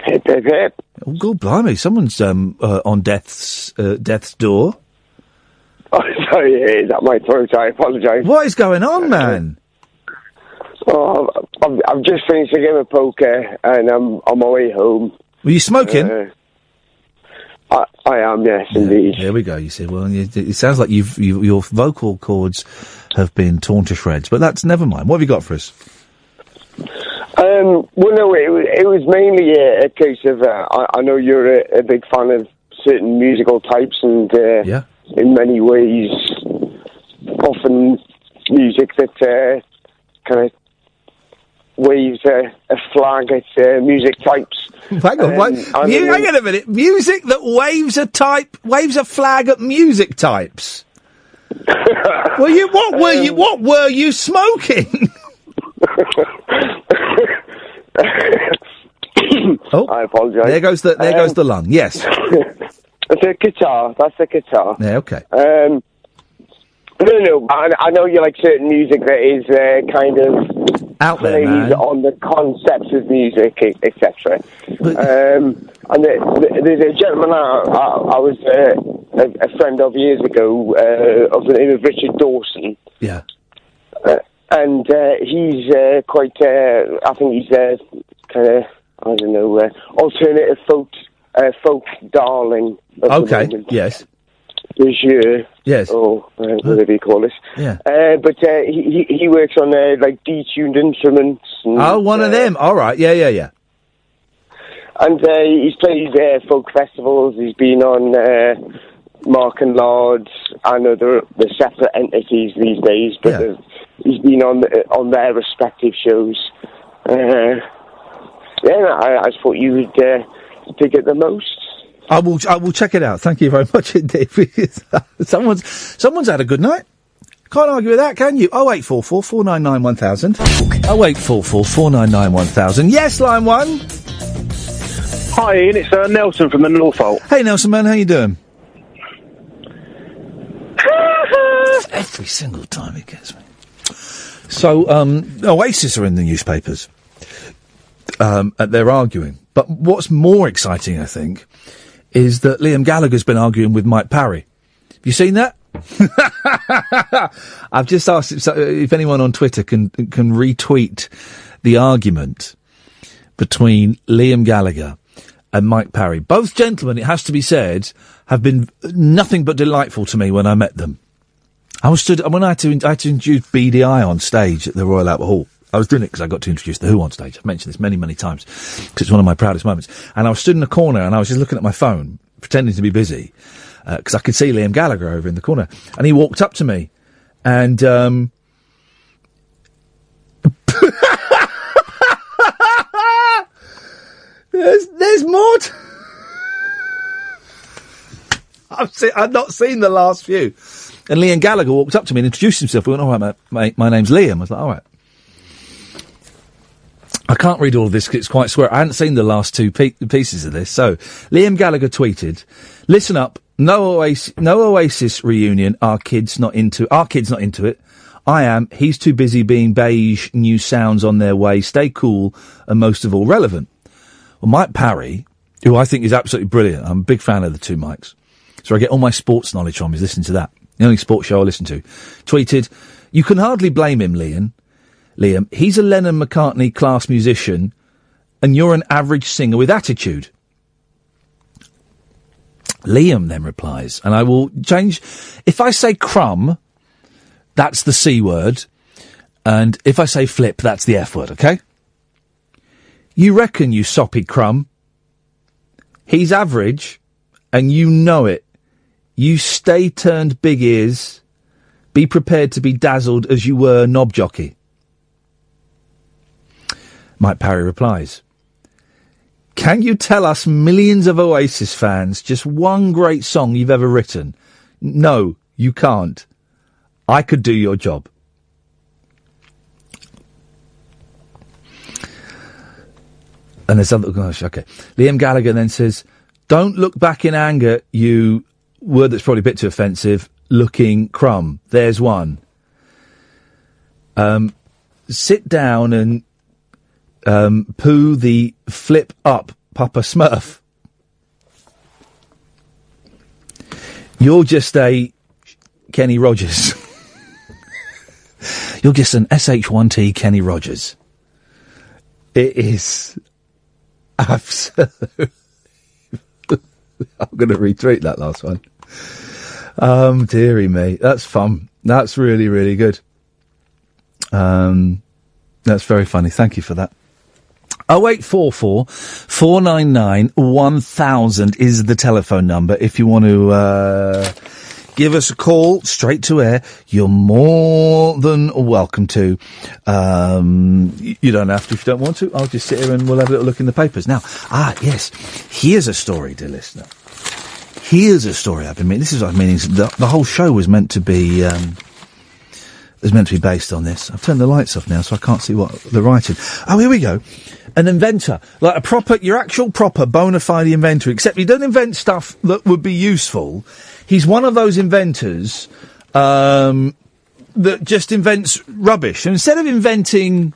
Hip, hip, hip. Oh, God blimey. Someone's um, uh, on death's, uh, death's door. Oh, sorry, is that my throat? I apologise. What is going on, man? Oh, I've, I've, just finished a game of poker and I'm on my way home. Were you smoking? Uh, I, I am, yes, indeed. There we go. You see, well, you, it sounds like you've you, your vocal cords have been torn to shreds, but that's never mind. What have you got for us? Um, well, no, it, it was mainly a, a case of uh, I, I know you're a, a big fan of certain musical types, and uh, Yeah. In many ways, often music that uh, kind of waves a, a flag at uh, music types. Hang on, Um, mu- hang on a minute. Music that waves a type, waves a flag at music types. well, you what were you? What were you smoking? oh, I apologise. There goes the there Um, goes the lung. Yes. That's a guitar. That's a guitar. Yeah. Okay. Um, no, no. I, I know you like certain music that is uh, kind of out there, man. on the concepts of music, etc. Um, and the, the, there's a gentleman I, I, I was uh, a, a friend of years ago uh, of the name of Richard Dawson. Yeah. Uh, and uh, he's uh, quite, uh, I think he's uh, kind of, I don't know, uh, alternative folk, uh, folk darling. of Okay. Yes. Jure. Yes. Or uh, whatever you call it. Yeah. Uh, but uh, he, he works on uh, like detuned instruments. And, Oh, one of uh, them. All right. Yeah, yeah, yeah. And uh, he's played uh, folk festivals. He's been on uh, Mark and Lard. I know they're, they're separate entities these days, but they've- he's been on on their respective shows. Uh, yeah, I, I just thought you would uh, dig it the most. I will. I will check it out. Thank you very much indeed. someone's someone's had a good night. Can't argue with that, can you? Oh eight four four four nine nine one thousand. Oh eight four four four nine nine one thousand. Yes, line one. Hi, Iain. It's uh, Nelson from the Norfolk. Hey, Nelson, man, how you doing? Every single time he gets me. So, um, Oasis are in the newspapers. Um, and they're arguing. But what's more exciting, I think, is that Liam Gallagher's been arguing with Mike Parry. Have you seen that? I've just asked if, if anyone on Twitter can can retweet the argument between Liam Gallagher and Mike Parry. Both gentlemen, it has to be said, have been nothing but delightful to me when I met them. I was stood when I had to I had to introduce Beady Eye on stage at the Royal Albert Hall. I was doing it because I got to introduce the Who on stage. I've mentioned this many, many times because it's one of my proudest moments. And I was stood in a corner and I was just looking at my phone, pretending to be busy because I could see Liam Gallagher over in the corner. And he walked up to me and um, there's there's more. T- I've I've not seen the last few. And Liam Gallagher walked up to me and introduced himself. We went, all right, mate, my name's Liam. I was like, all right. I can't read all of this 'cause it's quite square. I hadn't seen the last two pe- pieces of this. So, Liam Gallagher tweeted, listen up, no Oasis, no Oasis reunion, our kids not into, our kids not into it. I am, he's too busy being beige, new sounds on their way, stay cool, and most of all relevant. Well, Mike Parry, who I think is absolutely brilliant, I'm a big fan of the two mics. So I get all my sports knowledge from is listening to that. The only sports show I listen to. Tweeted, you can hardly blame him, Liam. Liam, he's a Lennon McCartney class musician, and you're an average singer with attitude. Liam then replies, and I will change. If I say crumb, that's the C word, and if I say flip, that's the F word, okay? You reckon, you soppy crumb. He's average, and you know it. You stay turned big ears. Be prepared to be dazzled as you were knob jockey. Mike Parry replies, Can you tell us millions of Oasis fans just one great song you've ever written? No, you can't. I could do your job. And there's other, gosh, okay. Liam Gallagher then says, Don't look back in anger, you word that's probably a bit too offensive, looking crumb. There's one. Um, sit down and um, poo the flip up Papa Smurf. You're just a Kenny Rogers. You're just an SH1T Kenny Rogers. It is absolutely. I'm going to retweet that last one. Um, dearie me, that's fun. That's really, really good. Um, that's very funny. Thank you for that. 0844 499 1000 is the telephone number. If you want to uh, give us a call straight to air, you're more than welcome to. Um, you don't have to if you don't want to. I'll just sit here and we'll have a little look in the papers. Now, ah, yes, here's a story, dear listener. Here's a story I've been meaning. This is what I've meaning. The, the whole show was meant to be. Um, is meant to be based on this. I've turned the lights off now, so I can't see what they're writing. Oh, here we go. An inventor, like a proper, your actual proper bona fide inventor, except he doesn't invent stuff that would be useful. He's one of those inventors um, that just invents rubbish. Instead of inventing,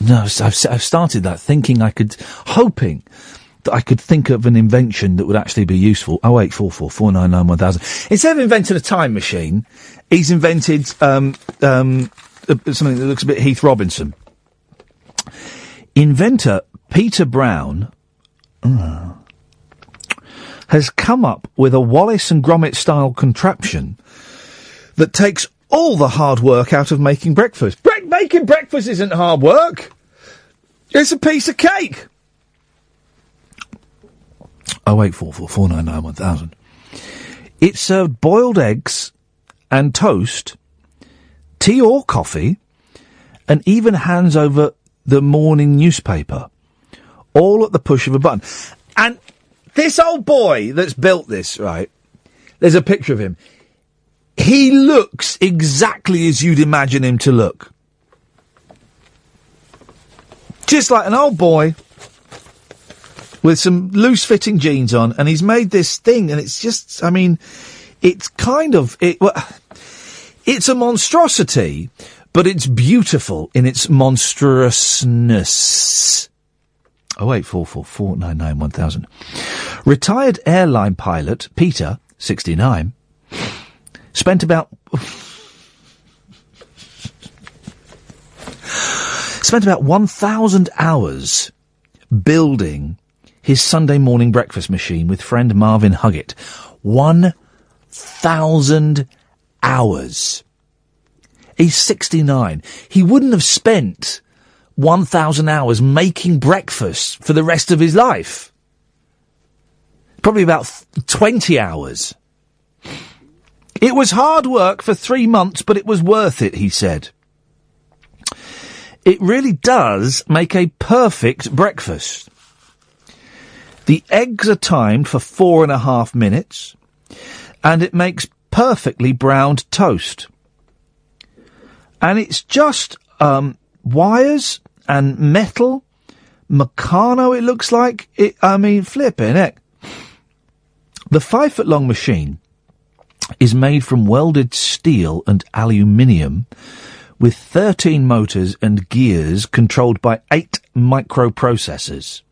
no, I've, I've started that thinking I could, hoping that I could think of an invention that would actually be useful. Oh eight four four four nine nine one thousand. Instead of inventing a time machine, he's invented um, um, uh, something that looks a bit Heath Robinson. Inventor Peter Brown uh, has come up with a Wallace and Gromit style contraption that takes all the hard work out of making breakfast. Bre- making breakfast isn't hard work. It's a piece of cake. Oh eight four four four nine nine one thousand. It served boiled eggs and toast, tea or coffee, and even hands over the morning newspaper, all at the push of a button. And this old boy that's built this, right? There's a picture of him. He looks exactly as you'd imagine him to look. Just like an old boy with some loose fitting jeans on, and he's made this thing, and it's just, I mean, it's kind of, it, well, it's a monstrosity, but it's beautiful in its monstrousness. Oh eight four four four nine nine one thousand. Retired airline pilot Peter, sixty nine, spent about spent about one thousand hours building his Sunday morning breakfast machine with friend Marvin Huggett. One thousand hours. He's 69. He wouldn't have spent 1,000 hours making breakfast for the rest of his life. Probably about 20 hours. It was hard work for three months, but it was worth it, he said. It really does make a perfect breakfast. The eggs are timed for four and a half minutes, and it makes perfectly browned toast. And it's just um, wires and metal, Meccano. It looks like. It, I mean, flipping heck. The five foot long machine is made from welded steel and aluminium with 13 motors and gears controlled by eight microprocessors.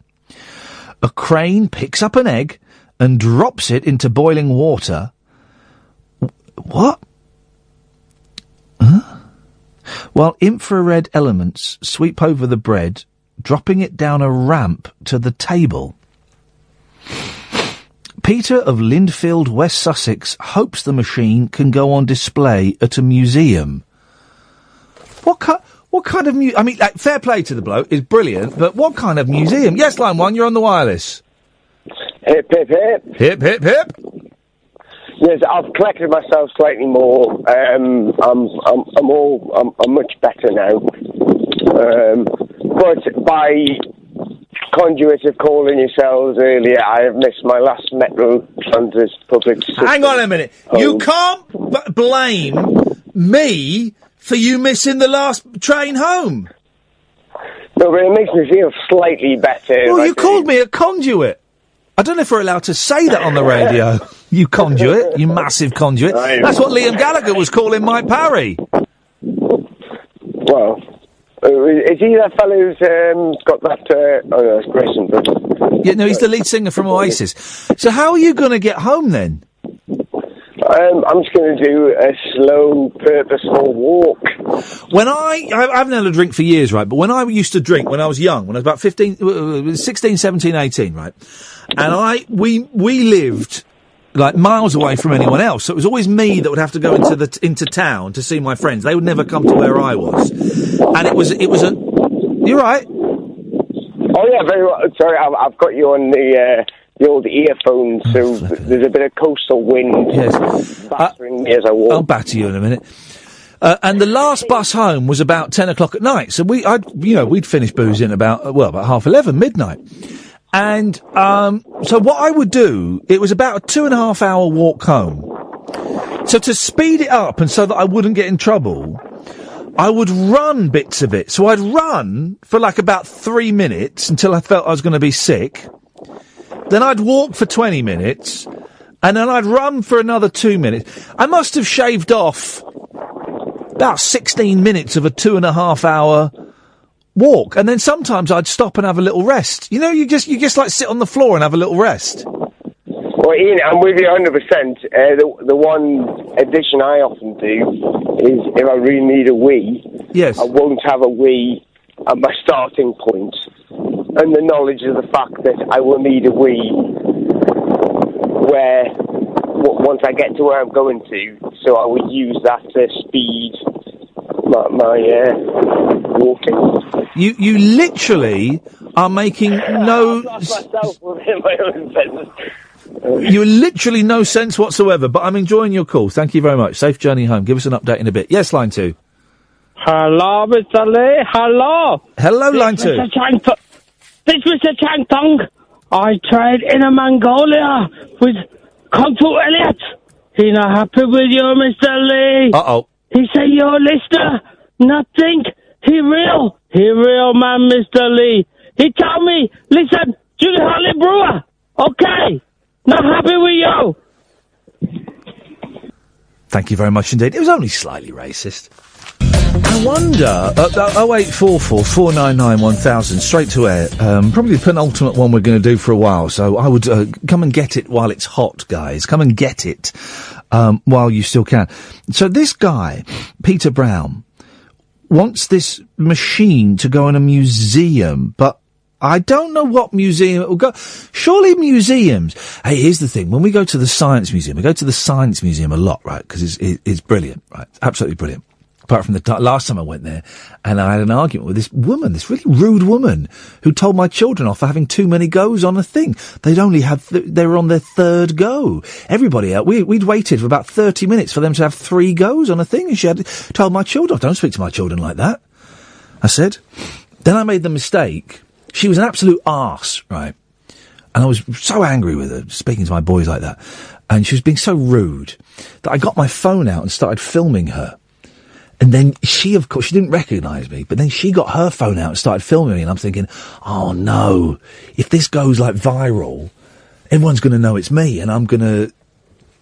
A crane picks up an egg and drops it into boiling water. What? Huh? While infrared elements sweep over the bread, dropping it down a ramp to the table. Peter of Lindfield, West Sussex, hopes the machine can go on display at a museum. What kind? What kind of mu- I mean, like, fair play to the bloke is brilliant, but what kind of museum? Yes, line one, you're on the wireless. Hip, hip, hip. Hip, hip, hip. Yes, I've collected myself slightly more. Um, I'm, I'm, I'm all, I'm, I'm much better now. Um, but by conduit of calling yourselves earlier, I have missed my last Metro Transit public. Hang on a minute. You can't b- blame me for you missing the last train home. No, but it makes me feel slightly better. Well, you called me a conduit. I don't know if we're allowed to say that on the radio. you conduit, you massive conduit. That's what Liam Gallagher was calling Mike Parry. Well, uh, is he that fellow who's um, got that? Uh, oh, no, that's Grayson. But, Yeah, no, he's the lead singer from Oasis. So how are you going to get home then? um, I'm just going to do a slow, purposeful walk. When I, I, haven't had a drink for years, right? But when I used to drink when I was young, when I was about 15, uh, 16, 17, 18, right? And I, we, we lived like miles away from anyone else. So it was always me that would have to go into the, into town to see my friends. They would never come to where I was. And it was, it was a, you're right. Oh yeah, very well. Sorry, I've, I've got you on the uh, the old earphones, so there's a bit of coastal wind battering me as I walk. I'll batter you in a minute. Uh, and the last bus home was about ten o'clock at night. So we, I, you know, we'd finish boozing about uh, well, about half eleven, midnight. And um, so what I would do, it was about a two and a half hour walk home. So to speed it up and so that I wouldn't get in trouble, I would run bits of it. So I'd run for like about three minutes until I felt I was going to be sick. Then I'd walk for 20 minutes. And then I'd run for another two minutes. I must have shaved off about 16 minutes of a two and a half hour walk, and then sometimes I'd stop and have a little rest. You know, you just you just like sit on the floor and have a little rest. Well, Iain, I'm with you 100%. Uh, the, the one addition I often do is if I really need a wee, yes. I won't have a wee at my starting point. And the knowledge of the fact that I will need a wee where w- once I get to where I'm going to, so I would use that to speed my, my uh, walking. You you literally are making no. myself within my own sentence. You literally no sense whatsoever. But I'm enjoying your call. Thank you very much. Safe journey home. Give us an update in a bit. Yes, line two. Hello, Mr. Lee. Hello. Hello, This line two. Mr. Chang Tung. This Mr. Chang Tung. I tried in a Mongolia with Kung Fu Elliot. He not happy with you, Mr. Lee. Uh oh. He say yo, Lister. Nothing. He real. He real man, Mr. Lee. He tell me, listen, Julia Hartley-Brewer. Okay. Not happy with you. Thank you very much indeed. It was only slightly racist. I wonder. Uh, uh, 0844 499 1000, straight to air. Um, probably the penultimate one we're going to do for a while. So I would uh, come and get it while it's hot, guys. Come and get it um, while you still can. So this guy, Peter Brown, wants this machine to go in a museum, but I don't know what museum it will go. Surely museums. Hey, here's the thing. When we go to the Science Museum, we go to the Science Museum a lot, right? Because it's, it, it's brilliant, right? Absolutely brilliant. Apart from the last time I went there, and I had an argument with this woman, this really rude woman, who told my children off for having too many goes on a thing. They'd only have, th- they were on their third go. Everybody else, we, we'd waited for about 30 minutes for them to have three goes on a thing, and she had told my children don't speak to my children like that. I said. Then I made the mistake. She was an absolute arse, right? And I was so angry with her, speaking to my boys like that. And she was being so rude that I got my phone out and started filming her. And then she, of course, she didn't recognise me, but then she got her phone out and started filming me. And I'm thinking, oh no, if this goes like viral, everyone's going to know it's me and I'm going to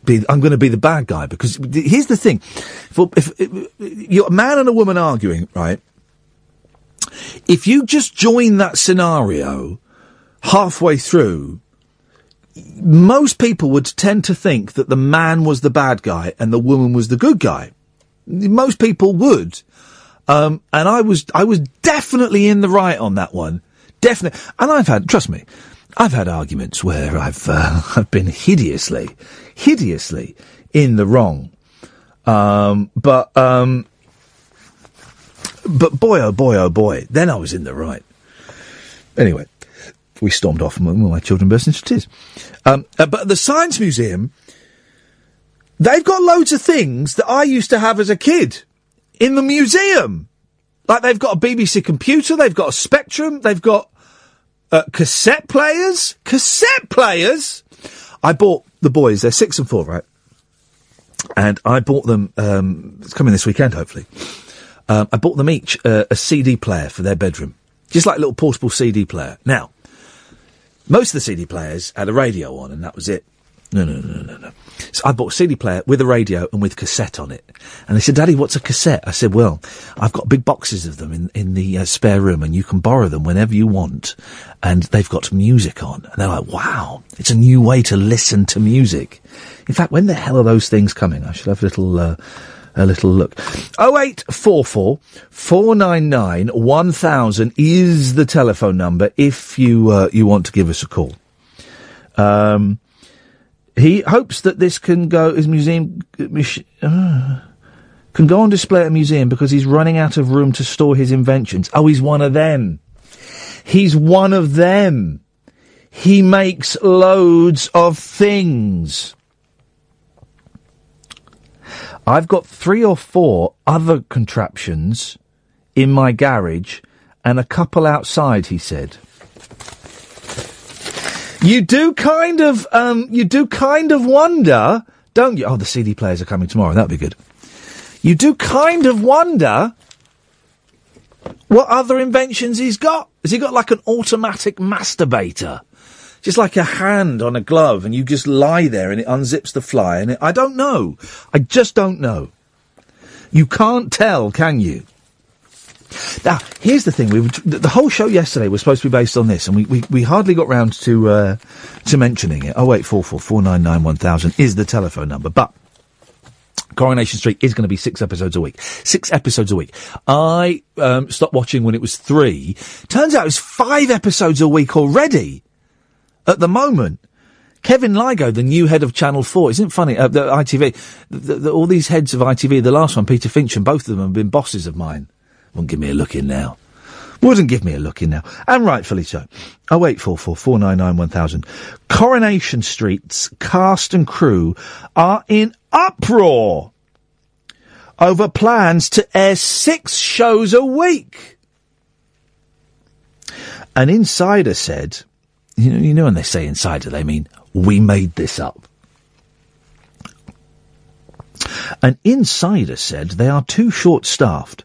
be, I'm going to be the bad guy. Because here's the thing. If, if, if you're a man and a woman arguing, right? If you just join that scenario halfway through, most people would tend to think that the man was the bad guy and the woman was the good guy. Most people would. Um, and I was, I was definitely in the right on that one. Definitely. And I've had, trust me, I've had arguments where I've, uh, I've been hideously, hideously in the wrong. Um, but, um, but boy, oh boy, oh boy, then I was in the right. Anyway, we stormed off and my children burst into tears. Um, uh, but the Science Museum, they've got loads of things that I used to have as a kid in the museum. Like they've got a BBC computer, they've got a Spectrum, they've got uh, cassette players. Cassette players! I bought the boys, they're six and four, right? And I bought them, um, it's coming this weekend, hopefully. Um, I bought them each uh, a CD player for their bedroom. Just like a little portable CD player. Now, most of the CD players had a radio on and that was it. No, no, no, no, no. So I bought a CD player with a radio and with cassette on it. And they said, Daddy, what's a cassette? I said, well, I've got big boxes of them in, in the uh, spare room and you can borrow them whenever you want. And they've got music on. And they're like, wow, it's a new way to listen to music. In fact, when the hell are those things coming? I should have a little, uh, a little look. 0844 499 1000 is the telephone number if you, uh, you want to give us a call. Um, he hopes that this can go, his museum, uh, can go on display at a museum because he's running out of room to store his inventions. Oh, he's one of them. He's one of them. He makes loads of things. I've got three or four other contraptions in my garage and a couple outside, he said. You do kind of, um, you do kind of wonder, don't you? Oh, the CD players are coming tomorrow. That'd be good. You do kind of wonder what other inventions he's got. Has he got like an automatic masturbator? Just like a hand on a glove and you just lie there and it unzips the fly and it, I don't know. I just don't know. You can't tell, can you? Now, here's the thing: we were, the whole show yesterday was supposed to be based on this, and we, we, we hardly got round to uh, to mentioning it. Oh wait, four four four nine nine one thousand is the telephone number, but. Coronation Street is going to be six episodes a week. Six episodes a week. I um, stopped watching when it was three. Turns out it's five episodes a week already. At the moment, Kevin Lygo, the new head of Channel Four, isn't it funny? Uh, the ITV, the, the, all these heads of ITV. The last one, Peter Fincham, and both of them have been bosses of mine. Wouldn't give me a look in now. Wouldn't give me a look in now, and rightfully so. Oh wait, four four four nine nine one thousand. Coronation Street's cast and crew are in uproar over plans to air six shows a week. An insider said, you know, you know when they say insider, they mean we made this up. An insider said they are too short staffed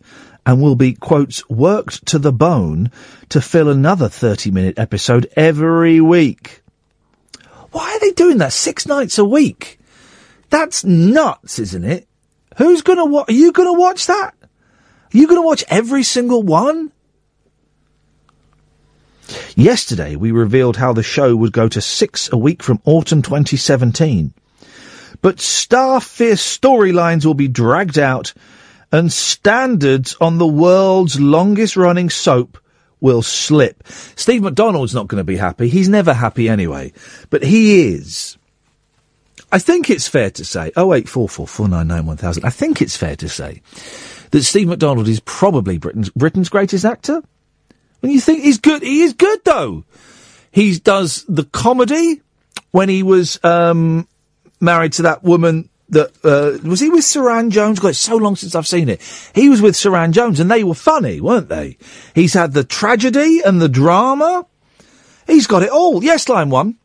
and will be, quotes, worked to the bone to fill another 30 minute episode every week. Why are they doing that six nights a week? That's nuts, isn't it? Who's gonna watch? Are you gonna watch that? Are you gonna watch every single one? Yesterday, we revealed how the show would go to six a week from autumn 2017. But star fierce storylines will be dragged out and standards on the world's longest running soap will slip. Steve McDonald's not going to be happy. He's never happy anyway. But he is. I think it's fair to say, oh eight four four four nine nine one thousand. I think it's fair to say that Steve McDonald is probably Britain's Britain's greatest actor. When you think he's good, he is good though. He does the comedy when he was um, married to that woman that uh, was he with Suranne Jones? God, it's so long since I've seen it. He was with Suranne Jones, and they were funny, weren't they? He's had the tragedy and the drama. He's got it all. Yes, line one.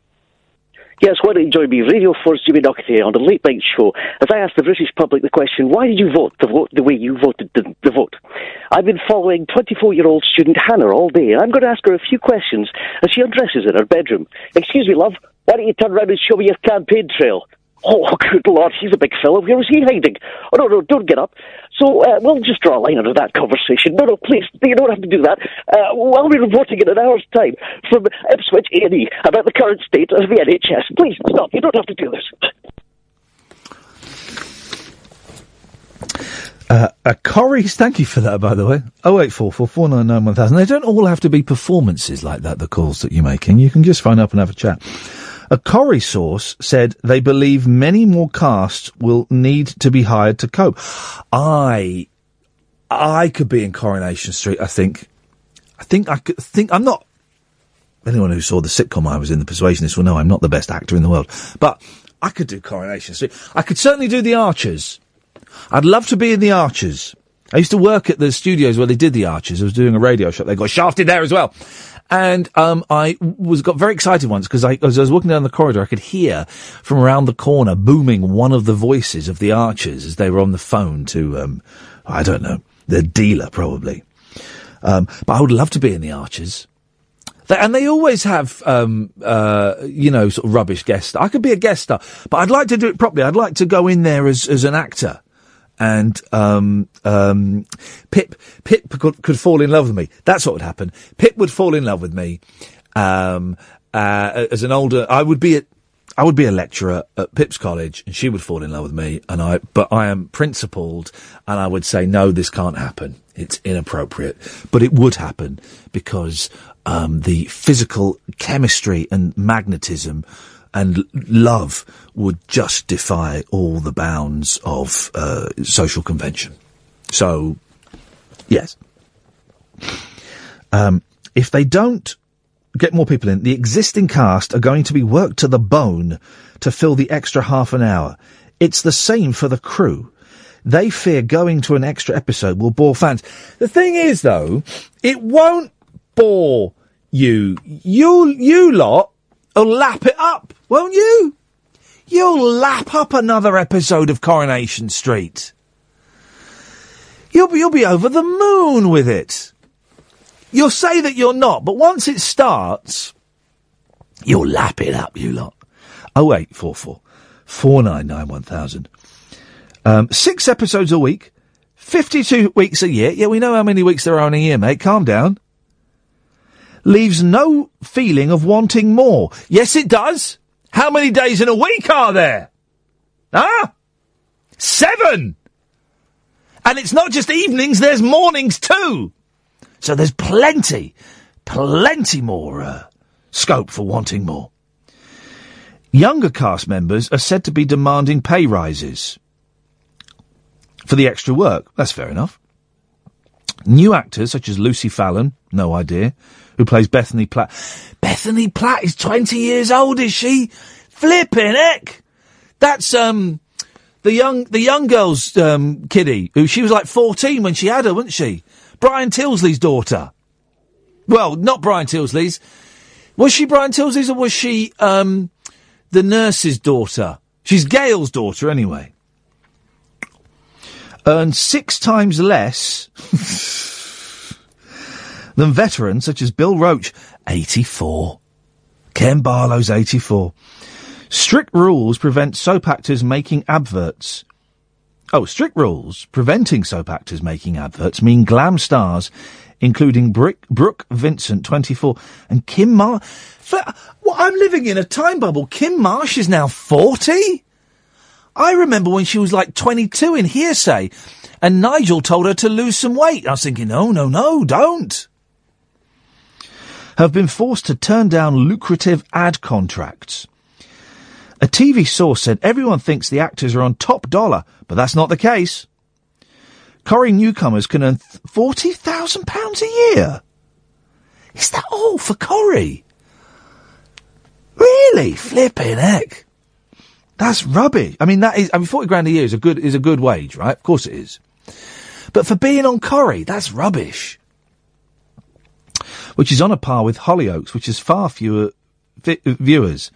Yes, why don't you join me, Radio 4's Jimmy Doherty, on the Late Night Show, as I ask the British public the question, why did you vote the, vote the way you voted the, the vote? I've been following 24-year-old student Hannah all day, and I'm going to ask her a few questions as she undresses in her bedroom. Excuse me, love, why don't you turn around and show me your campaign trail? Oh, good lord, he's a big fellow. Where was he hiding? Oh, no, no, don't get up. So, uh, we'll just draw a line under that conversation. No, no, please, you don't have to do that. Uh, while we're reporting in an hour's time from Ipswich A&E about the current state of the NHS. Please, stop. You don't have to do this. Uh, uh, Corrie's, thank you for that, by the way. Oh eight four four four nine nine one thousand. They don't all have to be performances like that. The calls that you're making, you can just phone up and have a chat. A Corrie source said they believe many more casts will need to be hired to cope. I, I could be in Coronation Street. I think, I think I could think. I'm not. Anyone who saw the sitcom I was in, The Persuasionist, will know I'm not the best actor in the world. But I could do Coronation Street. I could certainly do The Archers. I'd love to be in The Archers. I used to work at the studios where they did The Archers. I was doing a radio show. They got shafted there as well. And um, I was got very excited once because I, as I was walking down the corridor, I could hear from around the corner booming one of the voices of the Archers as they were on the phone to, um, I don't know, the dealer probably. Um, but I would love to be in the Archers. They, and they always have, um, uh, you know, sort of rubbish guest. I could be a guest star, but I'd like to do it properly. I'd like to go in there as, as an actor. And, um, um, Pip, Pip could, could fall in love with me. That's what would happen. Pip would fall in love with me, um, uh, as an older, I would be at, I would be a lecturer at Pip's college and she would fall in love with me and I, but I am principled and I would say, no, this can't happen. It's inappropriate, but it would happen because, um, the physical chemistry and magnetism and love would just defy all the bounds of, uh, social convention. So, yes. Um, if they don't get more people in, the existing cast are going to be worked to the bone to fill the extra half an hour. It's the same for the crew. They fear going to an extra episode will bore fans. The thing is, though, it won't bore you. You, you lot will lap it up, won't you? You'll lap up another episode of Coronation Street. You'll be, you'll be over the moon with it. You'll say that you're not, but once it starts, you'll lap it up, you lot. Oh eight four four four nine nine one thousand. Um, six episodes a week, 52 weeks a year. Yeah, we know how many weeks there are in a year, mate. Calm down. Leaves no feeling of wanting more. Yes, it does. How many days in a week are there? Ah? Seven! And it's not just evenings, there's mornings too. So there's plenty, plenty more uh, scope for wanting more. Younger cast members are said to be demanding pay rises for the extra work. That's fair enough. New actors such as Lucy Fallon, no idea, who plays Bethany Platt. Bethany Platt is 20 years old, is she? Flipping heck! That's, um, the young, the young girl's, um, kiddie, who she was like 14 when she had her, wasn't she? Brian Tilsley's daughter. Well, not Brian Tilsley's. Was she Brian Tilsley's or was she, um, the nurse's daughter? She's Gail's daughter, anyway. Earned six times less than veterans such as Bill Roache, 84. Ken Barlow's 84. Strict rules prevent soap actors making adverts. Oh, strict rules preventing soap actors making adverts mean glam stars, including Brick, Brooke Vincent, 24, and Kym Marsh. Well, I'm living in a time bubble. Kym Marsh is now 40? I remember when she was like 22 in Hear'Say, and Nigel told her to lose some weight. I was thinking, no, no, no, don't. Have been forced to turn down lucrative ad contracts. A TV source said everyone thinks the actors are on top dollar, but that's not the case. Corrie newcomers can earn £40,000 a year. Is that all for Corrie? Really? Flipping heck. That's rubbish. I mean, that is, I mean, 40 grand a year is a good, is a good wage, right? Of course it is. But for being on Corrie, that's rubbish. Which is on a par with Hollyoaks, which has far fewer vi- viewers.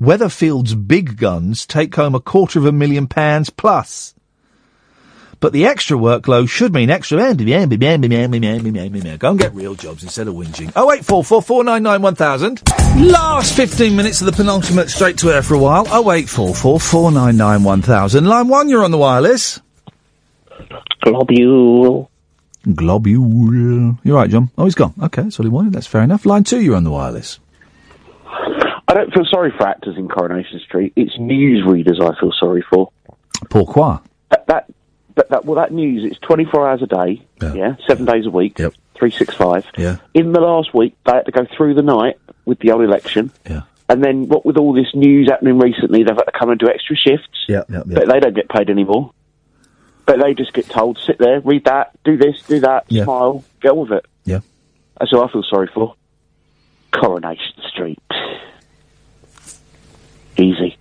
Weatherfield's big guns take home a quarter of a million pounds plus. But the extra workload should mean extra. Go and get real jobs instead of whinging. Oh eight four four four nine nine one thousand. Last fifteen minutes of the penultimate straight to air for a while. Oh eight four four four nine nine one thousand. Line one, you're on the wireless. Globule. Globule. You're right, John. Oh, he's gone. Okay, that's all he wanted. That's fair enough. Line two, you're on the wireless. I don't feel sorry for actors in Coronation Street. It's newsreaders I feel sorry for. Pourquoi? That, that, that, that well, that news. It's twenty four hours a day. Yeah. seven days a week. Yep. Three six five. Yeah. In the last week, they had to go through the night with the old election. Yeah. And then, what with all this news happening recently, they've had to come and do extra shifts. Yeah, yeah, yeah. But they don't get paid anymore. But they just get told, sit there, read that, do this, do that, Yeah. smile, get on with it. Yeah. That's what I feel sorry for. Coronation Street. Easy.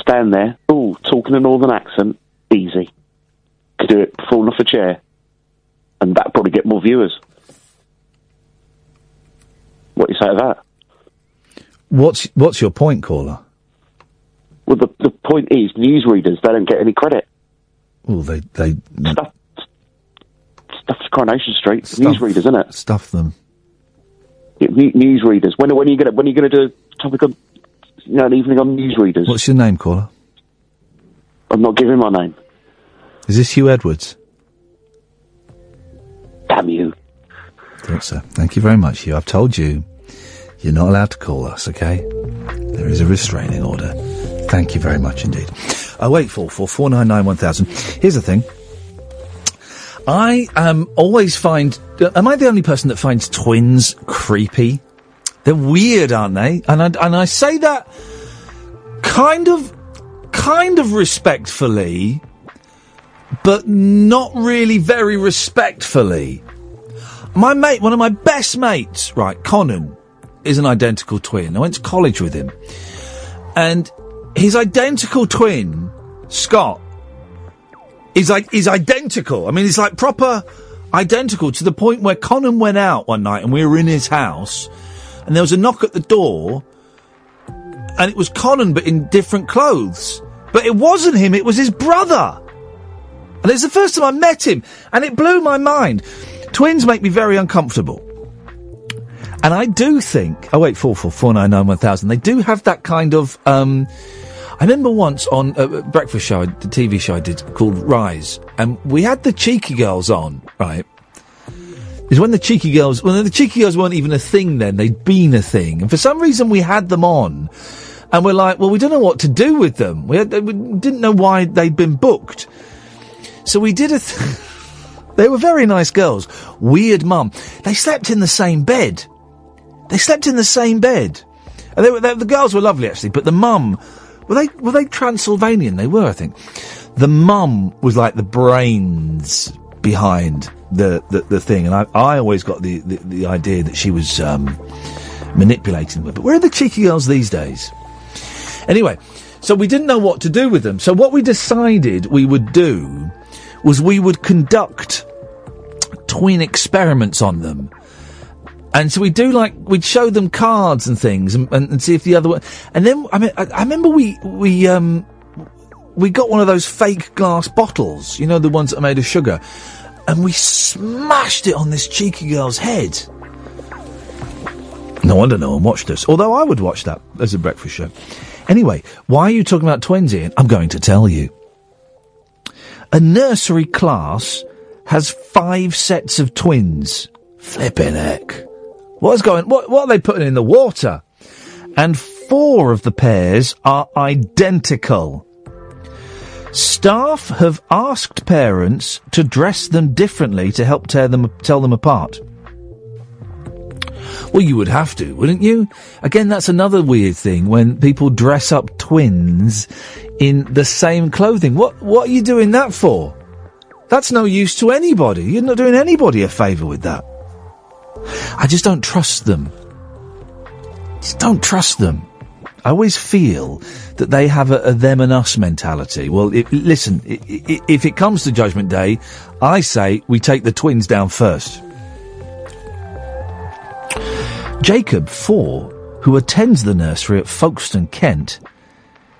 Stand there, ooh, talking a northern accent, easy. Could do it falling off a chair. And that'd probably get more viewers. What do you say to that? What's what's your point, caller? Well, the, the point is, newsreaders, they don't get any credit. Well, they they Stuff, stuff's Coronation Street. Newsreaders, isn't it? stuff them. New- Newsreaders. When, when are you going to when are you going to do a topic on, you know, an evening on newsreaders? What's your name, caller? I'm not giving my name. Is this Huw Edwards? Damn you. Thought so. Thank you very much, Huw. I've told you, you're not allowed to call us. Okay? There is a restraining order. Thank you very much indeed. Oh wait, four four four nine nine one thousand. Here's the thing. I um always find. Am I the only person that finds twins creepy? They're weird, aren't they? And I, and I say that kind of, kind of respectfully, but not really very respectfully. My mate, one of my best mates, right, Conan, is an identical twin. I went to college with him. And his identical twin, Scott, is like, is identical. I mean, it's like proper identical to the point where Conan went out one night and we were in his house and there was a knock at the door and it was Conan but in different clothes. But it wasn't him, it was his brother. And it's the first time I met him, and it blew my mind. Twins make me very uncomfortable. And I do think, oh wait, four four four nine nine one thousand. They do have that kind of, um, I remember once on a a breakfast show, the TV show I did called Rise, and we had the cheeky girls on, right? Is when the cheeky girls, well, the cheeky girls weren't even a thing then; they'd been a thing, and for some reason we had them on, and we're like, well, we don't know what to do with them. We, had, we didn't know why they'd been booked, so we did a. Th- they were very nice girls. Weird mum. They slept in the same bed. They slept in the same bed. And they were, they, the girls were lovely actually, but the mum, were they, were they Transylvanian? They were, I think. The mum was like the brains behind the, the, the thing, and I, I always got the, the, the idea that she was, um, manipulating them. But where are the cheeky girls these days? Anyway, so we didn't know what to do with them. So what we decided we would do was we would conduct twin experiments on them. And so we do like we'd show them cards and things, and, and, and see if the other one. And then I mean, I, I remember we we um we got one of those fake glass bottles, you know, the ones that are made of sugar, and we smashed it on this cheeky girl's head. No wonder no one watched us. Although I would watch that as a breakfast show. Anyway, why are you talking about twins, Iain? I'm going to tell you. A nursery class has five sets of twins. Flipping heck. What's going, what, what are they putting in the water? And four of the pairs are identical. Staff have asked parents to dress them differently to help tear them, tell them apart. Well, you would have to, wouldn't you? Again, that's another weird thing when people dress up twins in the same clothing. What, what are you doing that for? That's no use to anybody. You're not doing anybody a favour with that. I just don't trust them. Just don't trust them. I always feel that they have a, a them and us mentality. Well, i listen, i i if it comes to Judgment Day, I say we take the twins down first. Jacob, four, who attends the nursery at Folkestone, Kent,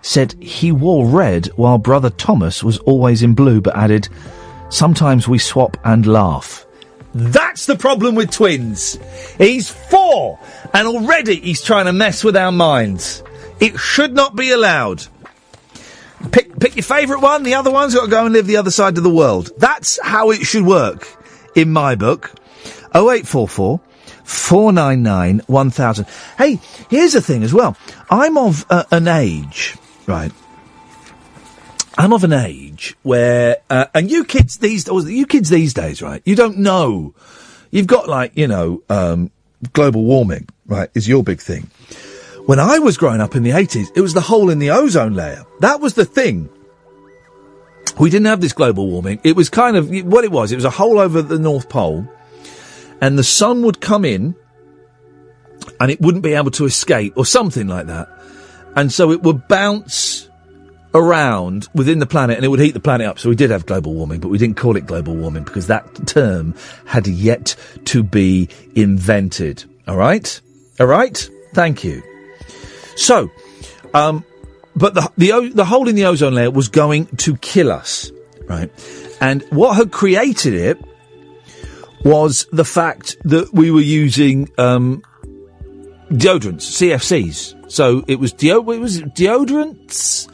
said he wore red while brother Thomas was always in blue, but added, Sometimes we swap and laugh. That's the problem with twins. He's four, and already he's trying to mess with our minds. It should not be allowed. Pick, pick your favourite one, the other one's got to go and live the other side of the world. That's how it should work, in my book. 0844 499 1000. Hey, here's the thing as well. I'm of uh, an age, right? I'm of an age where, uh, and you kids these, you kids these days, right? You don't know. You've got like, you know, um, global warming, right, is your big thing. When I was growing up in the 80s, it was the hole in the ozone layer. That was the thing. We didn't have this global warming. It was kind of, what it was, it was a hole over the North Pole, and the sun would come in, and it wouldn't be able to escape, or something like that. And so it would bounce around within the planet and it would heat the planet up. So we did have global warming, but we didn't call it global warming because that term had yet to be invented. All right? All right? Thank you. So, um, but the, the, the hole in the ozone layer was going to kill us, right? And what had created it was the fact that we were using, um, deodorants, CFCs. So it was deo- it was deodorants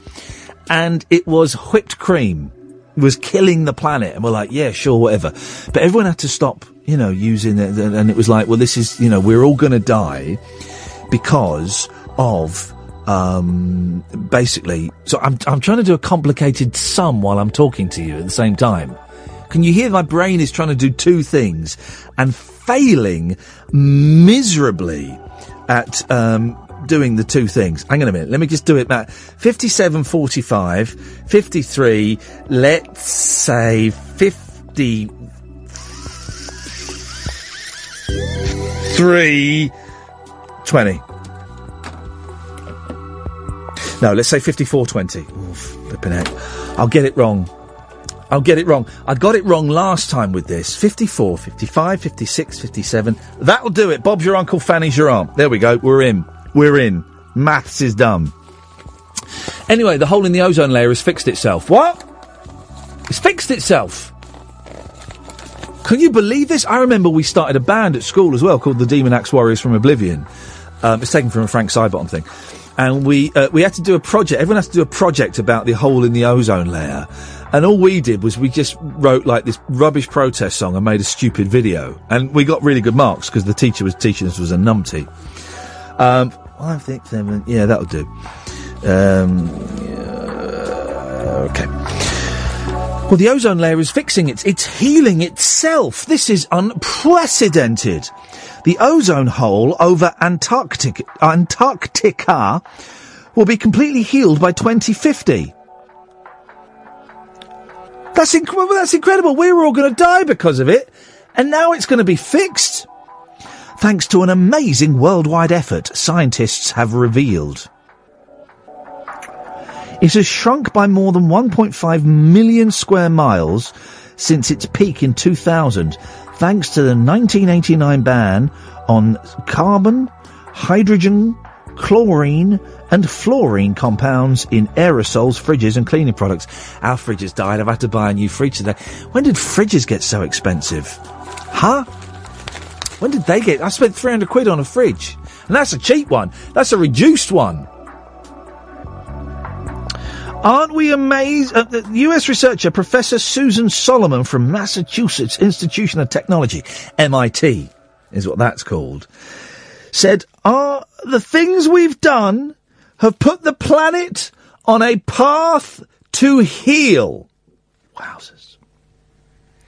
and it was whipped cream was killing the planet. And we're like, yeah, sure, whatever. But everyone had to stop, you know, using it. And it was like, well, this is, you know, we're all going to die because of, um, basically. So I'm, I'm trying to do a complicated sum while I'm talking to you at the same time. Can you hear my brain is trying to do two things and failing miserably at, um, doing the two things. Hang on a minute. Let me just do it back. 57, 45, 53, let's say 50, 3, 20. No, let's say 54, 20. Oof, flipping heck. I'll get it wrong. I'll get it wrong. I got it wrong last time with this. 54, 55, 56, 57. That'll do it. Bob's your uncle, Fanny's your aunt. There we go. We're in. We're in. Maths is dumb. Anyway, the hole in the ozone layer has fixed itself. What? It's fixed itself. Can you believe this? I remember we started a band at school as well called the Demon Axe Warriors from Oblivion. Um, it's taken from a Frank Sidebottom thing. and we uh, we had to do a project. Everyone has to do a project about the hole in the ozone layer, and all we did was we just wrote like this rubbish protest song and made a stupid video, and we got really good marks because the teacher was teaching us was a numpty. Um, five, six, seven, yeah, that'll do. Um, okay. Well, the ozone layer is fixing it. It's healing itself. This is unprecedented. The ozone hole over Antarctic, Antarctica will be completely healed by 2050. That's, inc- that's incredible. We were all going to die because of it, and now it's going to be fixed. Thanks to an amazing worldwide effort, scientists have revealed. It has shrunk by more than 1.5 million square miles since its peak in 2000, thanks to the 1989 ban on carbon, hydrogen, chlorine, and fluorine compounds in aerosols, fridges, and cleaning products. Our fridge has died. I've had to buy a new fridge today. When did fridges get so expensive? Huh? When did they get? I spent 300 quid on a fridge. And that's a cheap one. That's a reduced one. Aren't we amazed? Uh, the US researcher Professor Susan Solomon from Massachusetts Institution of Technology, MIT, is what that's called, said, Are the things we've done have put the planet on a path to heal? Wowzers.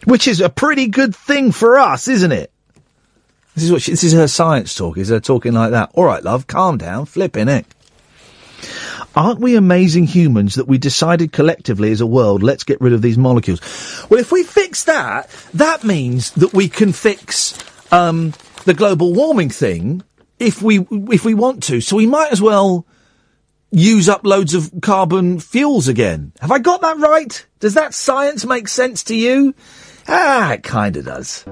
Which is a pretty good thing for us, isn't it? This is what she, this is her science talk. Is her talking like that? All right, love, calm down, flipping it. Aren't we amazing humans that we decided collectively as a world, let's get rid of these molecules? Well, if we fix that, that means that we can fix um, the global warming thing if we if we want to. So we might as well use up loads of carbon fuels again. Have I got that right? Does that science make sense to you? Ah, it kind of does.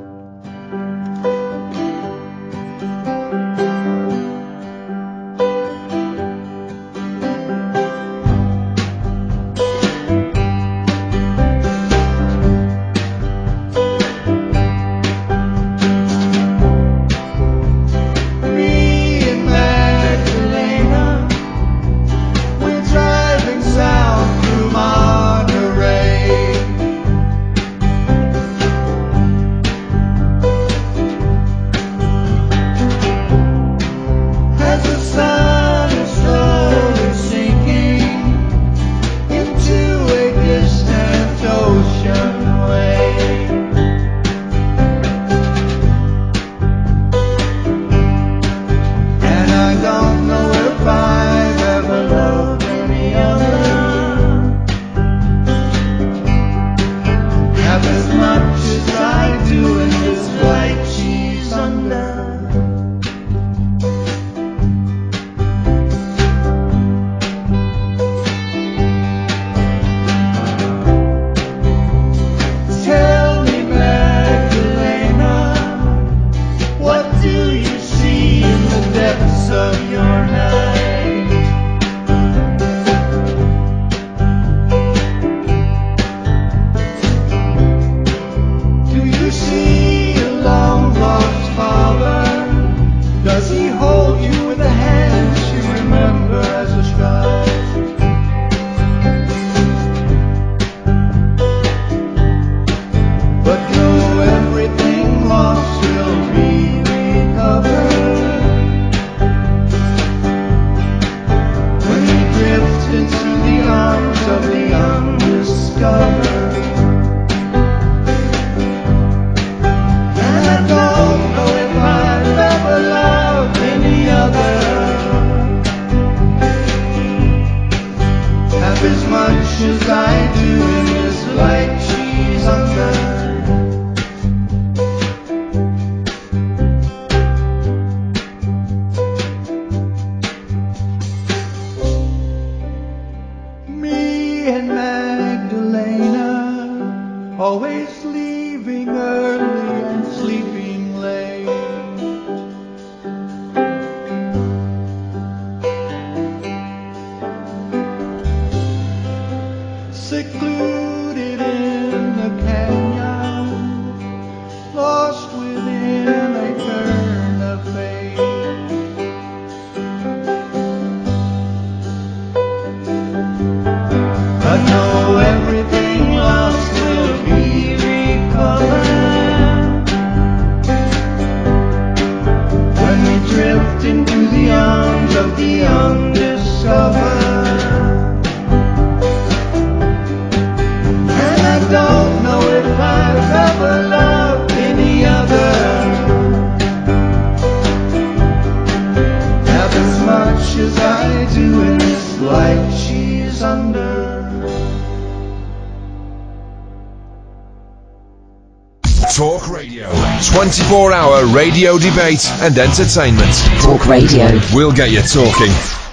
Radio debate and entertainment. Talk Radio. We'll get you talking.